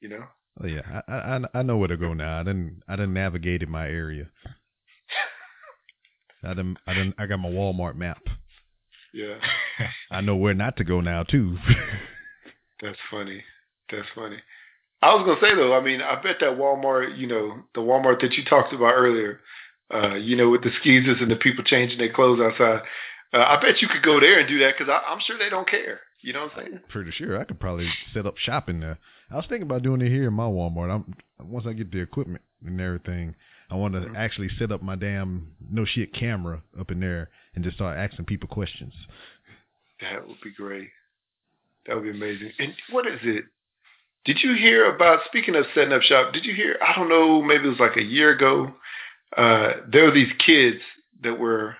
you know. Oh yeah, I I I know where to go now. I didn't I didn't navigate in my area. (laughs) I didn't I didn't I got my Walmart map. Yeah. (laughs) I know where not to go now too. That's funny. That's funny. I was gonna say though, I mean, I bet that Walmart, you know, the Walmart that you talked about earlier, uh, you know, with the skeezers and the people changing their clothes outside, uh, I bet you could go there and do that because I'm sure they don't care. You know what I'm saying? Pretty sure I could probably set up shop in there. I was thinking about doing it here in my Walmart. I'm once I get the equipment and everything, I want to mm-hmm. actually set up my damn no shit camera up in there and just start asking people questions. That would be great. That would be amazing. And what is it? Did you hear about speaking of setting up shop? Did you hear? I don't know. Maybe it was like a year ago. Uh, there were these kids that were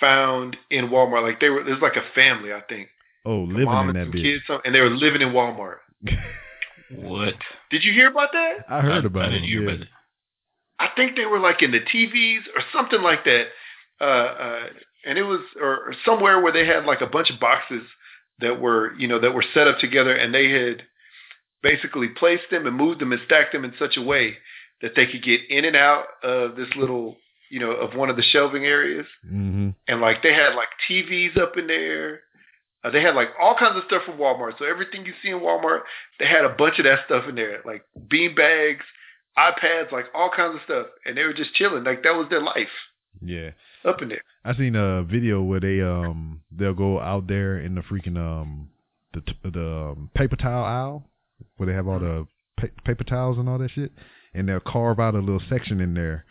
found in Walmart. Like they were. There's like a family, I think. Oh, living mom in and that bitch. Kids, and they were living in Walmart. (laughs) what? Did you hear about that? I heard I, about I it. yeah. About it. I think they were like in the TVs or something like that. Uh, uh, and it was or, or somewhere where they had like a bunch of boxes that were you know that were set up together, and they had basically placed them and moved them and stacked them in such a way that they could get in and out of this little you know of one of the shelving areas. Mm-hmm. And like they had like TVs up in there. Uh, they had like all kinds of stuff from Walmart. So everything you see in Walmart, they had a bunch of that stuff in there, like bean bags, iPads, like all kinds of stuff, and they were just chilling. Like that was their life. Yeah. Up in there. I seen a video where they um they'll go out there in the freaking um the the um, paper towel aisle where they have all the pa- paper towels and all that shit, and they'll carve out a little section in there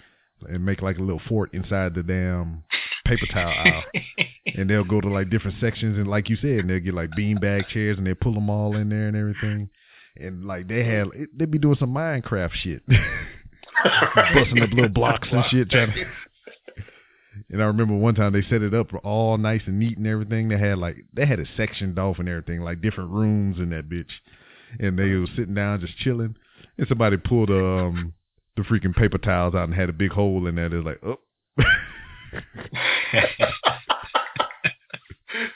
and make like a little fort inside the damn paper towel aisle. (laughs) and they'll go to like different sections and like you said, and they'll get like bean bag chairs and they pull them all in there and everything. And like they had, they'd be doing some Minecraft shit, (laughs) busting up little blocks and shit, trying (laughs) to and I remember one time they set it up all nice and neat and everything. They had like they had it sectioned off and everything, like different rooms in that bitch. And they was sitting down just chilling. And somebody pulled um the freaking paper towels out and had a big hole in there. They're like, oh. (laughs)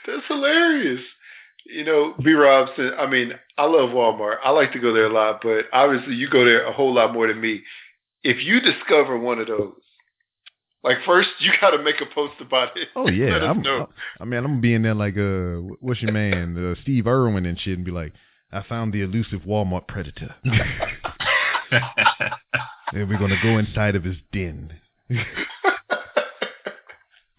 That's hilarious. You know, B Robson, I mean, I love Walmart. I like to go there a lot, but obviously you go there a whole lot more than me. If you discover one of those like first, you got to make a post about it. Oh yeah, (laughs) I'm, I mean, I'm gonna be in there like uh, what's your man, uh, Steve Irwin and shit, and be like, I found the elusive Walmart predator, (laughs) and we're gonna go inside of his den. (laughs)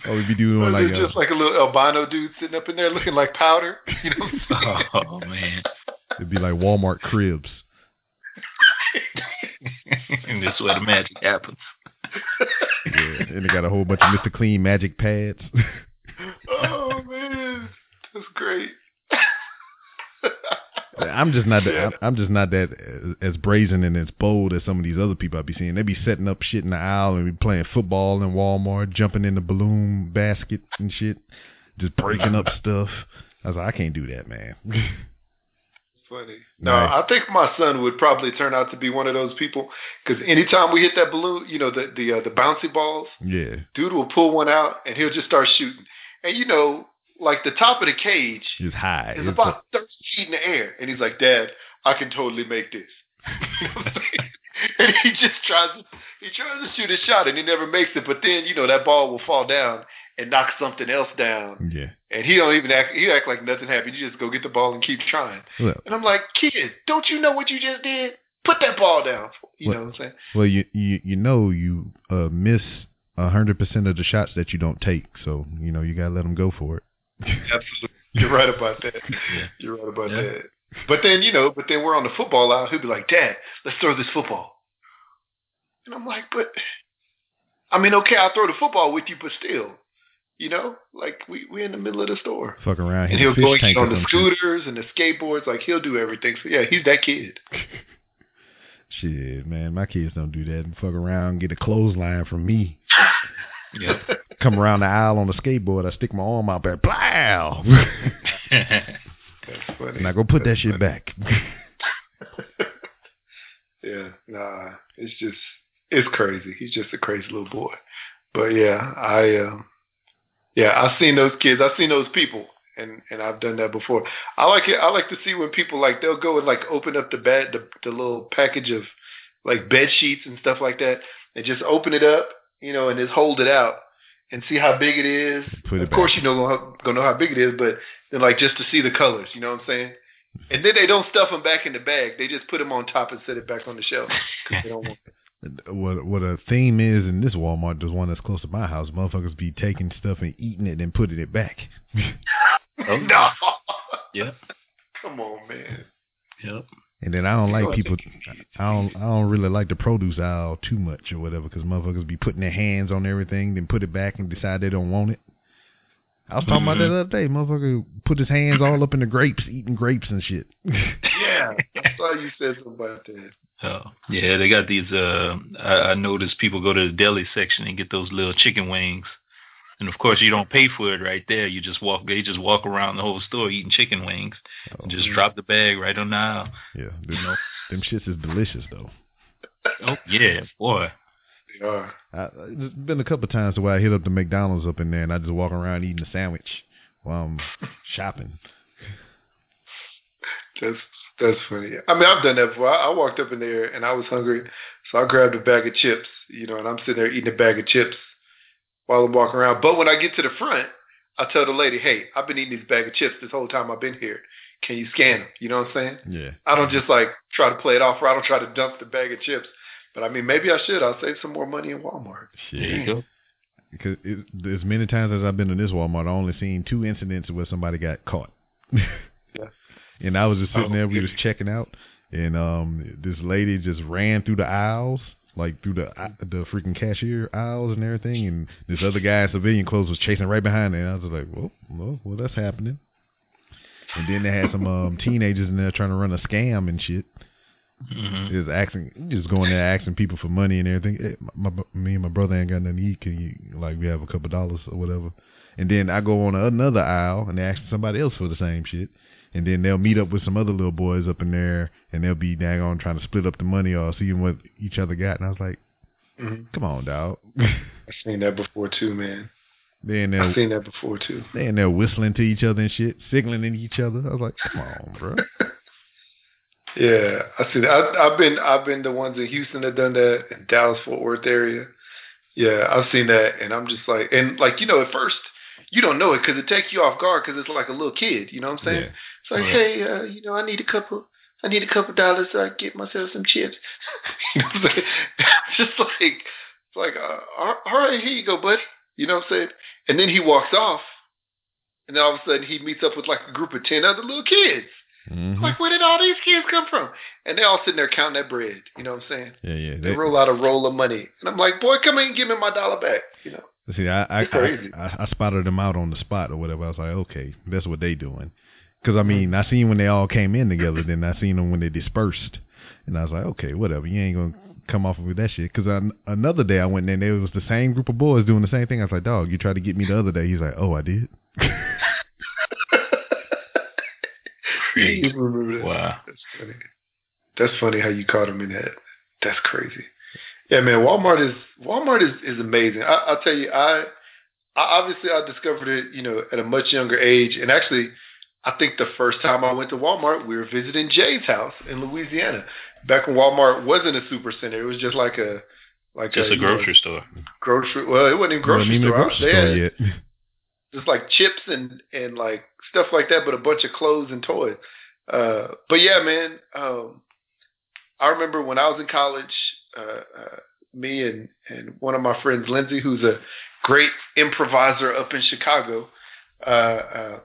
Oh, we'd be doing like just uh, like a little albino dude sitting up in there looking like powder. You know? oh man, it'd be like Walmart cribs. and this is where the magic happens yeah, and they got a whole bunch of Mr. Clean magic pads. oh man, that's great. I'm just not that. I'm- just not that as brazen and as bold as some of these other people I be seeing. They be setting up shit in the aisle and be playing football in Walmart, jumping in the balloon basket and shit, just breaking up stuff. I was like, I can't do that, man. (laughs) Funny. No. I think my son would probably turn out to be one of those people because anytime we hit that balloon, you know, the the uh, the bouncy balls, yeah, dude will pull one out and he'll just start shooting. And you know, like the top of the cage just high. is It's about 30 feet in the air, and he's like, "Dad, I can totally make this." (laughs) You know what I'm saying? (laughs) and he just tries to he tries to shoot a shot, and he never makes it. But then you know that ball will fall down and knock something else down, yeah. and he don't even act. He act like nothing happened. You just go get the ball and keep trying. Well, And I'm like, kid, don't you know what you just did? Put that ball down. You What- know what I'm saying? well, you you you know you uh, miss a hundred percent of the shots that you don't take, so you know you gotta let them go for it. (laughs) Absolutely. You're right about that. You're right about Yeah. that. But then, you know, but then we're on the football out. He'll be like, Dad, let's throw this football. And I'm like, but, I mean, okay, I'll throw the football with you, but still, you know, like we we in the middle of the store. Fuck around, And he'll go fish and tank get on the scooters and the skateboards. Like, he'll do everything. So, yeah, he's that kid. (laughs) Shit, man, my kids don't do that and fuck around get a clothesline from me. (laughs) Yeah. Come around the aisle on a skateboard, I stick my arm out there, blow, (laughs) That's funny. and I go put that shit funny. back. yeah, nah, it's just it's crazy. He's just a crazy little boy. But yeah, I um yeah, I've seen those kids. I've seen those people, and and I've done that before. I like it. I like to see when people like they'll go and like open up the bed, the, the little package of like bed sheets and stuff like that, and just open it up, you know, and just hold it out and see how big it is. It of course, back. you know gonna know how big it is, but then like just to see the colors, you know what I'm saying? And then they don't stuff them back in the bag. They just put them on top and set it back on the shelf. 'cause they don't want What what a theme is in this Walmart, there's one that's close to my house. Motherfuckers be taking stuff and eating it and putting it back. Oh, (laughs) no. Yep. Come on, man. Yep. And then I don't You like people. I don't. I don't really like the produce aisle too much or whatever, because motherfuckers be putting their hands on everything, then put it back and decide they don't want it. I was talking about that the other day. Motherfucker put his hands all up in the grapes, eating grapes and shit. (laughs) Yeah, I saw you said something about that. Oh, yeah, they got these. Uh, I, I noticed people go to the deli section and get those little chicken wings, and of course you don't pay for it right there. You just walk. They just walk around the whole store eating chicken wings. Oh, And just drop the bag right on the aisle. yeah, them, them shits is delicious though. Oh yeah, boy. They are. I, there's been a couple of times where I hit up the McDonald's up in there and I just walk around eating a sandwich while I'm shopping. That's that's funny. I mean, I've done that before. I, I walked up in there and I was hungry, so I grabbed a bag of chips. You know, and I'm sitting there eating a bag of chips while I'm walking around. But when I get to the front, I tell the lady, "Hey, I've been eating this bag of chips this whole time I've been here. Can you scan them?" You know what I'm saying? Yeah. I don't just like try to play it off, or I don't try to dump the bag of chips. But I mean, maybe I should. I'll save some more money in Walmart. There you go. (clears throat) Because it, as many times as I've been in this Walmart, I only seen two incidents where somebody got caught. (laughs) yeah. And I was just sitting Oh, there. We was checking out, and um, this lady just ran through the aisles, like through the the freaking cashier aisles and everything. And this other guy in civilian clothes was chasing right behind her. And I was like, well, well, well, that's happening. And then they had some um, teenagers in there trying to run a scam and shit. Hmm Just asking, just going there asking people for money and everything. Hey, my, my, me and my brother ain't got nothing to eat. Can you like we have a couple dollars or whatever? And then I go on another aisle and they ask somebody else for the same shit. And then they'll meet up with some other little boys up in there and they'll be dang on trying to split up the money or seeing what each other got. And I was like, Mm-hmm. come on, dog. I've seen that before too, man. they in I've seen that before too. they in there whistling to each other and shit, signaling at each other. I was like, come on, bro. (laughs) Yeah, I see that. I, I've been I've been the ones in Houston that done that in Dallas Fort Worth area. Yeah, I've seen that, and I'm just like, and like you know, at first you don't know it because it takes you off guard because it's like a little kid. You know what I'm saying? Yeah. It's like, Right. hey, uh, you know, I need a couple. I need a couple dollars so I can get myself some chips. (laughs) you know what I'm saying? (laughs) Just like, it's like, uh, all all right, here you go, buddy. You know what I'm saying? And then he walks off, and then all of a sudden he meets up with like a group of ten other little kids. Hmm Like, where did all these kids come from? And they're all sitting there counting that bread. You know what I'm saying? Yeah, yeah. They They- roll out a roll of money, and I'm like, boy, come in and give me my dollar back. You know? See, I I, I I I spotted them out on the spot or whatever. I was like, okay, that's what they doing. Because I mean, I seen when they all came in together, then I seen them when they dispersed, and I was like, okay, whatever. You ain't gonna come off with that shit. Because another day I went in, there was the same group of boys doing the same thing. I was like, dog, you tried to get me the other day. He's like, oh, I did. (laughs) You remember that? Wow. That's funny. That's funny how you caught him in that. That's crazy. Yeah, man. Walmart is Walmart is is amazing. I, I'll tell you, I, I obviously I discovered it, you know, at a much younger age, and actually, I think the first time I went to Walmart, we were visiting Jay's house in Louisiana. Back when Walmart wasn't a super center, it was just like a like Just a you know, grocery store. grocery. Well, it wasn't even grocery Wasn't even a store. grocery store yet. (laughs) just like chips and and like stuff like that, but a bunch of clothes and toys. Uh, but yeah, man. Um, I remember when I was in college, uh, uh, me and and one of my friends, Lindsay, who's a great improviser up in Chicago. Uh, uh,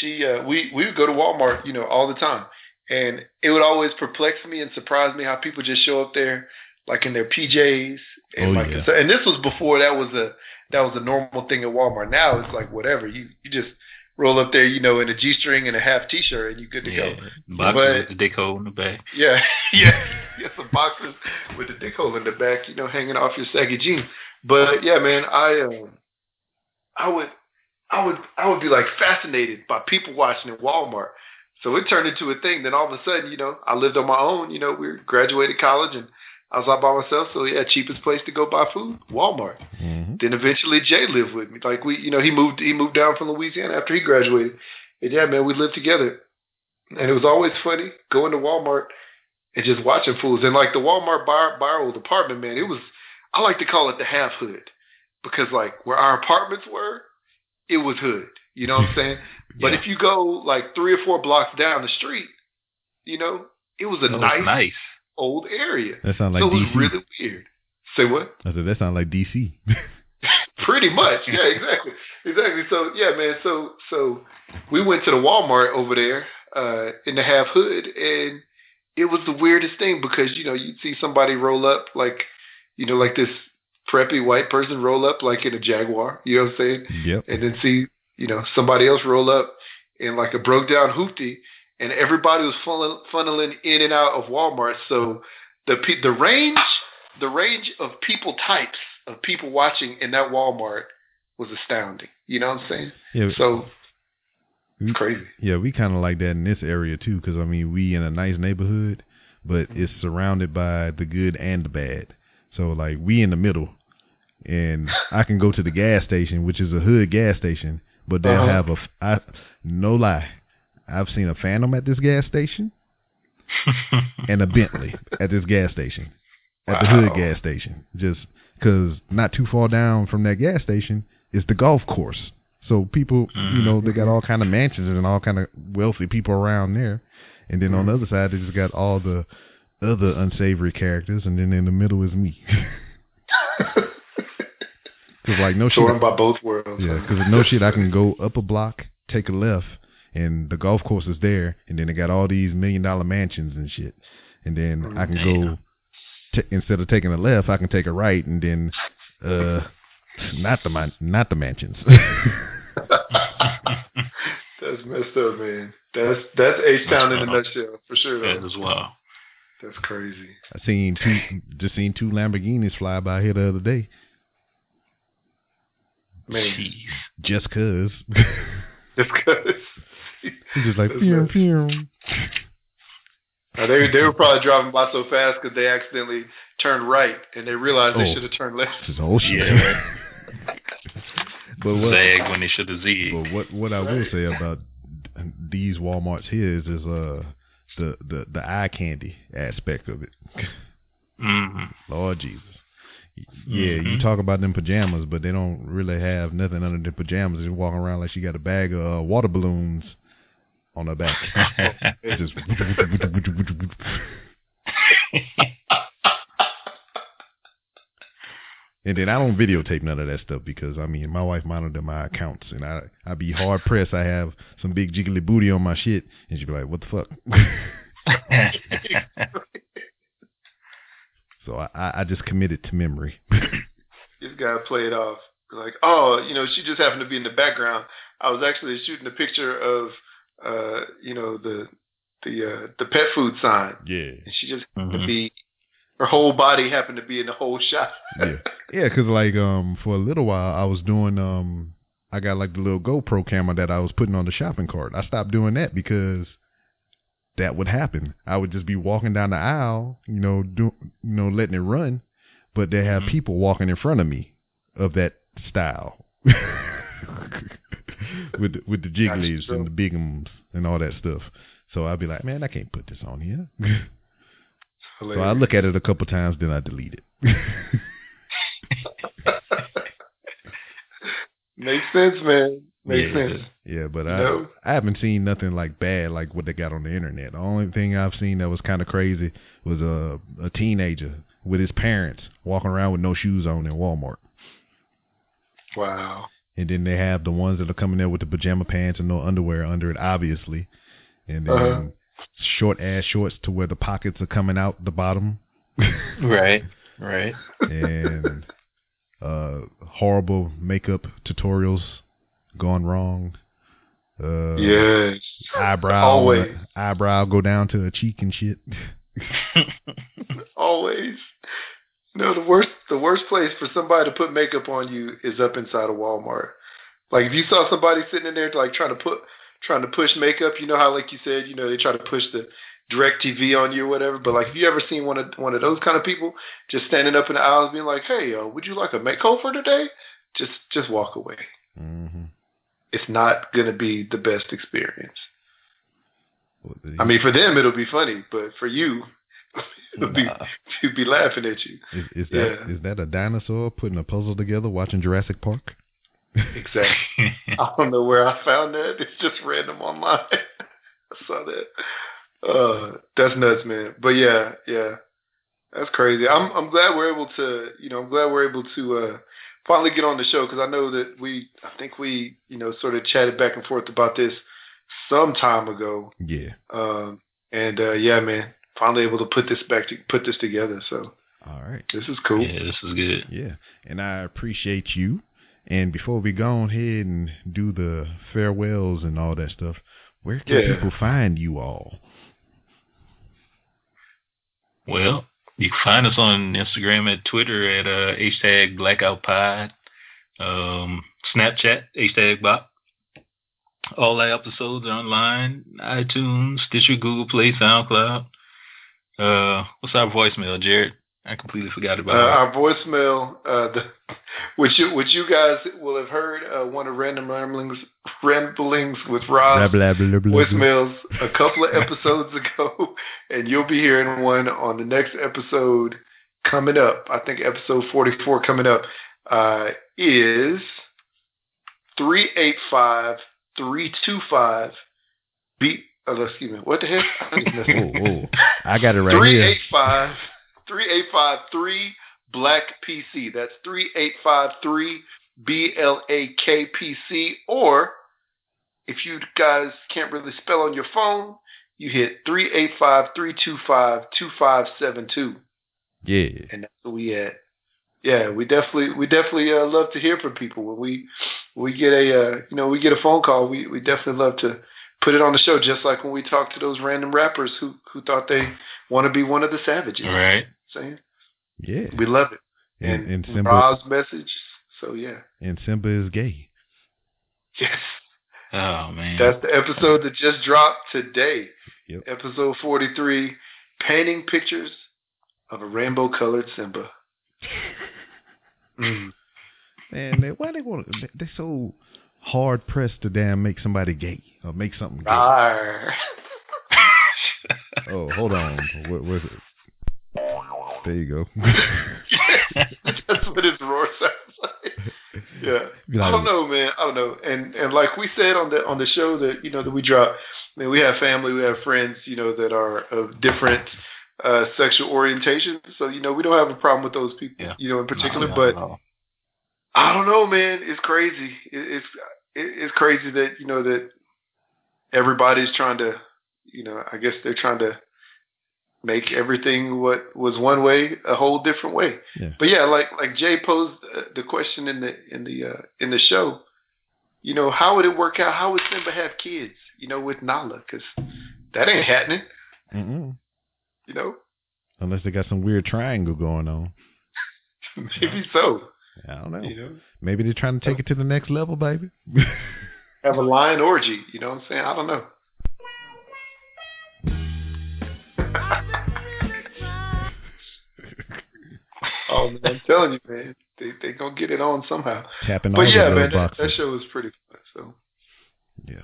she uh, we we would go to Walmart, you know, all the time, and it would always perplex me and surprise me how people just show up there like in their PJs and Oh, like yeah. and this was before that was a that was a normal thing at Walmart. Now it's like whatever you you just roll up there, you know, in a g string and a half t shirt, and you're good to Yeah. go. Boxes But- with the dick hole in the back. Yeah, (laughs) yeah, yeah. Some boxes with the dick hole in the back, you know, hanging off your saggy jeans. But yeah, man, I um, I would, I would, I would be like fascinated by people watching at Walmart. So it turned into a thing. Then all of a sudden, you know, I lived on my own. You know, we graduated college and I was out by myself. So yeah, cheapest place to go buy food, Walmart. Mhm. Then eventually Jay lived with me. Like we, you know, he moved he moved down from Louisiana after he graduated. And yeah, man, we lived together. And it was always funny going to Walmart and just watching fools. And like the Walmart bar Barrow apartment, man, it was I like to call it the half hood. Because like where our apartments were, it was hood. You know what I'm (laughs) saying? But if you go like three or four blocks down the street, you know, it was a That was nice, nice. Old area. That sounds like so it was DC. really weird. Say what? I said that sounds like DC. (laughs) Pretty much, (laughs) yeah, exactly, exactly. So yeah, man. So so we went to the Walmart over there uh, in the half hood, and it was the weirdest thing because you know you'd see somebody roll up like you know like this preppy white person roll up like in a Jaguar, you know what I'm saying, yep. and then see you know somebody else roll up in like a broke down hoopty, and everybody was funnel, funneling in and out of Walmart. So the the range the range of people types of people watching in that Walmart was astounding. You know what I'm saying? Yeah. So we- crazy. Yeah, we kind of like that in this area too, because I mean, we in a nice neighborhood, but it's surrounded by the good and the bad. So like, we in the middle, and I can go to the gas station, which is a hood gas station, but they'll Uh-huh. have a, f- I, no lie, I've seen a Phantom at this gas station (laughs) and a Bentley at this gas station, at the hood gas station, just because not too far down from that gas station is the golf course. So people, you know, they got all mm-hmm. kind of mansions and all kind of wealthy people around there, and then on the mm. other side they just got all the other unsavory characters, and then in the middle is me. (laughs) Cause like no shit, Torn by both worlds. yeah, because no shit, I can go up a block, take a left, and the golf course is there, and then they got all these million dollar mansions and shit, and then I can go t- instead of taking a left, I can take a right, and then uh, not the man- not the mansions. (laughs) That's messed up, man. That's that's H Town in a That's nutshell for sure. that as well. That's crazy. I seen two, just seen two Lamborghinis fly by here the other day, Man, Jeez. just cause. (laughs) just because. It's just like pew pew. Uh, they they were probably driving by so fast because they accidentally turned right and they realized they Oh. should have turned left. Just whole shit. Yeah. (laughs) but what? Zag when they should have zigged. But what what I will say about these WalMarts here is, is uh the, the the eye candy aspect of it. hmm Lord Jesus. Yeah, you Mhm. talk about them pajamas, but they don't really have nothing under their pajamas. They're walking around like she got a bag of uh, water balloons on her back. (laughs) Just (laughs) and then I don't videotape none of that stuff because I mean my wife monitored my accounts and I I'd be hard pressed. I have some big jiggly booty on my shit and she'd be like, "What the fuck?" (laughs) so I I I just committed to memory. This guy played off like, oh, you know, she just happened to be in the background. I was actually shooting a picture of uh, you know, the the uh, the pet food sign, Yeah. and she just happened to be her whole body happened to be in the whole shot. yeah, yeah, cause like um for a little while I was doing um I got like the little GoPro camera that I was putting on the shopping cart. I stopped doing that because that would happen. I would just be walking down the aisle, you know, do you know, letting it run, but they have Mhm. people walking in front of me of that style. (laughs) with the, with the jigglies and the bigums and all that stuff. So I'd be like, man, I can't put this on here. (laughs) so I look at it a couple times, then I delete it. (laughs) Makes sense, man. Makes yeah, sense. Yeah, but I? I haven't seen nothing like bad like what they got on the internet. The only thing I've seen that was kind of crazy was a a teenager with his parents walking around with no shoes on in Walmart. Wow. And then they have the ones that are coming there with the pajama pants and no underwear under it, obviously. And then Uh-huh. short ass shorts to where the pockets are coming out the bottom. (laughs) Right. Right. and uh horrible makeup tutorials gone wrong. Uh yes. eyebrow Always. eyebrow go down to a cheek and shit. (laughs) (laughs) Always. (laughs) No, the worst the worst place for somebody to put makeup on you is up inside of Walmart. Like if you saw somebody sitting in there like trying to put trying to push makeup, you know how like you said, you know, they try to push the direct TV on you or whatever. But like if you ever seen one of one of those kind of people just standing up in the aisles being like, Hey, uh, would you like a makeover today? Just just walk away. Mm-hmm. It's not gonna be the best experience. I mean for them it'll be funny, but for you (laughs) (laughs) it'll be he'll be laughing at you. is, is that is yeah. that a dinosaur putting a puzzle together watching Jurassic Park? Exactly. (laughs) I don't know where I found that. It's just random online. (laughs) I saw that. Uh, that's nuts, man. But yeah, yeah, that's crazy. I'm I'm glad we're able to, you know, I'm glad we're able to uh, finally get on the show because I know that we, I think we, you know, sort of chatted back and forth about this some time ago. Yeah. Um, and uh, yeah, man, finally able to put this back to put this together. So All right. this is cool. Yeah, this is good. Yeah. And I appreciate you. And before we go on ahead and do the farewells and all that stuff, where can Yeah. people find you all? Well, you can find us on Instagram at Twitter at uh, hashtag blackoutpod, um, Snapchat, hashtag bop. All our episodes are online, iTunes, Stitcher, Google Play, SoundCloud. Uh, what's our voicemail, Jared? I completely forgot Uh, about it. our voicemail, uh, the, which you which you guys will have heard, uh, one of Random Ramblings Ramblings with Rob Blah, blah, blah, blah, blah. voicemails a couple of episodes (laughs) ago, and you'll be hearing one on the next episode coming up. I think episode forty four coming up uh, is three eight five three two five B. Oh, excuse me. What the heck? I just messed Whoa, up. whoa. I got it right Three here. eight five three eight five three Black PC. That's three eight five three B L A K P C. Or if you guys can't really spell on your phone, you hit three eight five three two five two five seven two, Yeah. and that's where we at. Yeah, we definitely we definitely uh, love to hear from people when we we get a uh, you know we get a phone call. We we definitely love to put it on the show, just like when we talk to those random rappers who who thought they want to be one of the savages. Right. Saying Yeah. we love it, And, and, and Simba Rob's message. So yeah, and Simba is gay. yes, Oh man. that's the episode that just dropped today. Yep. Episode forty three, painting pictures of a rainbow colored Simba. (laughs) Mm. Man, they, why they want? They, they so hard pressed to damn make somebody gay or make something gay. Oh, hold on. What was it? There you go. (laughs) That's what his roar sounds like. Yeah, I don't know, man. I don't know. And and like we said on the on the show that you know that we drop. I mean, we have family, we have friends, you know, that are of different uh sexual orientation. So you know, we don't have a problem with those people, Yeah. you know, in particular. No, not but at all. I don't know, man. It's crazy. It, it's it, it's crazy that you know that everybody's trying to, you know, I guess they're trying to make everything what was one way a whole different way. Yeah. But yeah, like like Jay posed uh, the question in the in the uh, in the show. you know, how would it work out? How would Simba have kids, you know, with Nala? Because that ain't happening. Mm-mm. You know, Unless they got some weird triangle going on. (laughs) maybe so. I don't know. You know, Maybe they're trying to take it to the next level, baby. (laughs) have a lion orgy. You know what I'm saying? I don't know. (laughs) oh man, I'm telling you, man, they they gonna get it on somehow. Tapping But yeah, man, that, that show was pretty fun. So Yeah.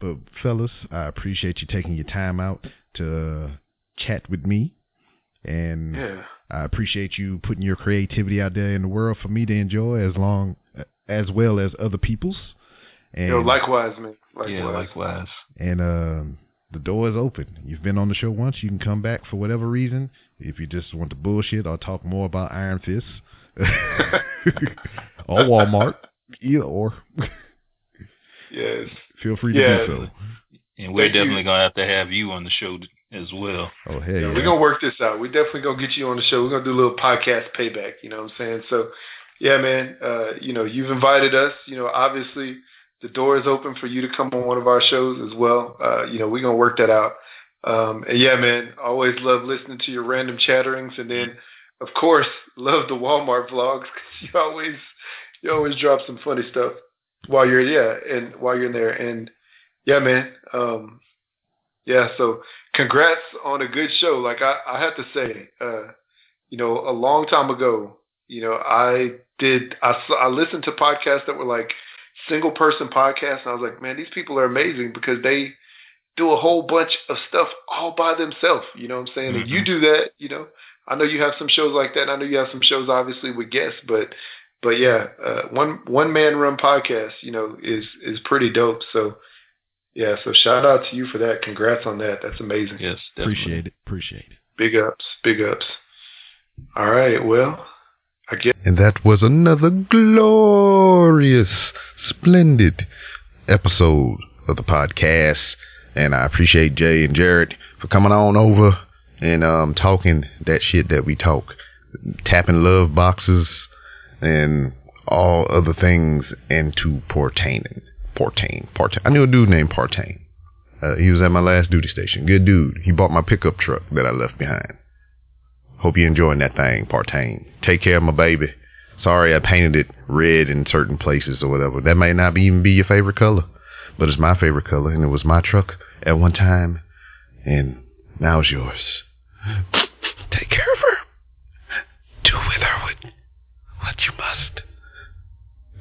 But fellas, I appreciate you taking your time out to chat with me. And yeah, I appreciate you putting your creativity out there in the world for me to enjoy as long as well as other people's. And yo, likewise, man. Likewise. Yeah, likewise. and um the door is open. You've been on the show once, you can come back for whatever reason. If you just want to bullshit or talk more about Iron Fist (laughs) or Walmart, either or. Yes. Feel free to Yeah. do so. And we're Thank you. definitely gonna have to have you on the show as well. Oh hell Yeah, yeah. we're gonna work this out. We're definitely gonna get you on the show. We're gonna do a little podcast payback. You know what I'm saying? So, yeah, man. Uh, you know, you've invited us. You know, obviously the door is open for you to come on one of our shows as well. Uh, you know, we're gonna work that out. Um, and yeah, man. Always love listening to your random chatterings, and then, of course, love the Walmart vlogs 'cause (laughs) you always you always drop some funny stuff while you're yeah, and while you're in there. And yeah, man. Um, yeah, so congrats on a good show. Like I, I have to say, uh, you know, a long time ago, you know, I did, I, I listened to podcasts that were like single person podcasts. And I was like, man, these people are amazing because they do a whole bunch of stuff all by themselves. You know what I'm saying? And you do that, you know, I know you have some shows like that. And I know you have some shows obviously with guests, but, but yeah, uh, one, one man run podcast, you know, is, is pretty dope. So, yeah, so shout out to you for that. Congrats on that. That's amazing. Yes, definitely. Appreciate it. Appreciate it. Big ups, big ups. All right, well, I guess And that was another glorious, splendid episode of the podcast. And I appreciate Jay and Jared for coming on over and um, talking that shit that we talk. Tapping love boxes and all other things into Portaining. Portain. Portain. I knew a dude named Partain. Uh, he was at my last duty station. Good dude. He bought my pickup truck that I left behind. Hope you're enjoying that thing, Partain. Take care of my baby. Sorry I painted it red in certain places or whatever. That may not be, even be your favorite color, but it's my favorite color, and it was my truck at one time, and now it's yours. Take care of her. Do with her what, what you must.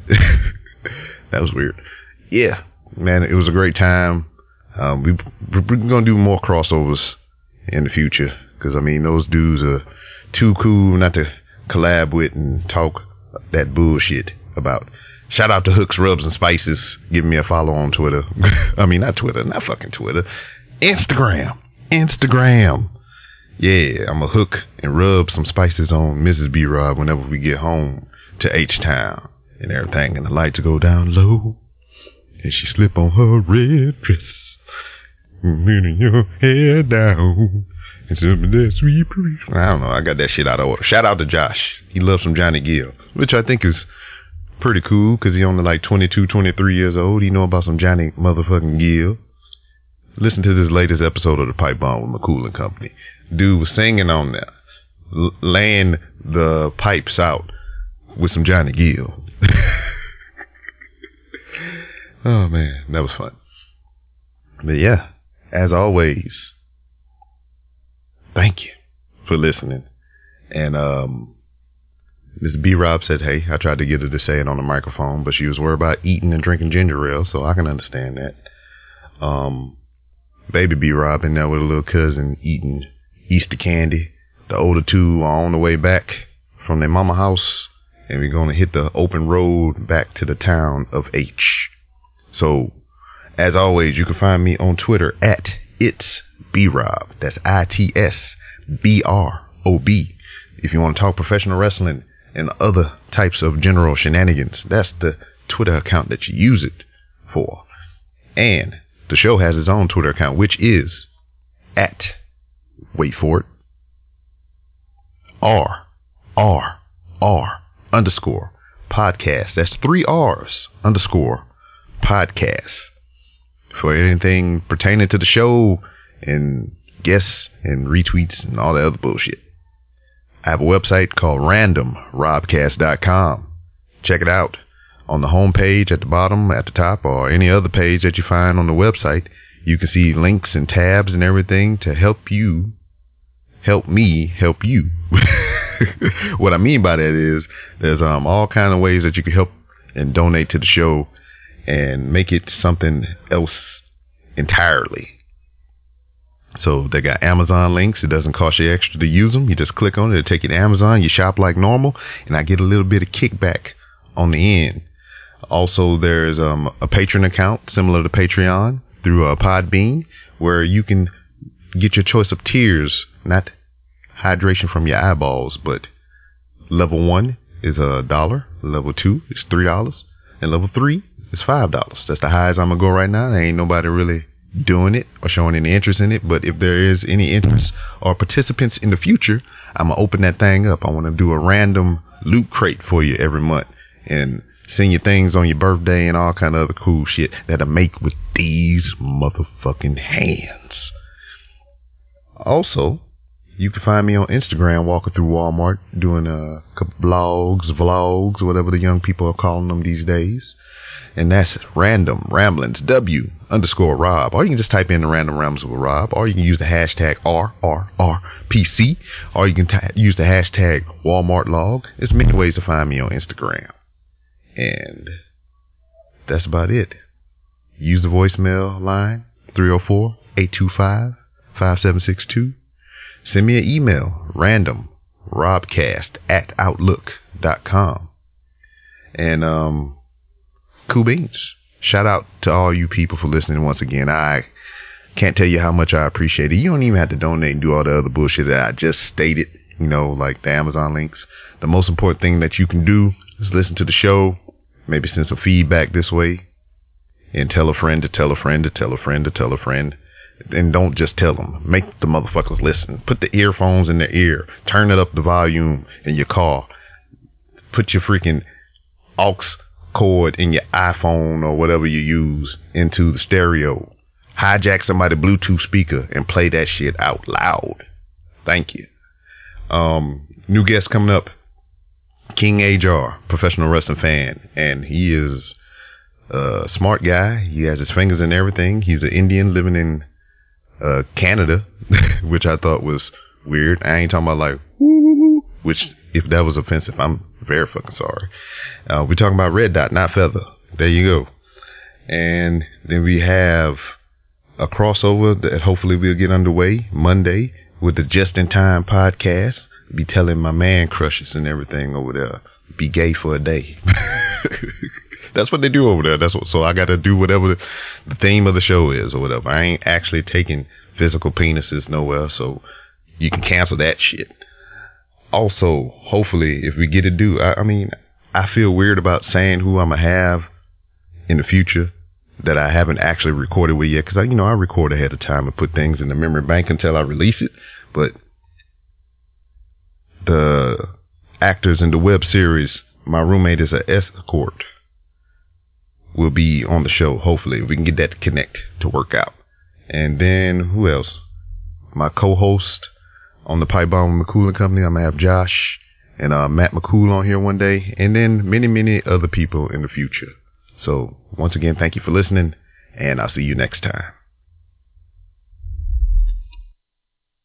(laughs) that was weird. Yeah, man, it was a great time. Um, we we're gonna do more crossovers in the future because I mean those dudes are too cool not to collab with and talk that bullshit about. Shout out to Hooks Rubs and Spices. Give me a follow on Twitter. (laughs) I mean not Twitter, not fucking Twitter. Instagram. Instagram. Yeah, I'm a hook and rub some spices on Mrs. B Rob whenever we get home to H Town and everything and the lights go down low and she slip on her red dress. Leaning your head down. And some that sweet. I don't know. I got that shit out of order. Shout out to Josh. He loves some Johnny Gill, which I think is pretty cool because he only like 22, 23 years old. He know about some Johnny motherfucking Gill. Listen to this latest episode of the Pipe Bomb with McCool and Company. Dude was singing on there, laying the pipes out with some Johnny Gill. (laughs) oh man, that was fun. But yeah, as always, thank you for listening. And um Miss B Rob said, Hey, I tried to get her to say it on the microphone, but she was worried about eating and drinking ginger ale, so I can understand that. Um baby B Rob in there with a little cousin eating Easter candy. The older two are on the way back from their mama house and we're gonna hit the open road back to the town of H. So as always, you can find me on Twitter at it's B-Rob. That's I-T-S-B-R-O-B. If you want to talk professional wrestling and other types of general shenanigans, that's the Twitter account that you use it for. And the show has its own Twitter account, which is at, wait for it, R, R, R, underscore, podcast. That's three R's, underscore, Podcast. For anything pertaining to the show and guests and retweets and all that other bullshit. I have a website called randomrobcast.com. Check it out on the home page at the bottom, at the top, or any other page that you find on the website. You can see links and tabs and everything to help you help me help you. (laughs) what I mean by that is there's um all kind of ways that you can help and donate to the show and make it something else entirely. So they got Amazon links. It doesn't cost you extra to use them. You just click on it. It'll take you to Amazon. You shop like normal, and I get a little bit of kickback on the end. Also, there's um, a patron account similar to Patreon through uh, Podbean, where you can get your choice of tiers, not hydration from your eyeballs, but level one is a dollar, level two is three dollars, and level three is five dollars. That's the highest I'm gonna go right now. There ain't nobody really doing it or showing any interest in it. But if there is any interest or participants in the future, I'm gonna open that thing up. I want to do a random loot crate for you every month and send you things on your birthday and all kind of other cool shit that I make with these motherfucking hands. Also, you can find me on Instagram walking through Walmart doing a couple blogs, vlogs, whatever the young people are calling them these days. And that's random ramblings, W underscore Rob. Or you can just type in the random ramblings with Rob. Or you can use the hashtag RRRPC. Or you can t- use the hashtag Walmart log. There's many ways to find me on Instagram. And that's about it. Use the voicemail line 304 825 5762. Send me an email, random, robcast at outlook.com. And, um, cool beans. Shout out to all you people for listening once again. I can't tell you how much I appreciate it. You don't even have to donate and do all the other bullshit that I just stated, you know, like the Amazon links. The most important thing that you can do is listen to the show, maybe send some feedback this way, and tell a friend to tell a friend to tell a friend to tell a friend and don't just tell them. Make the motherfuckers listen. Put the earphones in their ear. Turn it up the volume in your car. Put your freaking aux cord in your iPhone or whatever you use into the stereo. Hijack somebody's Bluetooth speaker and play that shit out loud. Thank you. Um, new guest coming up. King HR, professional wrestling fan, and he is a smart guy. He has his fingers in everything. He's an Indian living in uh, Canada, (laughs) which I thought was weird. I ain't talking about like, which if that was offensive, I'm very fucking sorry. Uh, we're talking about Red Dot, not Feather. There you go. And then we have a crossover that hopefully we'll get underway Monday with the Just in Time podcast. Be telling my man crushes and everything over there. Be gay for a day. (laughs) That's what they do over there. That's what, so I got to do whatever the, the theme of the show is or whatever. I ain't actually taking physical penises nowhere, so you can cancel that shit. Also, hopefully, if we get to do, I, I mean, I feel weird about saying who I'm gonna have in the future that I haven't actually recorded with yet, because I, you know, I record ahead of time and put things in the memory bank until I release it. But the actors in the web series, my roommate is an escort will be on the show. Hopefully, we can get that to connect to work out. And then who else? My co-host on the Pipe Bomb McCool Company. I'm gonna have Josh and uh, Matt McCool on here one day, and then many, many other people in the future. So once again, thank you for listening, and I'll see you next time.